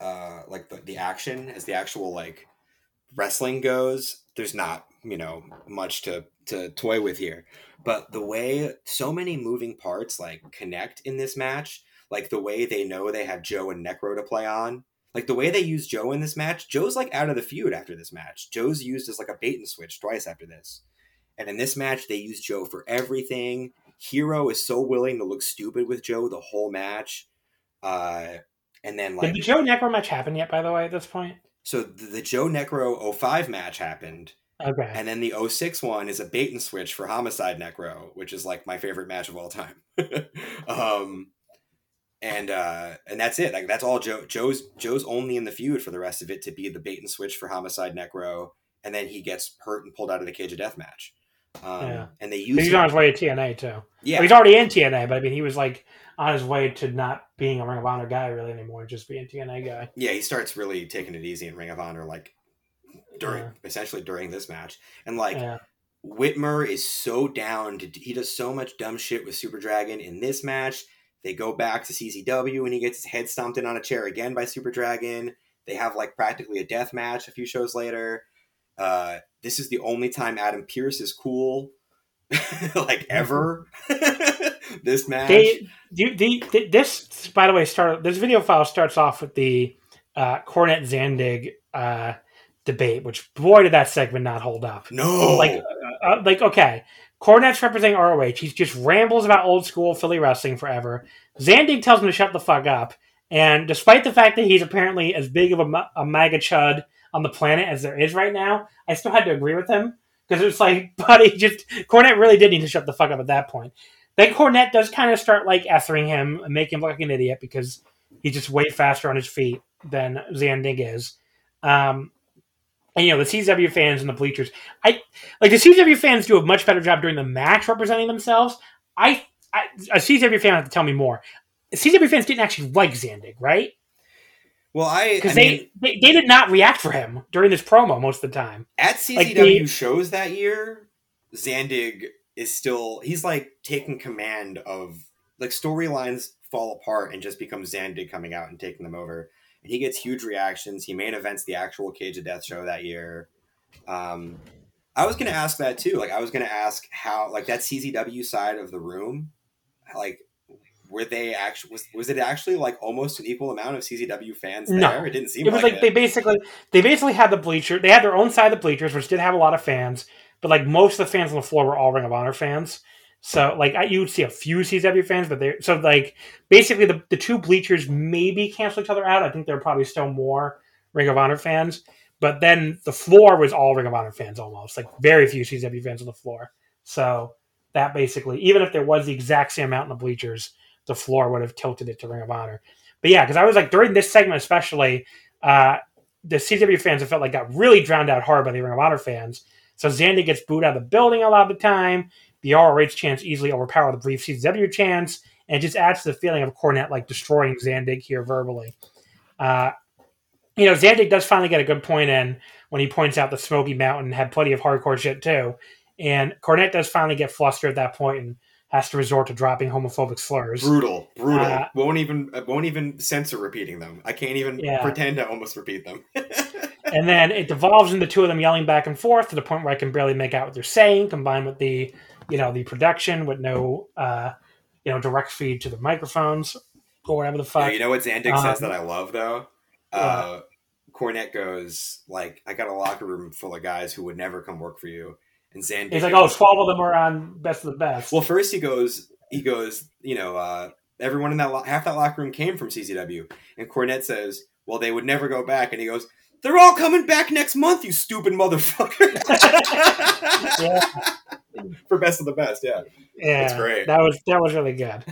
uh like the, the action as the actual like wrestling goes there's not you know much to to toy with here but the way so many moving parts like connect in this match like the way they know they have joe and necro to play on like the way they use Joe in this match, Joe's like out of the feud after this match. Joe's used as like a bait and switch twice after this. And in this match, they use Joe for everything. Hero is so willing to look stupid with Joe the whole match. Uh, and then like Did the Joe Necro match happen yet, by the way, at this point? So the, the Joe Necro 05 match happened. Okay. And then the 06 one is a bait and switch for Homicide Necro, which is like my favorite match of all time. *laughs* um and uh, and that's it. Like that's all Joe. Joe's Joe's only in the feud for the rest of it to be the bait and switch for Homicide Necro, and then he gets hurt and pulled out of the cage of death match. Um, yeah. And they use. He's him. on his way to TNA too. Yeah, well, he's already in TNA, but I mean, he was like on his way to not being a Ring of Honor guy really anymore, just being TNA guy. Yeah, he starts really taking it easy in Ring of Honor, like during yeah. essentially during this match, and like. Yeah. Whitmer is so down to he does so much dumb shit with Super Dragon in this match they go back to CZW and he gets his head stomped in on a chair again by Super Dragon. They have like practically a death match a few shows later. Uh, this is the only time Adam Pearce is cool, *laughs* like ever. *laughs* this match. They, the, the, this, by the way, start this video file starts off with the uh, Cornette Zandig uh, debate, which boy did that segment not hold up. No, like, uh, uh like okay, Cornette's representing ROH. He just rambles about old school Philly wrestling forever. Zandig tells him to shut the fuck up. And despite the fact that he's apparently as big of a, a MAGA chud on the planet as there is right now, I still had to agree with him. Because it's like, *laughs* buddy, just Cornette really did need to shut the fuck up at that point. Then Cornette does kind of start like ethering him and make him look like an idiot because he's just way faster on his feet than Zandig is. Um, and you know the CW fans and the bleachers. I like the CW fans do a much better job during the match representing themselves. I, I a CW fan have to tell me more. CW fans didn't actually like Zandig, right? Well, I because they, they, they did not react for him during this promo most of the time at CZW like they, shows that year. Zandig is still he's like taking command of like storylines fall apart and just become Zandig coming out and taking them over and he gets huge reactions. He main events the actual Cage of Death show that year. Um, I was going to ask that too. Like, I was going to ask how, like, that CZW side of the room, like, were they actually was, was it actually like almost an equal amount of CZW fans there? It didn't seem. It was like, like it. they basically they basically had the bleacher. They had their own side of the bleachers, which did have a lot of fans, but like most of the fans on the floor were all Ring of Honor fans. So like you would see a few CW fans, but they so like basically the, the two bleachers maybe cancel each other out. I think there are probably still more Ring of Honor fans, but then the floor was all Ring of Honor fans almost, like very few CW fans on the floor. So that basically, even if there was the exact same amount in the bleachers, the floor would have tilted it to Ring of Honor. But yeah, because I was like during this segment especially, uh, the CW fans I felt like got really drowned out hard by the Ring of Honor fans. So Zandig gets booed out of the building a lot of the time the ROH chants easily overpower the brief CZW chants, and it just adds to the feeling of Cornette like destroying Zandig here verbally. Uh, you know, Zandig does finally get a good point in when he points out the Smoky Mountain had plenty of hardcore shit too, and Cornette does finally get flustered at that point and has to resort to dropping homophobic slurs. Brutal, brutal. Uh, won't even won't even censor repeating them. I can't even yeah. pretend to almost repeat them. *laughs* and then it devolves into two of them yelling back and forth to the point where I can barely make out what they're saying, combined with the you know the production with no uh, you know direct feed to the microphones or whatever the fuck. Yeah, you know what Zandig um, says that I love though. Uh, Cornette goes like, "I got a locker room full of guys who would never come work for you," and Zandig. He's like, "Oh, twelve of them are on best of the best." Well, first he goes, he goes, you know, uh, everyone in that lo- half that locker room came from CZW, and Cornette says, "Well, they would never go back," and he goes, they're all coming back next month, you stupid motherfucker. yeah. For best of the best, yeah. Yeah, it's great. That was that was really good.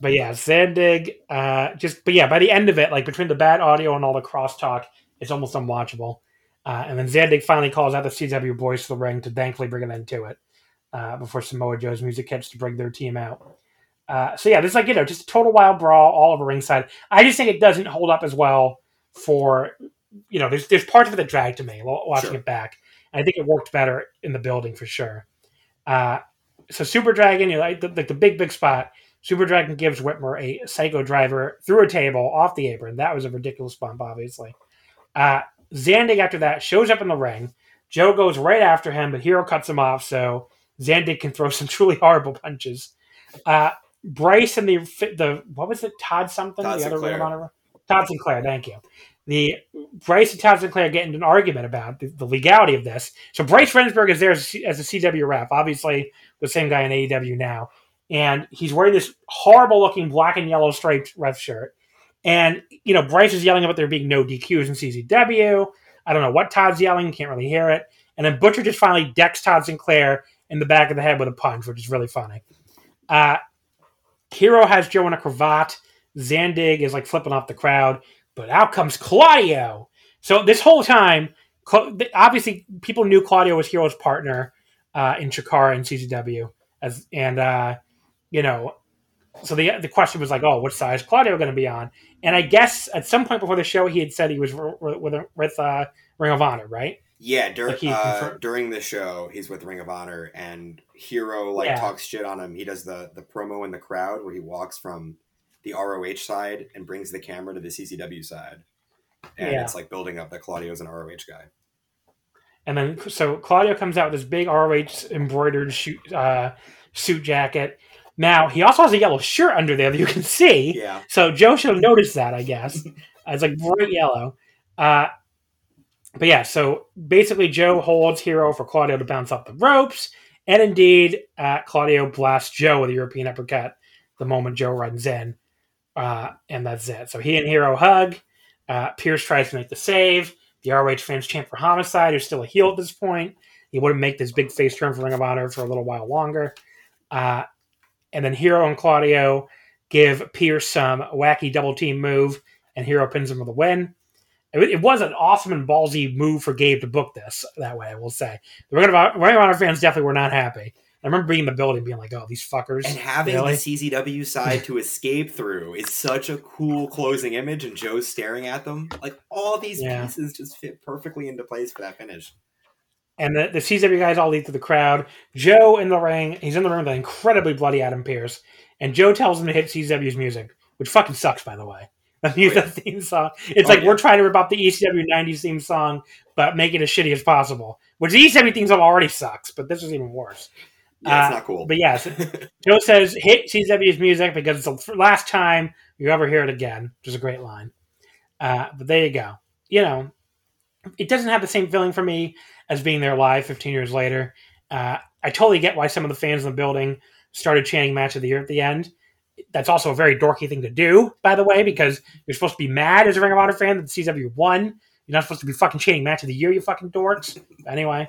But yeah, Zandig, uh, just but yeah, by the end of it, like between the bad audio and all the crosstalk, it's almost unwatchable. Uh, and then Zandig finally calls out the CW boys to the ring to thankfully bring an end to it uh, before Samoa Joe's music hits to bring their team out. Uh, so yeah, this is like you know just a total wild brawl all over ringside. I just think it doesn't hold up as well for you know there's there's parts of it that dragged to me watching sure. it back. I think it worked better in the building for sure. Uh, so Super Dragon, you know, like the, the, the, big big spot. Super Dragon gives Whitmer a psycho driver through a table off the apron. That was a ridiculous bump, obviously. Uh, Zandig after that shows up in the ring. Joe goes right after him, but Hero cuts him off, so Zandig can throw *laughs* some truly horrible punches. Uh, Bryce and the the what was it? Todd something. Todd the Sinclair. other Todd Sinclair. Thank you the Bryce and Todd Sinclair get into an argument about the, the, legality of this. So Bryce Remsburg is there as, as, a CW rep, obviously the same guy in AEW now, and he's wearing this horrible looking black and yellow striped ref shirt. And you know Bryce is yelling about there being no DQs in CZW. I don't know what Todd's yelling, can't really hear it. And then Butcher just finally decks Todd Sinclair in the back of the head with a punch, which is really funny. Uh, Hero has Joe in a cravat. Zandig is like flipping off the crowd. But out comes Claudio. So this whole time, obviously, people knew Claudio was Hero's partner uh, in Chikara and CZW, as and uh, you know, so the the question was like, oh, what size Claudio going to be on? And I guess at some point before the show, he had said he was with with uh, Ring of Honor, right? Yeah, dur- like uh, during the show, he's with Ring of Honor, and Hero like yeah. talks shit on him. He does the the promo in the crowd where he walks from the ROH side and brings the camera to the CZW side. And yeah. it's like building up that Claudio's an ROH guy. And then, so Claudio comes out with this big ROH embroidered shoot, uh, suit jacket. Now, he also has a yellow shirt under there that you can see. Yeah. So Joe should have noticed that, I guess. *laughs* it's like bright yellow. Uh, but yeah, so basically, Joe holds Hero for Claudio to bounce off the ropes. And indeed, uh, Claudio blasts Joe with a European uppercut the moment Joe runs in. Uh, and that's it. So he and Hero hug. Uh, Pearce tries to make the save. The ROH fans chant for Homicide, who's still a heel at this point. He wouldn't make this big face turn for Ring of Honor for a little while longer. Uh, and then Hero and Claudio give Pearce some wacky double team move, and Hero pins him with a win. It, it, was an awesome and ballsy move for Gabe to book this that way, I will say. The Ring of Honor fans definitely were not happy. I remember being in the building being like, oh, these fuckers. And having really? the CZW side to escape through is such a cool closing image, and Joe's staring at them. Like, all these yeah. pieces just fit perfectly into place for that finish. And the, the CZW guys all lead through the crowd. Joe in the ring, he's in the ring with an incredibly bloody Adam Pearce. And Joe tells him to hit CZW's music, which fucking sucks, by the way. *laughs* The oh, yeah. theme song. It's oh, like yeah. we're trying to rip off the ECW 90s theme song, but make it as shitty as possible. Which the ECW theme song already sucks, but this is even worse. Yeah, it's uh, not cool. But yes, *laughs* Joe says hit CZW's music because it's the last time you ever hear it again, which is a great line. Uh, but there you go. You know, it doesn't have the same feeling for me as being there live 15 years later. Uh, I totally get why some of the fans in the building started chanting match of the year at the end. That's also a very dorky thing to do, by the way, because you're supposed to be mad as a Ring of Honor fan that the CW won. You're not supposed to be fucking chanting match of the year, you fucking dorks. anyway,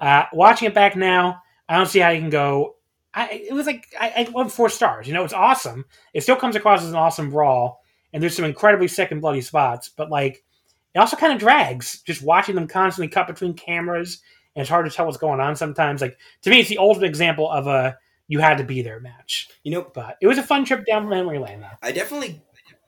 uh, watching it back now, I don't see how you can go. I, it was like I, I went four stars. You know, it's awesome. It still comes across as an awesome brawl, and there's some incredibly sick and bloody spots. But like, it also kind of drags just watching them constantly cut between cameras, and it's hard to tell what's going on sometimes. Like to me, it's the ultimate example of a you had to be there match. You know, but it was a fun trip down memory lane. Though I definitely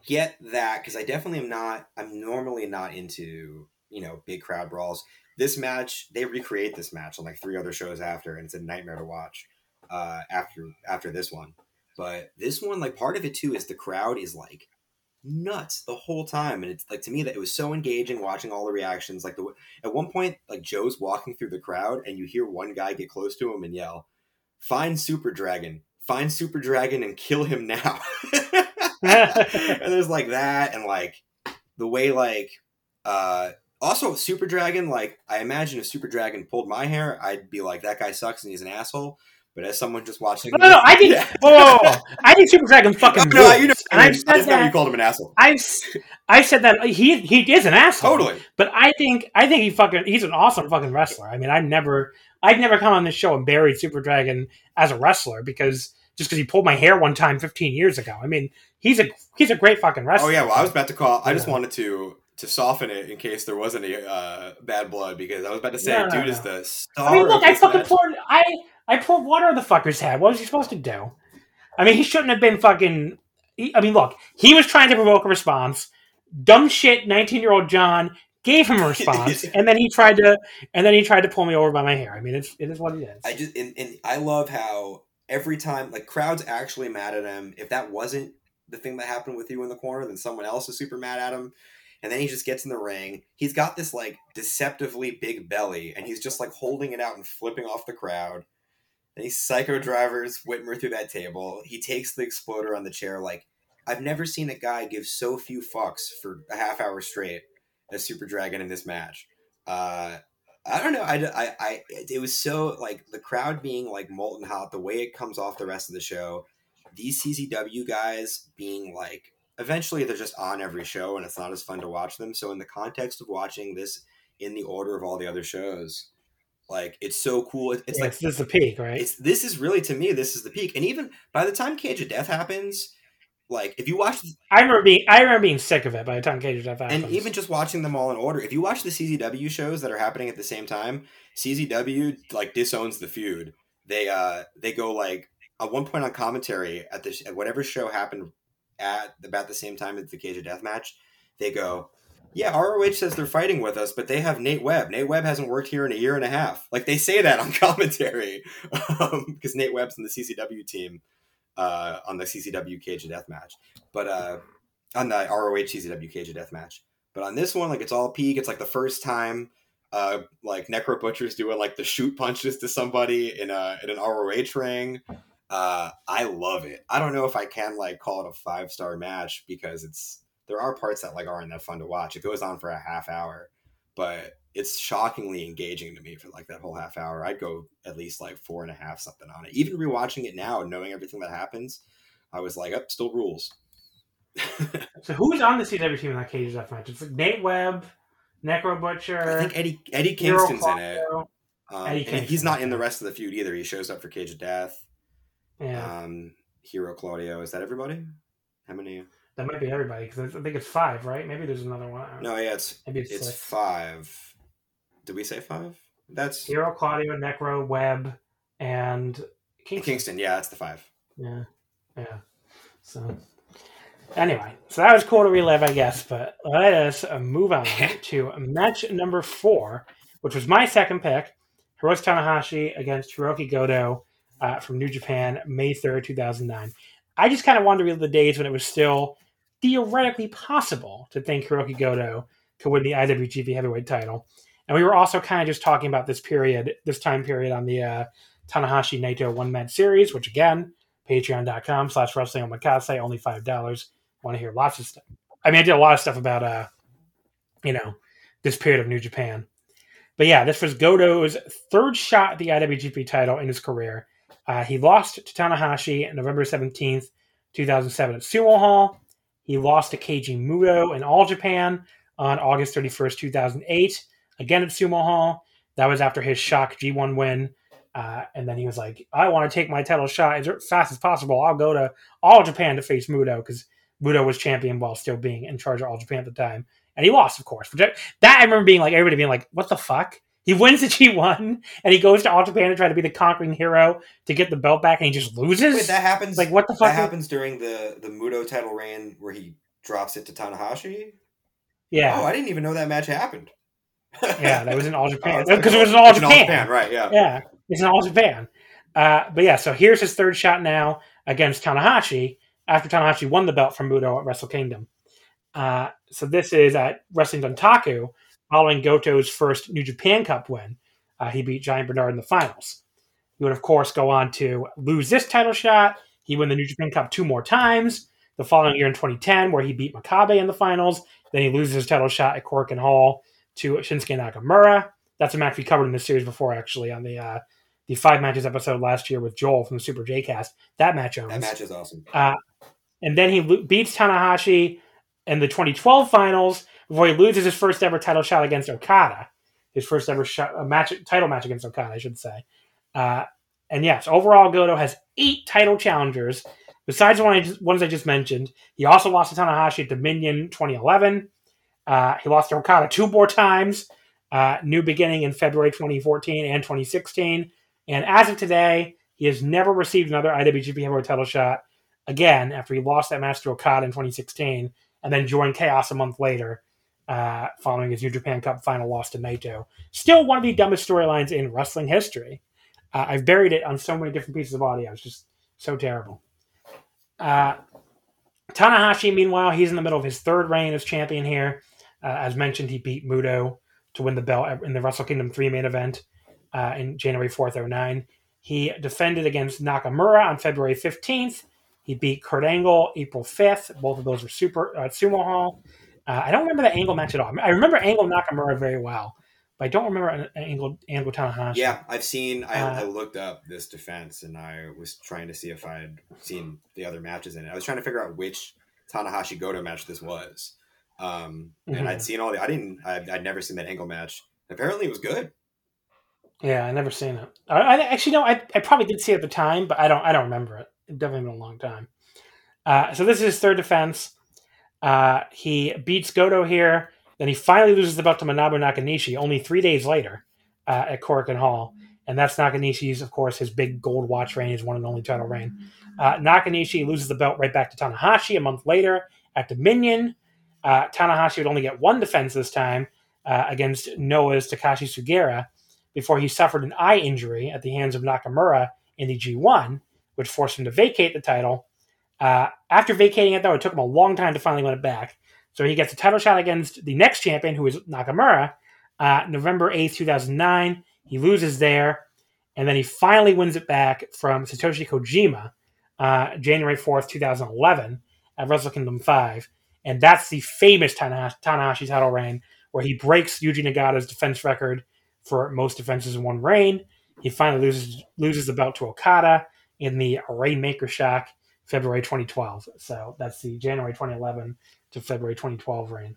get that because I definitely am not. I'm normally not into you know big crowd brawls this match they recreate this match on like three other shows after and it's a nightmare to watch uh, after after this one. But this one like part of it too is the crowd is like nuts the whole time and it's like to me that it was so engaging watching all the reactions like the at one point like joe's walking through the crowd and you hear one guy get close to him and yell find super dragon. Find super dragon and kill him now. *laughs* *laughs* And there's like that and like the way like uh also, Super Dragon, like I imagine if Super Dragon pulled my hair, I'd be like, that guy sucks and he's an asshole. But as someone just watching, no, no, no I think, *laughs* yeah. whoa, I think Super Dragon *laughs* oh, fucking. no, you know, and I've said that you called him an asshole. I've I said that he he is an asshole. Totally. But I think I think he fucking he's an awesome fucking wrestler. I mean, I've never I've never come on this show and buried Super Dragon as a wrestler because just because he pulled my hair one time 15 years ago. I mean, he's a he's a great fucking wrestler. Oh yeah, well I was about to call. I just wanted to to soften it in case there was any uh, bad blood because I was about to say, no, dude no, is the star. I mean, look, I fucking match. poured I I poured water on the fucker's head. What was he supposed to do? I mean, he shouldn't have been fucking. He, I mean, look, he was trying to provoke a response. Dumb shit, nineteen year old John gave him a *laughs* response, and then he tried to, and then he tried to pull me over by my hair. I mean, it's it is what it is. I just and, and I love how every time like crowds actually mad at him. If that wasn't the thing that happened with you in the corner, then someone else is super mad at him and then he just gets in the ring. He's got this like deceptively big belly, and he's just like holding it out and flipping off the crowd. Then he psycho drivers Whitmer through that table. He takes the exploder on the chair. Like I've never seen a guy give so few fucks for a half hour straight as Super Dragon in this match. Uh, I don't know. I, I, I, it was so like the crowd being like molten hot. The way it comes off the rest of the show. These CZW guys being like eventually they're just on every show and it's not as fun to watch them. So in the context of watching this in the order of all the other shows, like it's so cool. It's yeah, like this is the peak, right? It's this is really to me this is the peak. And even by the time Cage of Death happens, like if you watch, I remember being I remember being sick of it by the time Cage of Death happens. And even just watching them all in order, if you watch the CZW shows that are happening at the same time, CZW like disowns the feud. They uh they go like at one point on commentary at this at whatever show happened at about the same time as the Cage of Death match, they go, "Yeah, ROH says they're fighting with us, but they have Nate Webb. Nate Webb hasn't worked here in a year and a half." Like they say that on *laughs* commentary because um, Nate Webb's in the CZW team uh, on the CZW Cage of Death match, but uh, on the ROH CZW Cage of Death match. But on this one, like it's all peak. It's like the first time uh, like Necro Butcher's doing like the shoot punches to somebody in a in an ROH ring. Uh, I love it. I don't know if I can like call it a five star match because it's there are parts that like aren't that fun to watch. It goes on for a half hour, but it's shockingly engaging to me for like that whole half hour. I'd go at least like four and a half something on it. Even rewatching it now, knowing everything that happens, I was like, up, oh, still rules. *laughs* so who's on the CW team in that cage death match? It's like Nate Webb, Necro Butcher. I think Eddie Eddie Kingston's in it. Um, Eddie Kingston, he's not in the rest of the feud either. He shows up for Cage of Death. Yeah. Um, Hero Claudio. Is that everybody? How many? That might be everybody because I think it's five, right? Maybe there's another one. No, yeah, it's maybe it's, it's five. Did we say five? That's Hero Claudio, Necro, Webb, and Kingston. Kingston. Yeah, that's the five. Yeah, yeah. So anyway, so that was cool to relive, I guess. But let us uh, move on *laughs* to match number four, which was my second pick: Hiroshi Tanahashi against Hiroki Goto uh, from New Japan, May 3rd, 2009. I just kind of wanted to relive the days when it was still theoretically possible to think Hiroki Goto could win the IWGP Heavyweight title. And we were also kind of just talking about this period, this time period on the uh, Tanahashi Naito one man series, which again, patreon.com slash wrestling omakase, only $5. Want to hear lots of stuff. I mean, I did a lot of stuff about, uh, you know, this period of New Japan. But yeah, this was Goto's third shot at the IWGP title in his career. Uh, he lost to Tanahashi on November 17th, 2007 at Sumo Hall. He lost to Keiji Muto in All Japan on August 31st, 2008, again at Sumo Hall. That was after his shock G1 win. Uh, and then he was like, I want to take my title shot as fast as possible. I'll go to All Japan to face Muto because Muto was champion while still being in charge of All Japan at the time. And he lost, of course. That I remember being like, everybody being like, what the fuck? He wins the *laughs* G1 and he goes to All Japan to try to be the conquering hero to get the belt back and he just loses. Wait, that happens. Like what the fuck? That happens during the the Muto title reign where he drops it to Tanahashi. Yeah. Oh, I didn't even know that match happened. *laughs* yeah, that was in All *laughs* Japan because oh, it was in All Japan. All Japan. Right? Yeah. Yeah, it's in All Japan. Uh, but yeah, so here's his third shot now against Tanahashi after Tanahashi won the belt from Muto at Wrestle Kingdom. Uh, so this is at Wrestling Dontaku following Goto's first New Japan Cup win. Uh, he beat Giant Bernard in the finals. He would, of course, go on to lose this title shot. He won the New Japan Cup two more times. The following year in 2010, where he beat Makabe in the finals. Then he loses his title shot at Korakuen Hall to Shinsuke Nakamura. That's a match we covered in this series before, actually, on the uh, the five matches episode last year with Joel from the Super J Cast. That match owns. That match is awesome. Uh, and then he beats Tanahashi in the 2012 finals before he loses his first ever title shot against Okada, his first ever shot, a match title match against Okada, I should say. Uh, and yes, overall, Goto has eight title challengers. Besides the ones I just mentioned, he also lost to Tanahashi at Dominion 2011. Uh, he lost to Okada two more times. Uh, new beginning in February 2014 and 2016. And as of today, he has never received another IWGP Heavyweight title shot again after he lost that match to Okada in 2016 and then joined Chaos a month later uh, following his New Japan Cup final loss to Naito. Still one of the dumbest storylines in wrestling history. Uh, I've buried it on so many different pieces of audio. It's just so terrible. Uh, Tanahashi, meanwhile, he's in the middle of his third reign as champion here. Uh, as mentioned, he beat Muto to win the belt in the Wrestle Kingdom 3 main event uh, in January 4th, 09. He defended against Nakamura on February 15th. He beat Kurt Angle April 5th. Both of those were super uh, Sumo Hall. Uh, I don't remember the Angle match at all. I remember Angle Nakamura very well, but I don't remember an Angle Angle Tanahashi. Yeah, I've seen. I, uh, I, looked up this defense, and I was trying to see if I had seen the other matches in it. I was trying to figure out which Tanahashi Goto match this was. Um, and mm-hmm. I'd seen all the. I didn't. I'd, I'd never seen that Angle match. Apparently, it was good. Yeah, I never seen it. I, I actually no, I, I probably did see it at the time, but I don't I don't remember it. It definitely been a long time. Uh, so this is his third defense. Uh, he beats Goto here. Then he finally loses the belt to Manabu Nakanishi only three days later uh, at Korakuen Hall. And that's Nakanishi's, of course, his big gold watch reign, his one and only title reign. Uh, Nakanishi loses the belt right back to Tanahashi a month later at Dominion. Uh, Tanahashi would only get one defense this time uh, against Noah's Takashi Sugiura before he suffered an eye injury at the hands of Nakamura in the G1, which forced him to vacate the title. Uh, after vacating it, though, it took him a long time to finally win it back. So he gets a title shot against the next champion, who is Nakamura, uh, November 8th, 2009. He loses there, and then he finally wins it back from Satoshi Kojima, uh, January 4th, 2011, at Wrestle Kingdom 5. And that's the famous Tanahashi, Tanahashi title reign, where he breaks Yuji Nagata's defense record for most defenses in one reign. He finally loses loses the belt to Okada in the Rainmaker Shock February 2012. So that's the January 2011 to February 2012 reign.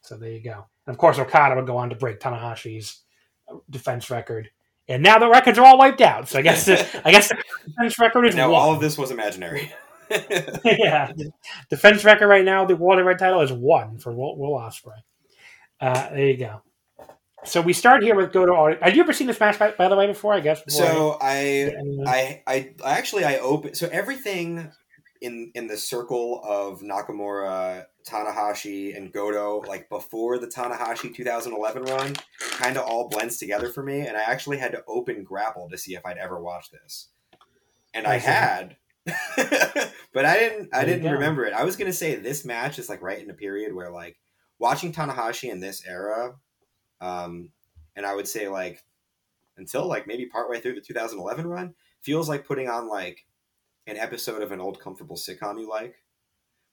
So there you go. And of course, Okada would go on to break Tanahashi's defense record. And now the records are all wiped out. So I guess the, I guess the defense record is *laughs* now one. all of this was imaginary. *laughs* *laughs* yeah, defense record right now, the World Heavyweight title is one for Will, Will Ospreay. Uh, there you go. So we start here with Goto. Audio. Have you ever seen this match by, by the way before? I guess. So I, I, I, I actually I open so everything in in the circle of Nakamura, Tanahashi, and Goto, like before the Tanahashi 2011 run, kind of all blends together for me. And I actually had to open Grapple to see if I'd ever watched this, and I, I had. *laughs* but I didn't. I didn't remember it. I was gonna say this match is like right in a period where like watching Tanahashi in this era um, and I would say like until like maybe partway through the 2011 run, feels like putting on like an episode of an old comfortable sitcom you like.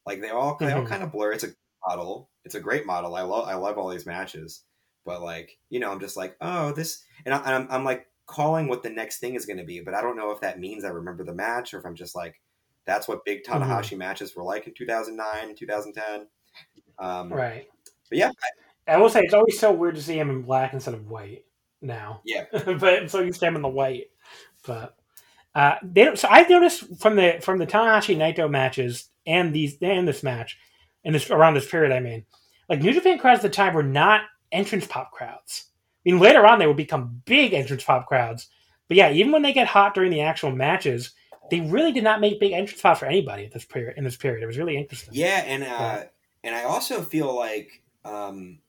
Like they all mm-hmm. they all mm-hmm. kind of blur. It's a model. It's a great model. I love I love all these matches. But like you know, I'm just like oh this, and I, I'm I'm like calling what the next thing is going to be. But I don't know if that means I remember the match or if I'm just like that's what big mm-hmm. Tanahashi mm-hmm. matches were like in 2009 2010. Um, right. But yeah, I will say it's always so weird to see him in black instead of white now. Yeah, *laughs* but so used to him in the white. But uh, they don't, so I've noticed from the from the Tanahashi Naito matches and these and this match and this around this period, I mean, like New Japan crowds at the time were not entrance pop crowds. I mean, later on they would become big entrance pop crowds. But yeah, even when they get hot during the actual matches, they really did not make big entrance pop for anybody at this period. In this period, it was really interesting. Yeah, and uh, yeah. and I also feel like um,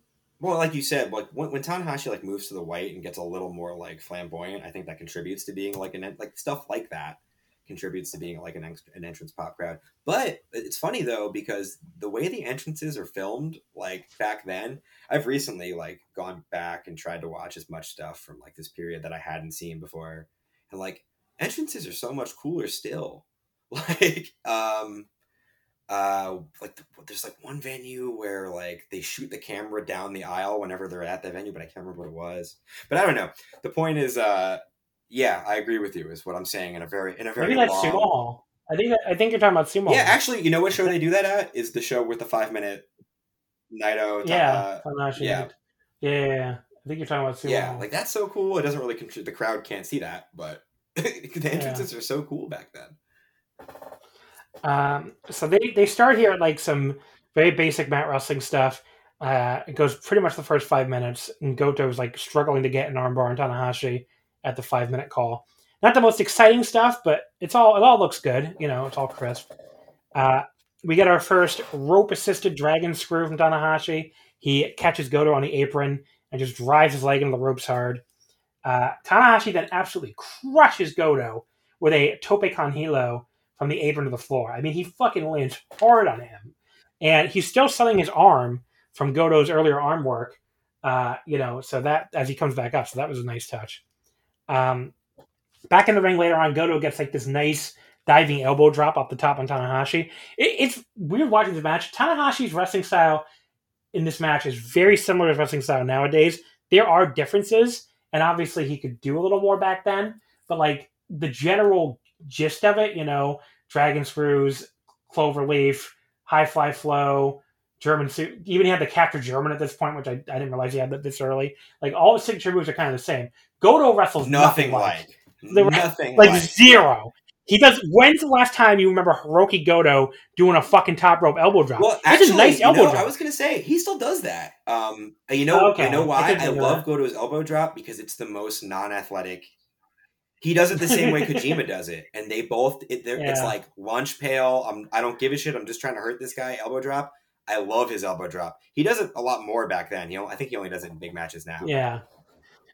well, like you said, like when, when Tanahashi like moves to the white and gets a little more like flamboyant, I think that contributes to being like an like stuff like that contributes to being like an, an entrance pop crowd. But it's funny though because the way the entrances are filmed, like back then, I've recently like gone back and tried to watch as much stuff from like this period that I hadn't seen before, and like entrances are so much cooler still. *laughs* Like, um, uh like the, there's like one venue where like they shoot the camera down the aisle whenever they're at the venue but i can't remember what it was but i don't know the point is uh yeah i agree with you is what i'm saying in a very in a very maybe like long, I think that, I think you're talking about sumo. Yeah, actually, you know what show they do that at is the show with the five minute Naito. Yeah, uh, yeah. yeah, yeah, I think you're talking about sumo. Yeah, like that's so cool. It doesn't really contribute. The crowd can't see that, but *laughs* the entrances yeah. are so cool back then. Um, so they they start here at like some very basic mat wrestling stuff. Uh, it goes pretty much the first five minutes, and Goto Goto's like struggling to get an armbar on Tanahashi at the five minute call. Not the most exciting stuff, but it's all it all looks good. You know, it's all crisp. Uh, we get our first rope assisted dragon screw from Tanahashi. He catches Goto on the apron and just drives his leg into the ropes hard. Uh, Tanahashi then absolutely crushes Goto with a tope con hilo from the apron to the floor. I mean, he fucking lands hard on him. And he's still selling his arm from Goto's earlier arm work. Uh, you know, so that as he comes back up, so that was a nice touch. Um, back in the ring later on, Goto gets like this nice diving elbow drop off the top on Tanahashi. It, it's weird watching this match. Tanahashi's wrestling style in this match is very similar to wrestling style nowadays. There are differences, and obviously he could do a little more back then, but like the general gist of it, you know, dragon screws, clover leaf, high fly flow, German suit. Even he had the capture German at this point, which I, I didn't realize he had that this early. Like all the signature moves are kind of the same. Goto wrestles nothing, nothing like. like. Nothing like, like zero. He does. When's the last time you remember Hirooki Goto doing a fucking top rope elbow drop? Well, actually, a nice elbow know, drop. I was gonna say he still does that. Um, you know, okay. I know why. I, I love that. Goto's elbow drop because it's the most non-athletic. He does it the same way *laughs* Kojima does it, and they both. It, yeah. It's like lunch pail. I'm. I don't give a shit. I'm just trying to hurt this guy. Elbow drop. I love his elbow drop. He does it a lot more back then. You know, I think he only does it in big matches now. Yeah,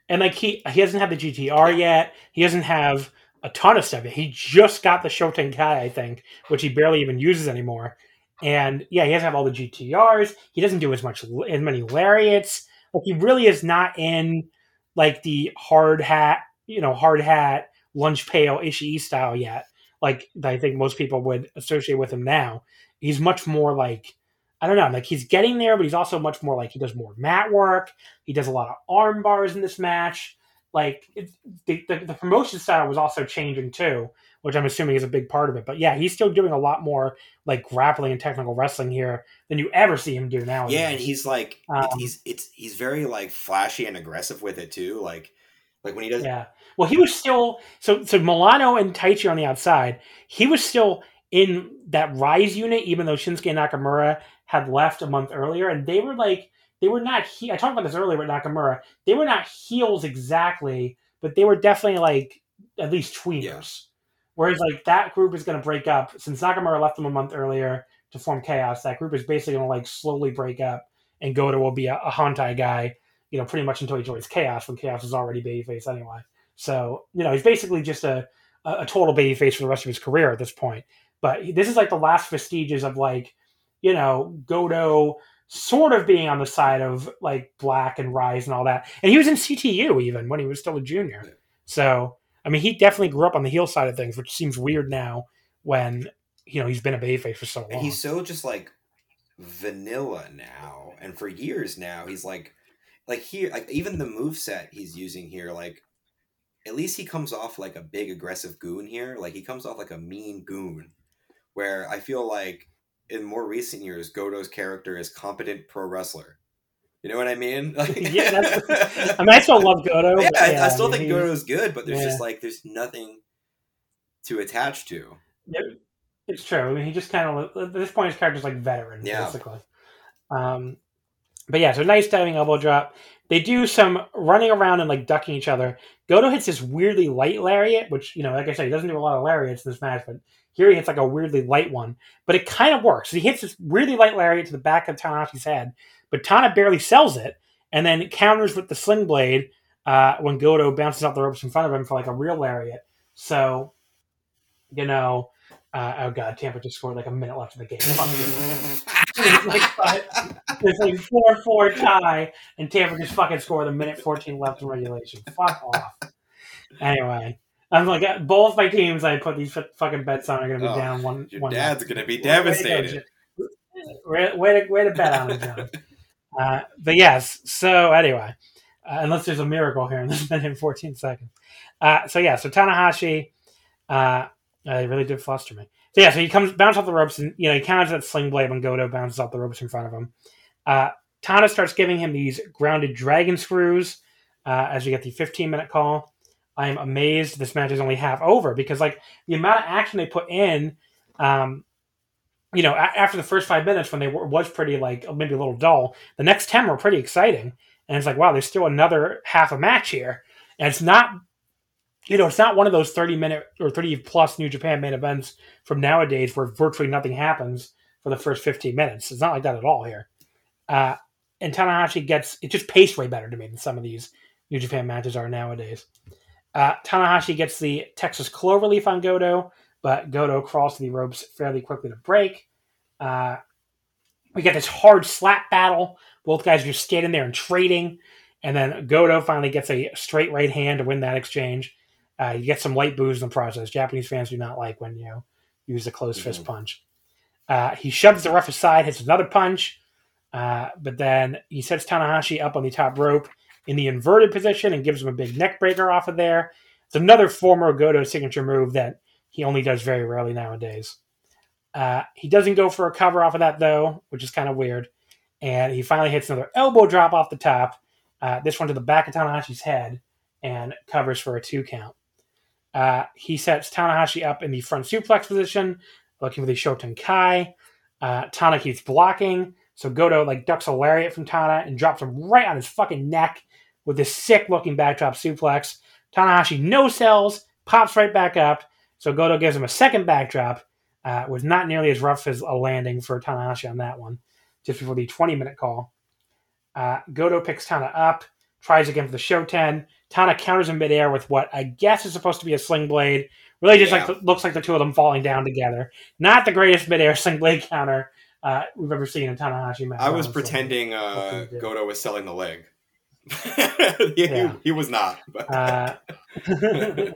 and like he he doesn't have the GTR yet. He doesn't have a ton of stuff. He just got the Shotenkai, I think, which he barely even uses anymore. And yeah, he doesn't have all the GTRs. He doesn't do as much as many lariats. Like he really is not in like the hard hat, you know, hard hat lunch pail Ishii style yet. Like I think most people would associate with him now. He's much more like I don't know, like he's getting there, but he's also much more like he does more mat work. He does a lot of arm bars in this match like it, the, the, the promotion style was also changing too, which I'm assuming is a big part of it. But yeah, he's still doing a lot more like grappling and technical wrestling here than you ever see him do now. Yeah, and he's like um, he's it's he's very like flashy and aggressive with it too. Like like when he does. Yeah. Well, he was still so so Milano and Taichi on the outside. He was still in that Rise unit, even though Shinsuke Nakamura had left a month earlier, and they were like they were not. He- I talked about this earlier with Nakamura. They were not heels exactly, but they were definitely like at least tweeners. Yeah. Whereas like that group is going to break up since Nakamura left them a month earlier to form Chaos. That group is basically going to like slowly break up, and Goto will be a, a Hontai guy, you know, pretty much until he joins Chaos when Chaos is already babyface anyway. So you know he's basically just a a, a total babyface for the rest of his career at this point. But this is like the last vestiges of like you know Goto sort of being on the side of like Black and Rise and all that. And he was in CTU even when he was still a junior. So I mean, he definitely grew up on the heel side of things, which seems weird now when you know he's been a babyface for so long. And he's so just like vanilla now, and for years now, he's like, like here, like even the move set he's using here, like at least he comes off like a big aggressive goon here. Like he comes off like a mean goon, where I feel like in more recent years, Goto's character is competent pro wrestler. You know what I mean? *laughs* Like, yeah, I mean, I still love Goto. Yeah, yeah I, still I mean, think Goto's good, but there's yeah. just like there's nothing to attach to. It, it's true. I mean, he just kind of at this point his character's like veteran, yeah. basically. Um, but yeah, so nice diving elbow drop. They do some running around and like ducking each other. Goto hits this weirdly light lariat, which you know, like I said, he doesn't do a lot of lariats in this match, but here he hits like a weirdly light one, but it kind of works. He hits this weirdly light lariat to the back of Tanahashi's head, but Tana barely sells it, and then counters with the sling blade uh, when Goto bounces off the ropes in front of him for like a real lariat. So, you know, uh, oh god, Tampa just scored like a minute left in the game. *laughs* *laughs* it's like it's like four four tie, and Tampa just fucking scored a minute fourteen left in regulation. Fuck off. Anyway, I'm like uh, both my teams I put these fucking bets on are going to be oh, down one. Your one dad's going to be devastated. Way, way, to, way to bet on it, John. uh, but yes, so anyway, uh, unless there's a miracle here in this *laughs* minute and 14 seconds. Uh, so yeah, so Tanahashi, uh, uh, really did fluster me. So yeah, so he comes bounce off the ropes and you know he counters that sling blade when Goto bounces off the ropes in front of him. Uh, Tana starts giving him these grounded dragon screws uh, as you get the 15 minute call. I am amazed this match is only half over because like the amount of action they put in, um, you know, a- after the first five minutes when they were, was pretty like maybe a little dull, the next 10 were pretty exciting. And it's like, wow, there's still another half a match here. And it's not you know, it's not one of those 30 minute or 30 plus New Japan main events from nowadays where virtually nothing happens for the first 15 minutes. It's not like that at all here. Uh, and Tanahashi gets it just paced way better to me than some of these New Japan matches are nowadays. Uh, Tanahashi gets the Texas Cloverleaf on Goto, but Goto crawls to the ropes fairly quickly to break. Uh, we get this hard slap battle. Both guys are just standing there and trading. And then Goto finally gets a straight right hand to win that exchange. Uh, you get some light booze in the process. Japanese fans do not like when you use a closed fist mm-hmm. punch. Uh, he shoves the ref aside, hits another punch, uh, but then he sets Tanahashi up on the top rope in the inverted position and gives him a big neck breaker off of there. It's another former Goto signature move that he only does very rarely nowadays. Uh, he doesn't go for a cover off of that though, which is kind of weird. And he finally hits another elbow drop off the top. Uh, this one to the back of Tanahashi's head and covers for a two count. Uh, he sets Tanahashi up in the front suplex position, looking for the Shotenkai. Uh, Tana keeps blocking, so Goto like ducks a lariat from Tana and drops him right on his fucking neck with this sick looking backdrop suplex. Tanahashi no sells, pops right back up, so Goto gives him a second backdrop. Uh, was not nearly as rough as a landing for Tanahashi on that one, just before the 20 minute call. Uh, Goto picks Tana up, tries again for the Shoten. Tana counters in midair with what I guess is supposed to be a sling blade. Really, just yeah. like looks like the two of them falling down together. Not the greatest midair *laughs* sling blade counter uh, we've ever seen in Tanahashi match. I was pretending uh, Goto was selling the leg. *laughs* he, yeah. he, was not. Uh, *laughs*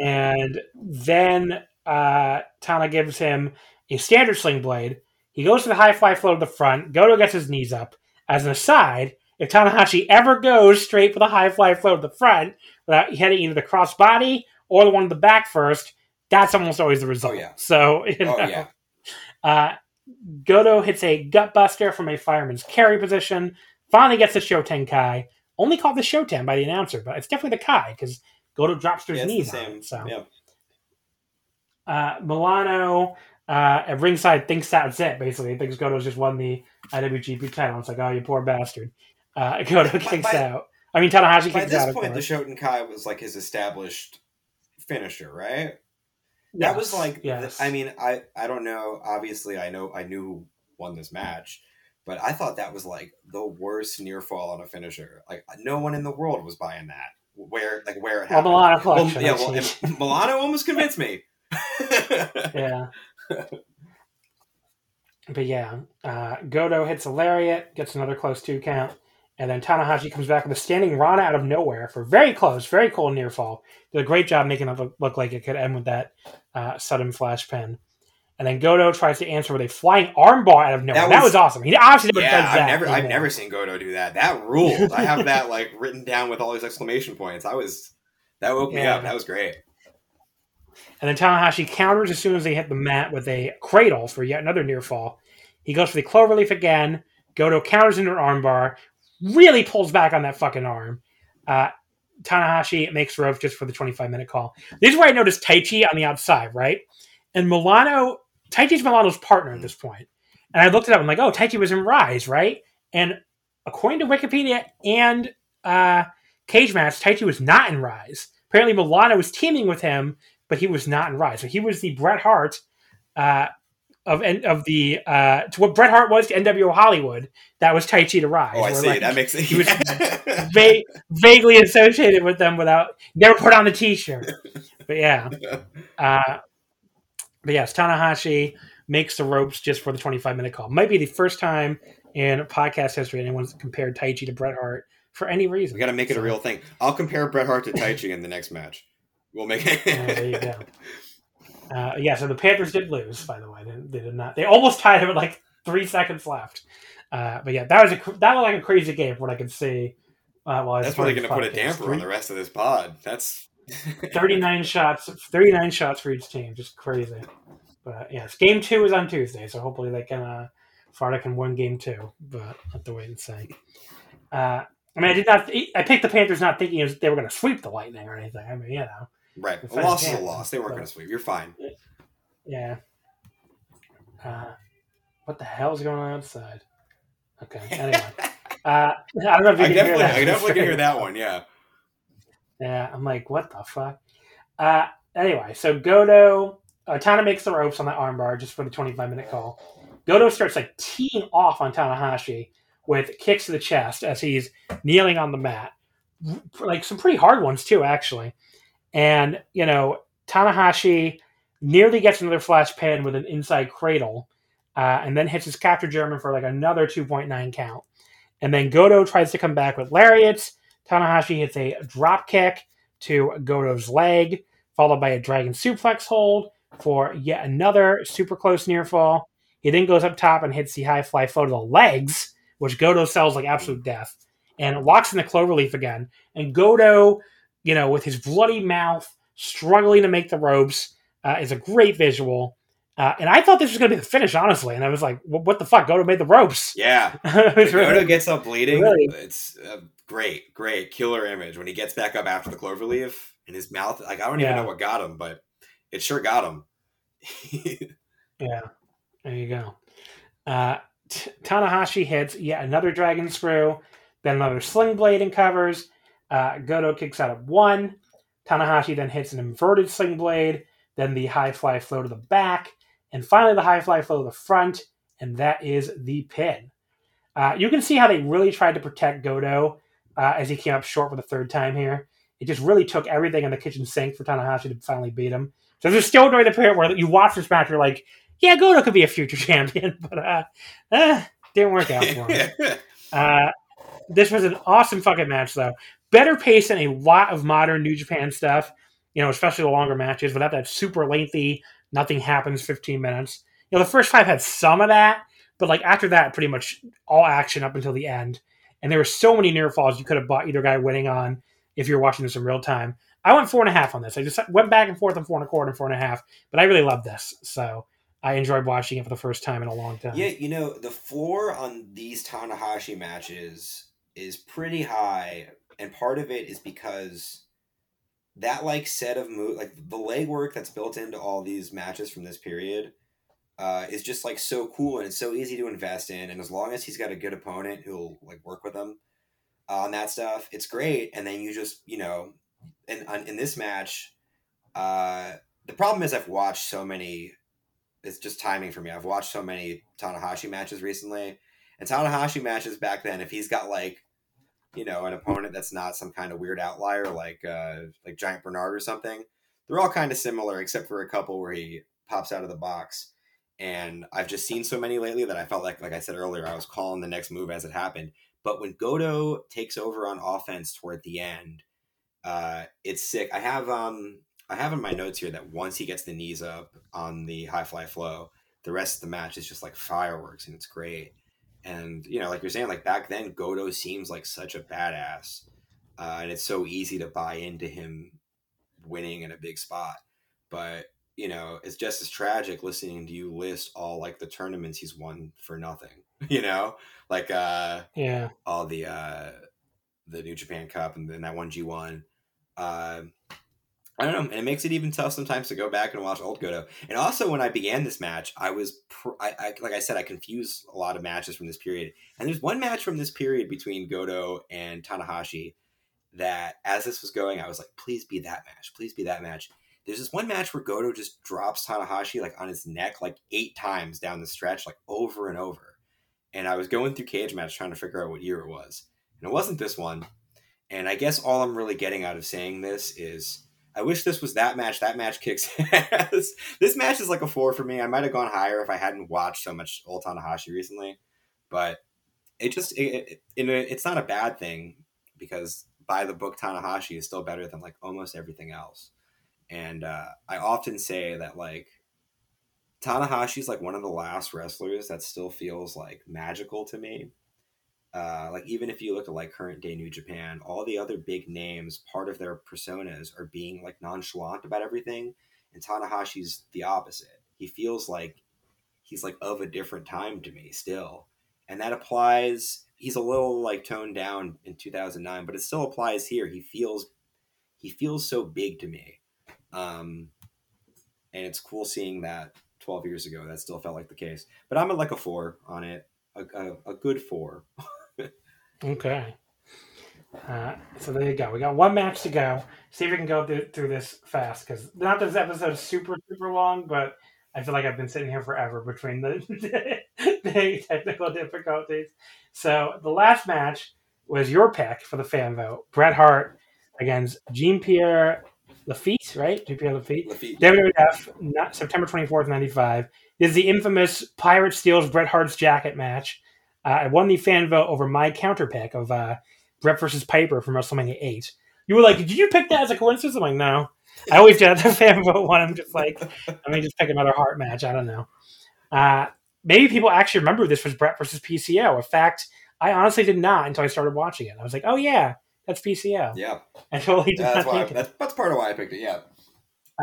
and then uh, Tana gives him a standard sling blade. He goes to the high fly flow to the front. Goto gets his knees up. As an aside, if Tanahashi ever goes straight for the high fly flow to the front without hitting either the cross body or the one in the back first, that's almost always the result. Oh, yeah. So, *laughs* you know, oh, yeah. Uh, Goto hits a gutbuster from a fireman's carry position, finally gets the Shoten Kai, only called the Shoten by the announcer, but it's definitely the Kai because Goto drops to his yeah, knees. On it, so, yeah. uh, Milano uh, at ringside thinks that's it, basically. He thinks Goto's just won the IWGP title. It's like, oh, you poor bastard. Uh, *laughs* Goto kicks by, out. I mean, Tanahashi kicks out. By this point, the Shoten Kai was like his established finisher, right? Yes, that was like, yes. I mean, I I don't know. Obviously, I know I knew who won this match, but I thought that was like the worst near fall on a finisher. Like no one in the world was buying that. Where like where it happened. Well, Milano well, yeah, well, Milano almost convinced me. *laughs* *laughs* yeah. But yeah, uh, Goto hits a lariat, gets another close two count. And then Tanahashi comes back with a standing Rana out of nowhere for very close, very cool near fall. Did a great job making it look, look like it could end with that uh, sudden flash pin. And then Goto tries to answer with a flying armbar out of nowhere. That was, that was awesome. He obviously yeah, I've never, I've never seen Goto do that. That ruled. I have that like *laughs* written down with all these exclamation points. I was that woke me up. That was great. And then Tanahashi counters as soon as they hit the mat with a cradle for yet another near fall. He goes for the cloverleaf again. Goto counters into an armbar, really pulls back on that fucking arm. Uh, Tanahashi makes ropes just for the 25 minute call. This is where I noticed Taichi on the outside, right? And Milano, Taichi's Milano's partner at this point. And I looked it up. I'm like, oh, Taichi was in Rise, right? And according to Wikipedia and uh, Cagematch, Taichi was not in Rise. Apparently, Milano was teaming with him, but he was not in Rise. So he was the Bret Hart uh, of of the uh, to what Bret Hart was to NWO Hollywood. That was Taichi to Rise. Oh, I see. Like, that makes it. He was *laughs* va- vaguely associated with them without never put on the T-shirt. But yeah, *laughs* uh, but yes, Tanahashi makes the ropes just for the 25 minute call. Might be the first time in podcast history anyone's compared Taichi to Bret Hart for any reason. We got to make it a real thing. I'll compare Bret Hart to Taichi in the next match. We'll make it. *laughs* there you go. Uh, yeah, so the Panthers did lose, by the way. They, they did not. They almost tied it with like three seconds left. Uh, but yeah, that was a that was like a crazy game from what I could see. Uh, while That's probably going to put a damper Three, on the rest of this pod. That's *laughs* thirty nine shots, thirty nine shots for each team, just crazy. But yes, game two is on Tuesday, so hopefully they can uh, Florida can win game two. But have to wait and see. Uh, I mean, I did not. I picked the Panthers not thinking they were going to sweep the Lightning or anything. I mean, you know, right? A loss is a loss. They weren't going to sweep. You're fine. Yeah. Uh, what the hell is going on outside? Okay. *laughs* Anyway, uh, I don't know if you I can definitely, hear that. I definitely can hear that one. Yeah. Yeah, I'm like, what the fuck? Uh, anyway, so Goto, uh, Tana makes the ropes on that armbar just for the 25 minute call. Goto starts like teeing off on Tanahashi with kicks to the chest as he's kneeling on the mat, like some pretty hard ones too, actually. And you know, Tanahashi nearly gets another flash pin with an inside cradle, uh, and then hits his capture German for like another 2.9 count. And then Goto tries to come back with lariats. Tanahashi hits a drop kick to Goto's leg, followed by a dragon suplex hold for yet another super close near fall. He then goes up top and hits the high fly flow to the legs, which Goto sells like absolute death, and locks in the cloverleaf again. And Goto, you know, with his bloody mouth, struggling to make the ropes, uh, is a great visual. Uh, and I thought this was going to be the finish, honestly. And I was like, "What the fuck? Goto made the ropes." Yeah, *laughs* Goto really, gets up bleeding. Really? It's a great, great killer image when he gets back up after the cloverleaf in his mouth. Like I don't even know what got him, but it sure got him. *laughs* yeah, there you go. Uh, T- Tanahashi hits yet another dragon screw, then another sling blade and covers. Uh, Goto kicks out of one. Tanahashi then hits an inverted sling blade, then the high fly flow to the back, and finally the high fly flow to the front, and that is the pin. Uh, you can see how they really tried to protect Goto uh, as he came up short for the third time here. It just really took everything in the kitchen sink for Tanahashi to finally beat him. So there's still during the period where you watch this match, you're like, yeah, Goto could be a future *laughs* champion, *laughs* but uh, uh didn't work out for him. *laughs* this was an awesome fucking match, though. Better pace than a lot of modern New Japan stuff, you know, especially the longer matches without that super lengthy, nothing happens 15 minutes. You know, the first five had some of that, but like after that, pretty much all action up until the end. And there were so many near falls you could have bought either guy winning on if you're watching this in real time. I went four and a half on this. I just went back and forth on four and a quarter and four and a half, but I really love this. So I enjoyed watching it for the first time in a long time. Yeah, you know, the floor on these Tanahashi matches is pretty high, and part of it is because that like set of move like the legwork that's built into all these matches from this period uh, is just like so cool and it's so easy to invest in. And as long as he's got a good opponent who'll like work with him on that stuff, it's great. And then you just you know, in in this match, uh, the problem is I've watched so many. It's just timing for me. I've watched so many Tanahashi matches recently, and Tanahashi matches back then. If he's got like you know an opponent that's not some kind of weird outlier like uh like Giant Bernard or something, they're all kind of similar except for a couple where he pops out of the box and I've just seen so many lately that I felt like, like I said earlier, I was calling the next move as it happened. But when Goto takes over on offense toward the end, uh, it's sick. I have um, I have in my notes here that once he gets the knees up on the high fly flow, the rest of the match is just like fireworks, and it's great. And you know, like you're saying, like back then, Goto seems like such a badass, uh, and it's so easy to buy into him winning in a big spot. But you know, it's just as tragic listening to you list all like the tournaments he's won for nothing. *laughs* You know, like uh, yeah, all the uh, the New Japan Cup and then that one G one. Uh, I don't know, and it makes it even tough sometimes to go back and watch old Goto. And also, when I began this match, I was, pr- I, I, like I said, I confuse a lot of matches from this period. And there's one match from this period between Goto and Tanahashi that, as this was going, I was like, please be that match, please be that match. There's this one match where Goto just drops Tanahashi like on his neck like eight times down the stretch, like over and over. And I was going through Cagematch trying to figure out what year it was, and it wasn't this one. And I guess all I'm really getting out of saying this is I wish this was that match. That match kicks *laughs* ass. this match is like a four for me. I might have gone higher if I hadn't watched so much old Tanahashi recently, but it just it, it, it's not a bad thing because by the book Tanahashi is still better than like almost everything else. And uh, I often say that like Tanahashi's like one of the last wrestlers that still feels like magical to me. Uh, like even if you look at like current day New Japan, all the other big names, part of their personas are being like nonchalant about everything, and Tanahashi's the opposite. he feels like he's like of a different time to me still, and that applies. He's a little like toned down in 2009, but it still applies here. He feels he feels so big to me, um, and it's cool seeing that 12 years ago that still felt like the case. But I'm at like a four on it, a, a, a good four. *laughs* okay. Uh, so there you go. We got one match to go. See if we can go through, through this fast because not this episode is super super long, but I feel like I've been sitting here forever between the, *laughs* the technical difficulties. So the last match was your pick for the fan vote: Bret Hart against Jean Pierre Lafitte, right? Jean Pierre Lafitte. Lafitte. WWF, not, September twenty fourth, ninety five. This is the infamous Pirate steals Bret Hart's jacket match. Uh, I won the fan vote over my counter pick of uh, Bret versus Piper from WrestleMania 8. You were like, did you pick that as a coincidence? I'm like, no. I always do the *laughs* fan vote one. I'm just like, let me just pick another Hart match. I don't know. Uh, maybe people actually remember this was Bret versus PCO. In fact, I honestly did not until I started watching it. I was like, oh yeah, that's PCO. Yeah. *laughs* I totally did that's, why, that's, that's, part of why I picked it. Yeah.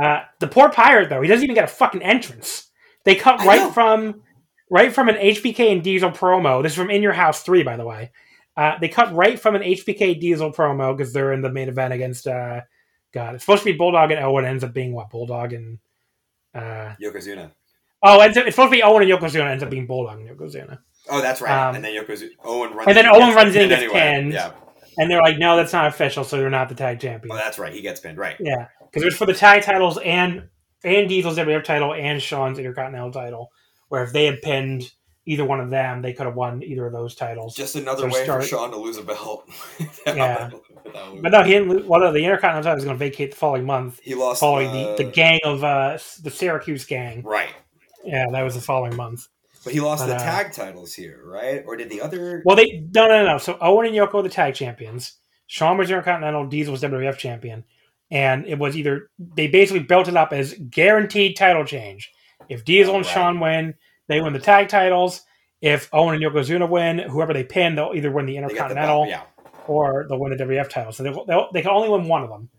Uh, the poor pirate though, he doesn't even get a fucking entrance. They cut right from right from an HBK and Diesel promo. This is from In Your House Three, by the way. Uh, they cut right from an HBK Diesel promo because they're in the main event against uh, God. It's supposed to be Bulldog and Owen. Ends up being what Bulldog and uh, Yokozuna. Oh, it's, it's supposed to be Owen and Yokozuna. Ends up being Bulldog and Yokozuna. Oh, that's right. Um, and then Yokozuna, Owen runs. And then Owen runs in and gets anyway. pinned. Yeah. And they're like, no, that's not official, so they're not the tag champion. Oh, that's right. He gets pinned, right? Yeah, because it was for the tag titles and and Diesel's WWF title and Shawn's Intercontinental title. Where if they had pinned either one of them, they could have won either of those titles. Just another so way start... for Shawn to lose a belt. *laughs* yeah, but no, he didn't. Lose, well, no, the Intercontinental title was going to vacate the following month. He lost following the, the gang of uh, the Syracuse gang. Right. Yeah, that was the following month. But he lost but, the uh, tag titles here, right? Or did the other? Well, they no, no, no. So Owen and Yoko were the tag champions. Shawn was Intercontinental. Diesel was WWF champion, and it was either they basically built it up as guaranteed title change. If Diesel and right. Shawn win, they win the tag titles if Owen and Yokozuna win, whoever they pin, they'll either win the Intercontinental the yeah. or they'll win the WF title. So they'll, they'll, they can only win one of them.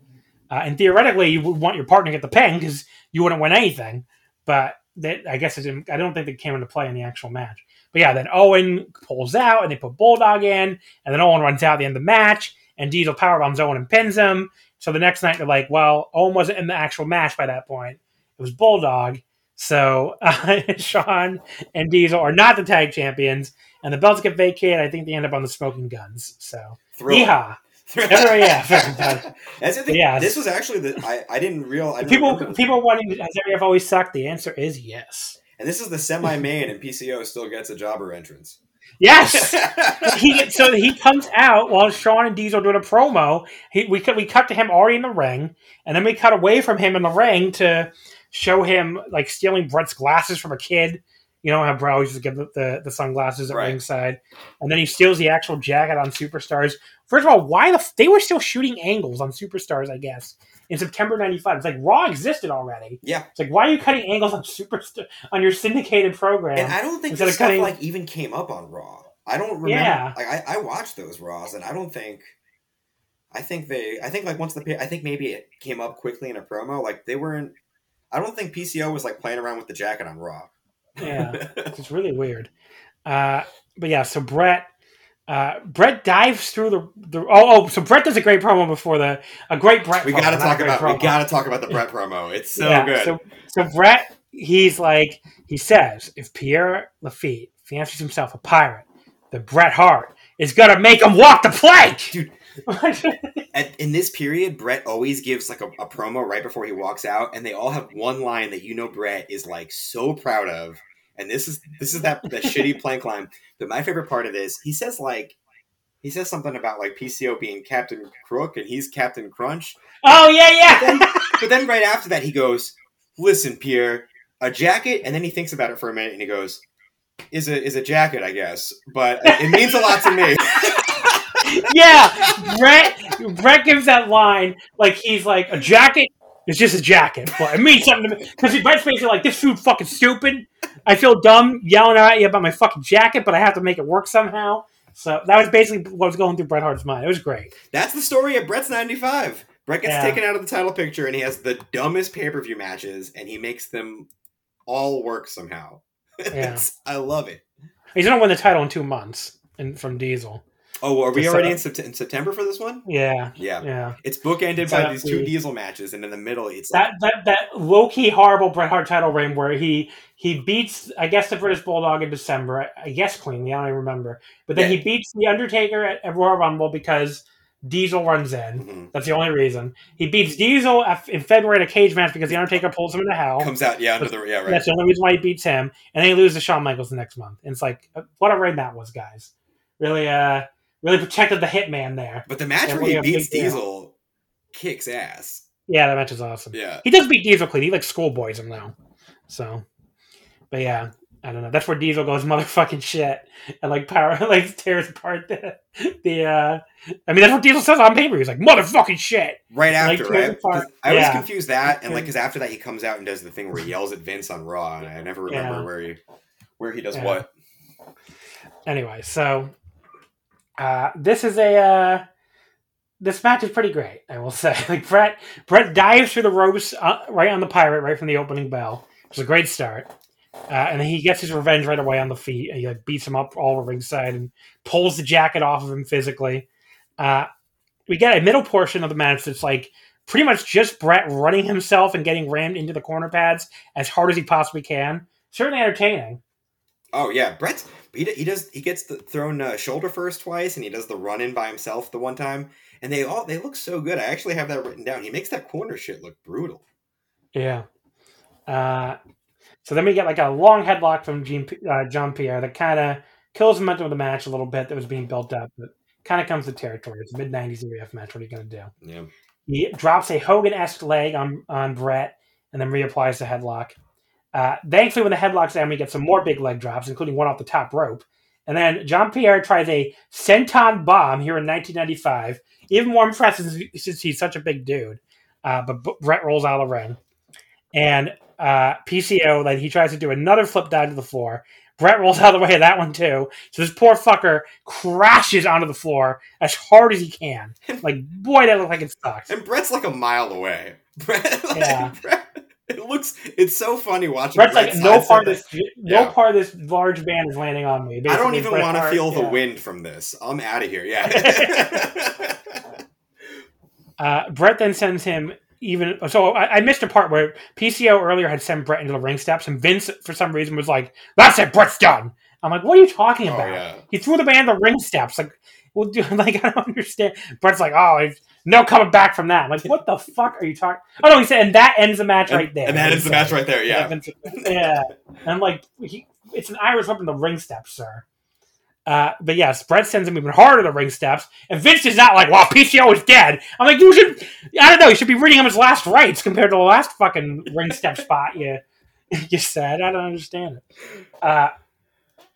Uh, and theoretically, you would want your partner to get the pin because you wouldn't win anything. But that, I guess it didn't, I don't think they came into play in the actual match. But yeah, then Owen pulls out and they put Bulldog in, and then Owen runs out at the end of the match, and Diesel powerbombs Owen and pins him. So the next night they're like, well, Owen wasn't in the actual match by that point. It was Bulldog. So uh, *laughs* Shawn and Diesel are not the tag champions, and the belts get vacated. I think they end up on the Smoking Gunns. So, yeehaw. oh, *laughs* yeah, That's the thing. Yeah, this was actually the I, I didn't realize. People people wanting has have always sucked. The answer is yes. And this is the semi main, and PCO still gets a jobber entrance. Yes, *laughs* he so he comes out while Shawn and Diesel doing a promo. He, we cut we cut to him already in the ring, and then we cut away from him in the ring to show him like stealing Bret's glasses from a kid. You know how Bret always just give the, the, the sunglasses at right. ringside, and then he steals the actual jacket on Superstars. First of all, why the f- they were still shooting angles on Superstars? I guess in September '95. It's like Raw existed already. Yeah, it's like why are you cutting angles on Superstar on your syndicated program? And I don't think this stuff cutting... like even came up on Raw. I don't remember. Yeah. Like I, I watched those Raws, and I don't think. I think they. I think like once the. I think maybe it came up quickly in a promo. Like they weren't I don't think PCO was like playing around with the jacket on Raw. yeah, *laughs* it's really weird. Uh, but yeah, so Bret. Uh, Bret dives through the, the oh, oh so Bret does a great promo before the a great Bret. We got to talk about promo. we got to talk about the Bret promo. It's so yeah, good. So so Bret he's like he says if Pierre Lafitte fancies himself a pirate, then Bret Hart is gonna make him walk the plank, dude. *laughs* At, in this period, Bret always gives like a, a, promo right before he walks out, and they all have one line that you know Bret is like so proud of. And this is this is that that shitty plank line. But my favorite part of this, he says like he says something about like PCO being Captain Crook and he's Captain Crunch. Oh yeah, yeah. But then, but then right after that, he goes, "Listen, Pierre, a jacket," and then he thinks about it for a minute and he goes, "Is a is a jacket, I guess, but it means a lot to me." *laughs* yeah, Bret Bret gives that line like he's like a jacket It's just a jacket, but it means something to me because Bret's basically like this food fucking stupid. I feel dumb yelling at you about my fucking jacket, but I have to make it work somehow. So that was basically what was going through Bret Hart's mind. It was great. That's the story of Bret's ninety five. Bret gets yeah. taken out of the title picture, and he has the dumbest pay per view matches, and he makes them all work somehow. *laughs* Yeah. I love it. He's gonna win the title in two months, and from Diesel. Oh, are we already in, sept- in, September for this one? Yeah, yeah, yeah. It's bookended by these two Diesel matches, and in the middle, it's that like... that that low key horrible Bret Hart title reign where he he beats I guess the British Bulldog in December. I guess cleanly, I don't even remember. But then yeah. he beats the Undertaker at, at Royal Rumble because Diesel runs in. Mm-hmm. That's the only reason. He beats Diesel in February in a cage match because the Undertaker pulls him into hell. Comes out, yeah, under the yeah, right. That's the only reason why he beats him, and then he loses to Shawn Michaels the next month. And it's like, uh, what a reign that was, guys. Really, uh, really protected the Hitman there. But the match and where he beats Diesel kicks ass. Yeah, that match is awesome. Yeah, he does beat Diesel clean. He like schoolboys him though. So, but yeah, I don't know. That's where Diesel goes *laughs* motherfucking shit and like power *laughs* like tears apart the the. uh I mean, that's what Diesel says on paper. He's like motherfucking shit. Right after, like, right? I yeah. confuse that, and like, because after that he comes out and does the thing where he yells at Vince on Raw, and I never remember yeah. where he where he does yeah. what. Anyway, so uh this is a. uh this match is pretty great, I will *laughs* say. Like Bret Bret dives through the ropes uh, right on the pirate, right from the opening bell. It's a great start. Uh, and then he gets his revenge right away on the feet. He like beats him up all over ringside and pulls the jacket off of him physically. Uh, we get a middle portion of the match that's like pretty much just Bret running himself and getting rammed into the corner pads as hard as he possibly can. Certainly entertaining. Oh yeah, Bret. He, he does. He gets the, thrown uh, shoulder first twice, and he does the run in by himself the one time. And they all they look so good. I actually have that written down. He makes that corner shit look brutal. Yeah. Uh, so then we get like a long headlock from Jean, uh, Jean-Pierre that kind of kills the momentum of the match a little bit that was being built up, but kind of comes to territory. It's a mid 90s EF match. What are you going to do? Yeah. He drops a Hogan esque leg on, on Bret and then reapplies the headlock. Uh, thankfully, when the headlock's down, we get some more big leg drops, including one off the top rope. And then Jean-Pierre tries a senton bomb here in 1995. Even more impressive since he's such a big dude. Uh, but Bret rolls out of the ring. And uh, PCO, then he tries to do another flip down to the floor. Bret rolls out of the way of that one too. So this poor fucker crashes onto the floor as hard as he can. Like, boy, that looks like it sucks. And Bret's like a mile away. *laughs* Bret, like, yeah. Bret, *laughs* it looks. It's so funny watching. Bret's like no part of this. No yeah. part of this large band is landing on me. Basically, I don't even want to feel the yeah. wind from this. I'm out of here. Yeah. *laughs* uh, Bret then sends him even so I, I, missed a part where PCO earlier had sent Bret into the ring steps, and Vince for some reason was like, "That's it, Bret's done." I'm like, "What are you talking oh, about?" Oh, yeah. He threw the band the ring steps. Like, well, dude, *laughs* like I don't understand. Bret's like, "Oh, no coming back from that." I'm like, what the fuck are you talking? Oh no, he said, and that ends the match and, right there. And that ends the match right there. Yeah, yeah. And I'm like, he, it's an Irish whip in the ring steps, sir. Uh, but yes, Bret sends him even harder to the ring steps, and Vince is not like, "Wow, PCO is dead." I'm like, you should, I don't know, you should be reading him his last rites compared to the last fucking ring step spot you *laughs* you said. I don't understand it. Uh,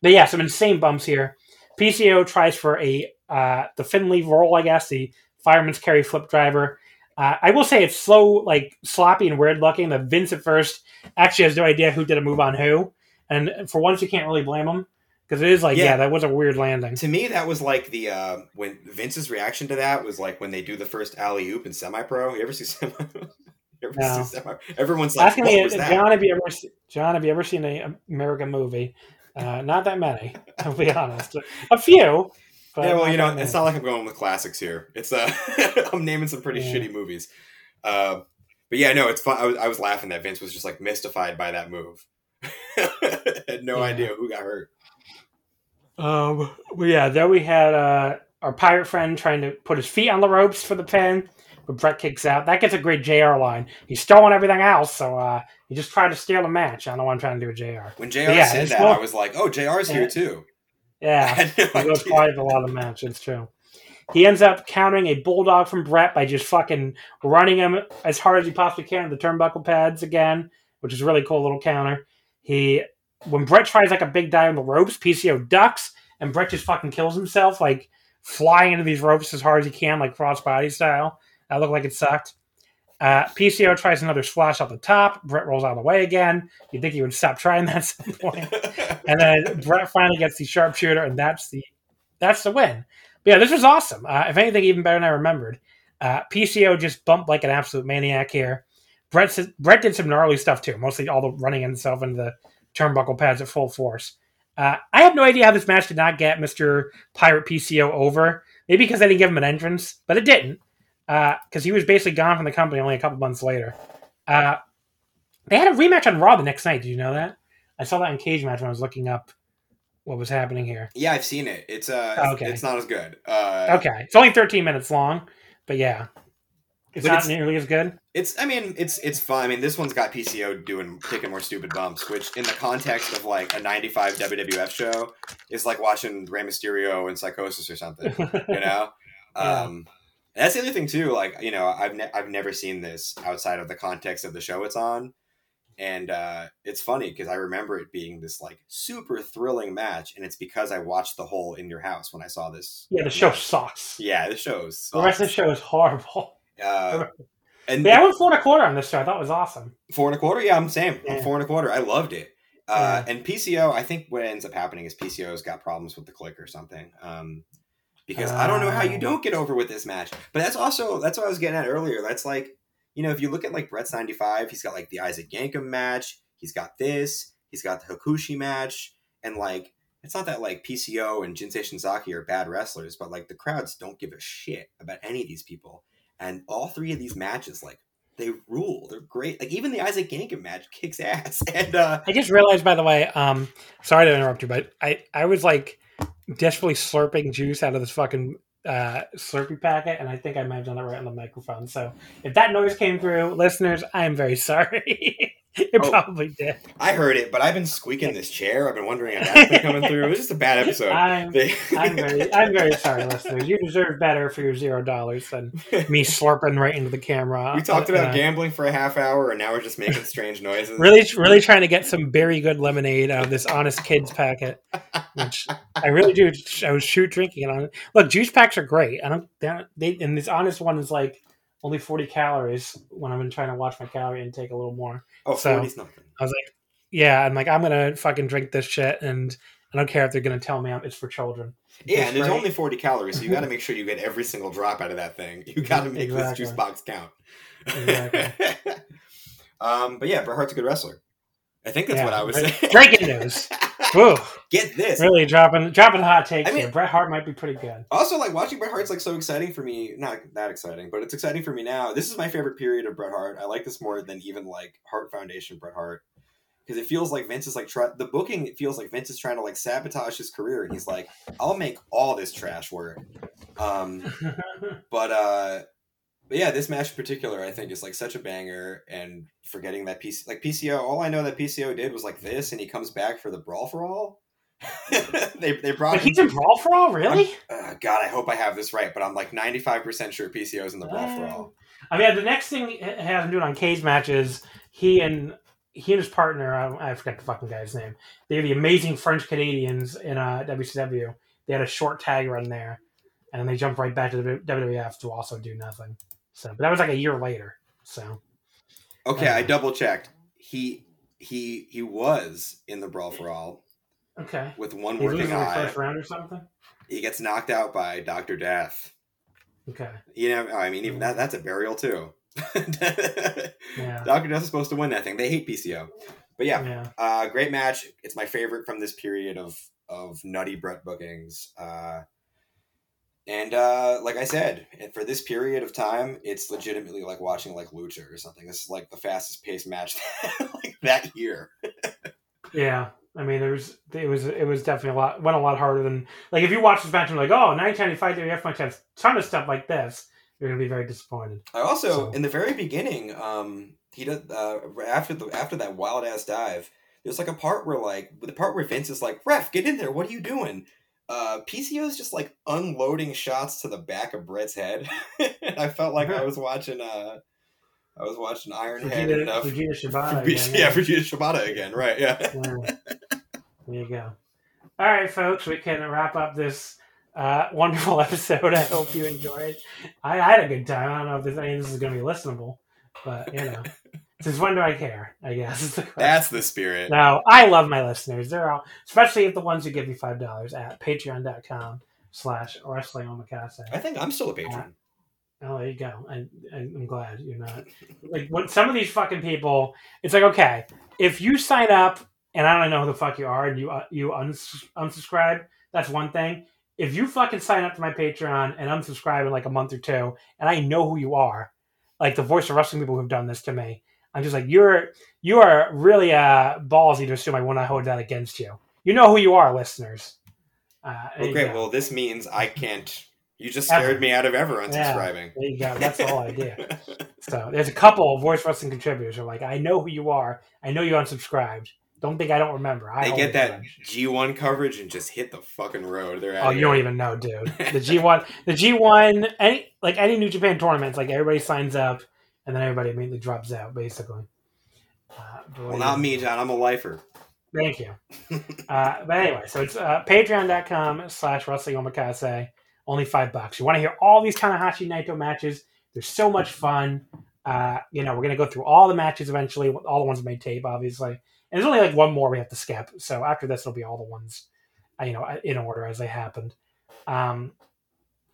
but yeah, some insane bumps here. PCO tries for a uh, the Finley roll, I guess, the fireman's carry flip driver. Uh, I will say it's slow, like sloppy and weird looking. The Vince at first actually has no idea who did a move on who, and for once you can't really blame him because it is like, yeah. yeah. that was a weird landing. To me, that was like the uh, when Vince's reaction to that was like when they do the first alley oop in semi pro. You ever see *laughs* semi? ever no. see semi? Everyone's like, "What was that?" John, have you ever, John, have you ever seen an American movie? Uh, not that many, *laughs* I'll be honest. A few. Yeah, well, you know, it's not like I'm going with classics here. It's uh, *laughs* I'm naming some pretty yeah. shitty movies. Uh, but yeah, no, it's fun. I was, I was laughing that Vince was just like mystified by that move. *laughs* Had no yeah. idea who got hurt. Um, well, yeah, there we had uh, our pirate friend trying to put his feet on the ropes for the pin, but Bret kicks out. That gets a great JR line. He's stolen everything else, so uh, he just tried to steal a match. I don't know what I'm trying to do with JR. When JR yeah, said that, I was like, oh, JR's yeah. here too. Yeah, no he was part a lot of matches. match. It's true. He ends up countering a bulldog from Bret by just fucking running him as hard as he possibly can the turnbuckle pads again, which is really cool little counter. He when Bret tries like a big dive on the ropes, PCO ducks and Bret just fucking kills himself, like flying into these ropes as hard as he can, like crossbody style. That looked like it sucked. Uh, PCO tries another splash off the top. Bret rolls out of the way again. You'd think he would stop trying that at some *laughs* point. and then Bret finally gets the sharpshooter, and that's the that's the win. But yeah, this was awesome. Uh, if anything, even better than I remembered. Uh, PCO just bumped like an absolute maniac here. Bret Bret did some gnarly stuff too. Mostly all the running himself into the turnbuckle pads at full force. Uh, I have no idea how this match did not get Mister Pirate PCO over. Maybe because I didn't give him an entrance, but it didn't because uh, he was basically gone from the company only a couple months later. Uh, they had a rematch on Raw the next night. Did you know that? I saw that in Cagematch when I was looking up what was happening here. Yeah, I've seen it. It's uh, okay. it's not as good. Uh, okay, it's only 13 minutes long, but yeah, it's not it's, nearly as good. It's, I mean, it's it's fun. I mean, this one's got PCO doing taking more stupid bumps, which in the context of like a 95 WWF show is like watching Rey Mysterio and Psychosis or something. You know. *laughs* yeah. Um, that's the other thing too. Like you know, I've ne- I've never seen this outside of the context of the show it's on and uh, it's funny because I remember it being this like super thrilling match, and it's because I watched the whole in your house when I saw this. Yeah, the show sucks. Yeah, the show sucks. The rest of the show is horrible. Uh, *laughs* and yeah, I went four and a quarter on this show. I thought it was awesome. Four and a quarter, yeah, I'm same. Yeah. I'm four and a quarter. I loved it. Uh, yeah. And PCO, I think what ends up happening is PCO's got problems with the click or something. Um, because uh, I don't know how you don't get over with this match. But that's also that's what I was getting at earlier. That's like you know, if you look at like Bret's 95, he's got like the Isaac Yankem match, he's got this, he's got the Hakushi match, and like it's not that like PCO and Jinsei Shinzaki are bad wrestlers, but like the crowds don't give a shit about any of these people. And all three of these matches, like they rule. They're great. Like even the Isaac Yankem match kicks ass. *laughs* And uh I just realized by the way, um sorry to interrupt you, but I I was like desperately slurping juice out of this fucking uh, Slurpee packet, and I think I might have done it right on the microphone. So if that noise came through, listeners, I am very *laughs* sorry. *laughs* it oh, probably did. I heard it, but I've been squeaking this chair. I've been wondering if that's been coming through. It was just a bad episode. I'm, I'm, very, I'm very sorry, listeners. You deserve better for your zero dollars than me *laughs* slurping right into the camera. We talked about uh, gambling for a half hour, and now we're just making strange noises. Really, really trying to get some very good lemonade out of this Honest Kids packet, which I really do. I was shoot drinking it on. Look, juice packs are great. I don't. They, and this Honest one is like only 40 calories when I've been trying to watch my calorie intake a little more. Oh, so 40's nothing. I was like, yeah, I'm like, I'm gonna fucking drink this shit, and I don't care if they're gonna tell me it's for children. Yeah, and there's only 40 calories, so you got to *laughs* make sure you get every single drop out of that thing. You got to make exactly. this juice box count. Exactly. *laughs* um, but yeah, Bret Hart's a good wrestler. I think that's yeah, what I was saying. Breaking news. *laughs* Whoa. Get this. Really dropping dropping hot takes I mean, here. Bret Hart might be pretty good. Also, like watching Bret Hart's like so exciting for me. Not that exciting, but it's exciting for me now. This is my favorite period of Bret Hart. I like this more than even like Hart Foundation Bret Hart. Because it feels like Vince is like try the booking. It feels like Vince is trying to like sabotage his career, and he's like, "I'll make all this trash work." Um, *laughs* but uh, but yeah, this match in particular, I think, is like such a banger. And forgetting that PC, like PCO, all I know that PCO did was like this, and he comes back for the brawl for all. *laughs* they they brought. But he's in brawl for all, really? Uh, God, I hope I have this right, but I'm like 95 percent sure PCO is in the brawl uh, for all. I mean, the next thing he has him doing on Cage matches, he and he and his partner, I, I forget the fucking guy's name. They're the amazing French Canadians in uh, WCW. They had a short tag run there, and then they jumped right back to the WWF to also do nothing. So, but that was like a year later. So, okay, I double checked. He he he was in the brawl for all. Okay. With one working eye. First round or something. He gets knocked out by Doctor Death. Okay. You know, I mean, even that—that's a burial too. *laughs* yeah. Doctor Death is supposed to win that thing. They hate PCO, but yeah, yeah. Uh, great match. It's my favorite from this period of of nutty Bret bookings. Uh, and uh, like I said, for this period of time, it's legitimately like watching like Lucha or something. This is like the fastest paced match *laughs* like that year. yeah, I mean, there's it was it was definitely a lot went a lot harder than like if you watch this match and like oh 1995 WF has a ton of stuff like this, you're gonna be very disappointed. I also so. in the very beginning, um, he did uh, after the after that wild ass dive. There's like a part where like the part where Vince is like, "Ref, get in there! What are you doing?" Uh, PCO is just like unloading shots to the back of Bret's head. *laughs* I felt like I *laughs* was watching uh I was watching Ironhead Fujita, enough. Fujita *laughs* Shibata again, yeah, Fujita Shibata again, right, yeah. yeah. There you go. All right, folks, we can wrap up this uh, wonderful episode. I hope you enjoyed. I, I had a good time. I don't know if this, any of this is going to be listenable, but you know. Since when do I care? I guess the that's the spirit. Now I love my listeners. They're all, especially if the ones who give me five dollars at Patreon.com slash Wrestling Omakase. I think I'm still a patron. Oh, there you go. I, I'm glad you're not like what some of these fucking people. It's like okay, if you sign up and I don't know who the fuck you are and you uh, you uns- unsubscribe, that's one thing. If you fucking sign up to my Patreon and unsubscribe in like a month or two, and I know who you are, like the voice of wrestling people who've done this to me, I'm just like you're you are really uh ballsy to assume I want to hold that against you. You know who you are, listeners. Uh, okay, well this means I can't you just scared ever. me out of ever unsubscribing. Yeah, there you go. That's all I do. *laughs* so there's a couple of voice wrestling contributors who are like, I know who you are. I know you unsubscribed. Don't think I don't remember. I they get that G1 coverage and just hit the fucking road. They're oh, you here. don't even know, dude. The *laughs* G1, the G1, any like any New Japan tournaments, like everybody signs up and then everybody immediately drops out, basically. Uh, well, not me, John. I'm a lifer. Thank you. *laughs* uh, but anyway, so it's uh, patreon.com slash wrestling omakase only five bucks. You want to hear all these Tanahashi Naito matches? They're so much fun. Uh, you know, we're gonna go through all the matches eventually, all the ones made tape, obviously. And there's only like one more we have to skip. So after this, it'll be all the ones, uh, you know, in order as they happened. Um,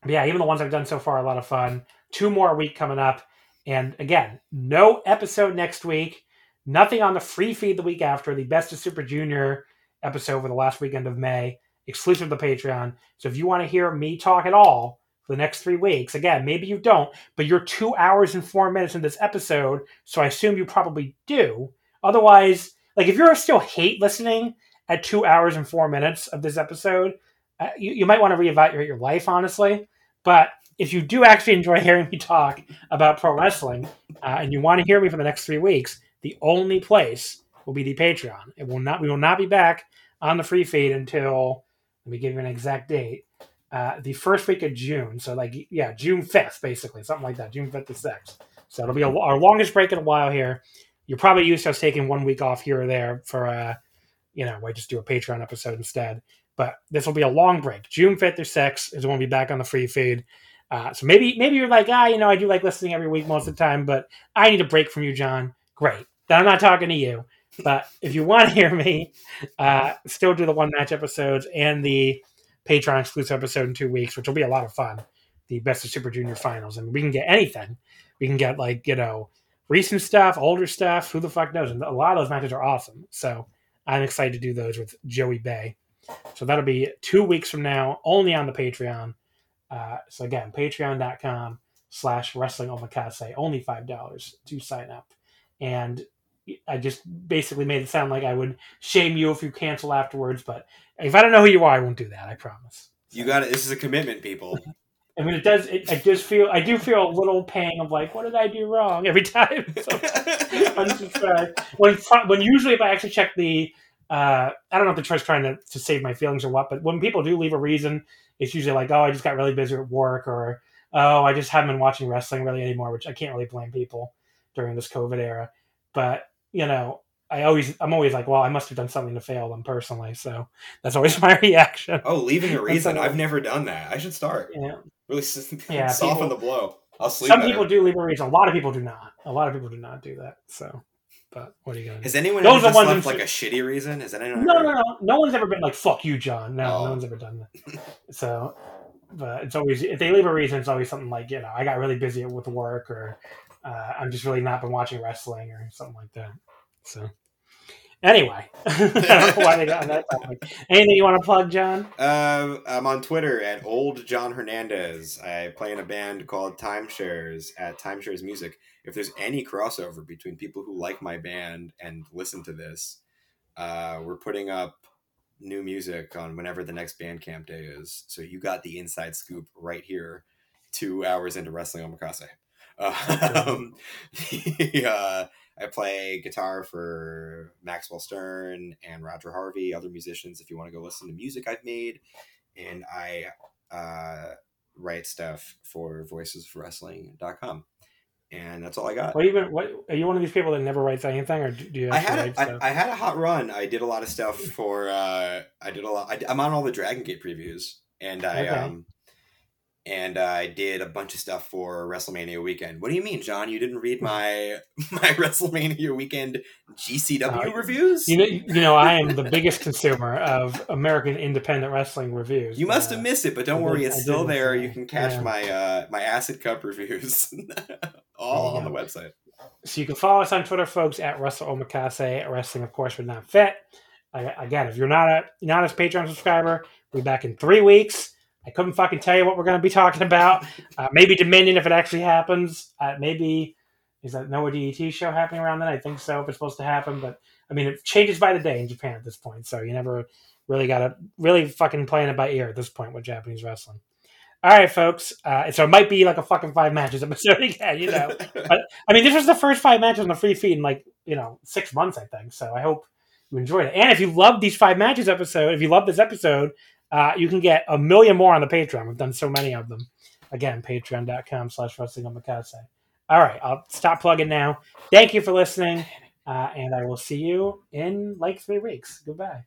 but yeah, even the ones I've done so far a lot of fun. Two more a week coming up, and again, no episode next week. Nothing on the free feed the week after. The Best of Super Junior episode for the last weekend of May exclusive to Patreon. So if you want to hear me talk at all for the next three weeks, again, maybe you don't, but you're two hours and four minutes in this episode, so I assume you probably do. Otherwise, like if you're still hate listening at two hours and four minutes of this episode, uh, you, you might want to reevaluate your life, honestly. But if you do actually enjoy hearing me talk about pro wrestling uh, and you want to hear me for the next three weeks, the only place will be the Patreon. It will not. We will not be back on the free feed until let me give you an exact date. Uh, the first week of June. So, like, yeah, June 5th, basically, something like that, June 5th to 6th. So, it'll be a, our longest break in a while here. You're probably used to us taking one week off here or there for, uh, you know, we just do a Patreon episode instead. But this will be a long break. June 5th or 6th is when we'll be back on the free feed. Uh, so maybe maybe you're like, ah, you know, I do like listening every week most of the time, but I need a break from you, John. Great. Then I'm not talking to you. But if you want to hear me, uh, still do the one match episodes and the Patreon exclusive episode in two weeks, which will be a lot of fun. The Best of Super Junior finals. and we can get anything. We can get, like, you know, recent stuff, older stuff. Who the fuck knows? And a lot of those matches are awesome. So I'm excited to do those with Joey Bay. So that'll be two weeks from now, only on the Patreon. Uh, so again, patreon.com slash wrestling omakase, only $5 to sign up. And I just basically made it sound like I would shame you if you cancel afterwards. But if I don't know who you are, I won't do that. I promise. You got it. This is a commitment, people. *laughs* I mean, it does. It, I just feel. I do feel a little pang of like, what did I do wrong every *laughs* time? So, when when usually if I actually check the, uh, I don't know if the trust trying to, to save my feelings or what, but when people do leave a reason, it's usually like, oh, I just got really busy at work, or oh, I just haven't been watching wrestling really anymore, which I can't really blame people during this COVID era. But you know, I always I'm always like, well, I must have done something to fail them personally. So that's always *laughs* my reaction. Oh, leaving a reason. I've never done that. I should start. Yeah. Really *laughs* yeah, soften people, the blow. I'll sleep. Some better. people do leave a reason. A lot of people do not. A lot of people do not do that. So but what are you gonna Has anyone Those left like a shitty reason? Has anyone No, ever... no, no. No one's ever been like, fuck you, John. No, oh. no one's ever done that. *laughs* so but it's always if they leave a reason, it's always something like, you know, I got really busy with work or uh, I'm just really not been watching wrestling or something like that. So Anyway, *laughs* I don't know *laughs* why they got on that topic. Anything you want to plug, Jon? Uh, I'm on Twitter at Old Jon Hernandez. I play in a band called Timeshares at Timeshares Music. If there's any crossover between people who like my band and listen to this, uh, we're putting up new music on whenever the next Bandcamp day is. So you got the inside scoop right here, two hours into Wrestling Omakase. *laughs* Um, uh, I play guitar for Maxwell Stern and Roger Harvey, other musicians. If you want to go listen to music I've made, and I uh, write stuff for voicesofwrestling.com. And that's all I got. What even? What are you one of these people that never writes anything, or do you? I had a, I, I, had a hot run. I did a lot of stuff for. Uh, I did a lot. I, am on all the Dragon Gate previews, and I okay. um, and uh, I did a bunch of stuff for WrestleMania weekend. What do you mean, John? You didn't read my *laughs* my *laughs* WrestleMania weekend GCW uh, reviews? You know, you know, I am the biggest consumer of American independent wrestling reviews. You must uh, have missed it, but don't I worry, did, it's still there. You can catch yeah. my uh, my Acid Cup reviews *laughs* all on the website. So you can follow us on Twitter, folks, at Russell Omakase, Wrestling, of course, but not fit. again, if you're not a not a Patreon subscriber, we'll be back in three weeks I couldn't fucking tell you what we're going to be talking about. Uh, maybe Dominion if it actually happens. Uh, maybe is that Noah DDT show happening around then? I think so if it's supposed to happen. But I mean, it changes by the day in Japan at this point, so you never really got to really fucking playing it by ear at this point with Japanese wrestling. All right, folks. Uh, so it might be like a fucking five matches *laughs* episode again, you know. but I mean, this was the first five matches on the free feed in like you know six months, I think. So I hope you enjoyed it. And if you love these five matches episode, if you love this episode, uh, you can get a million more on the Patreon. We've done so many of them. Again, patreon.com slash wrestling omakase. All right, I'll stop plugging now. Thank you for listening, uh, and I will see you in like three weeks. Goodbye.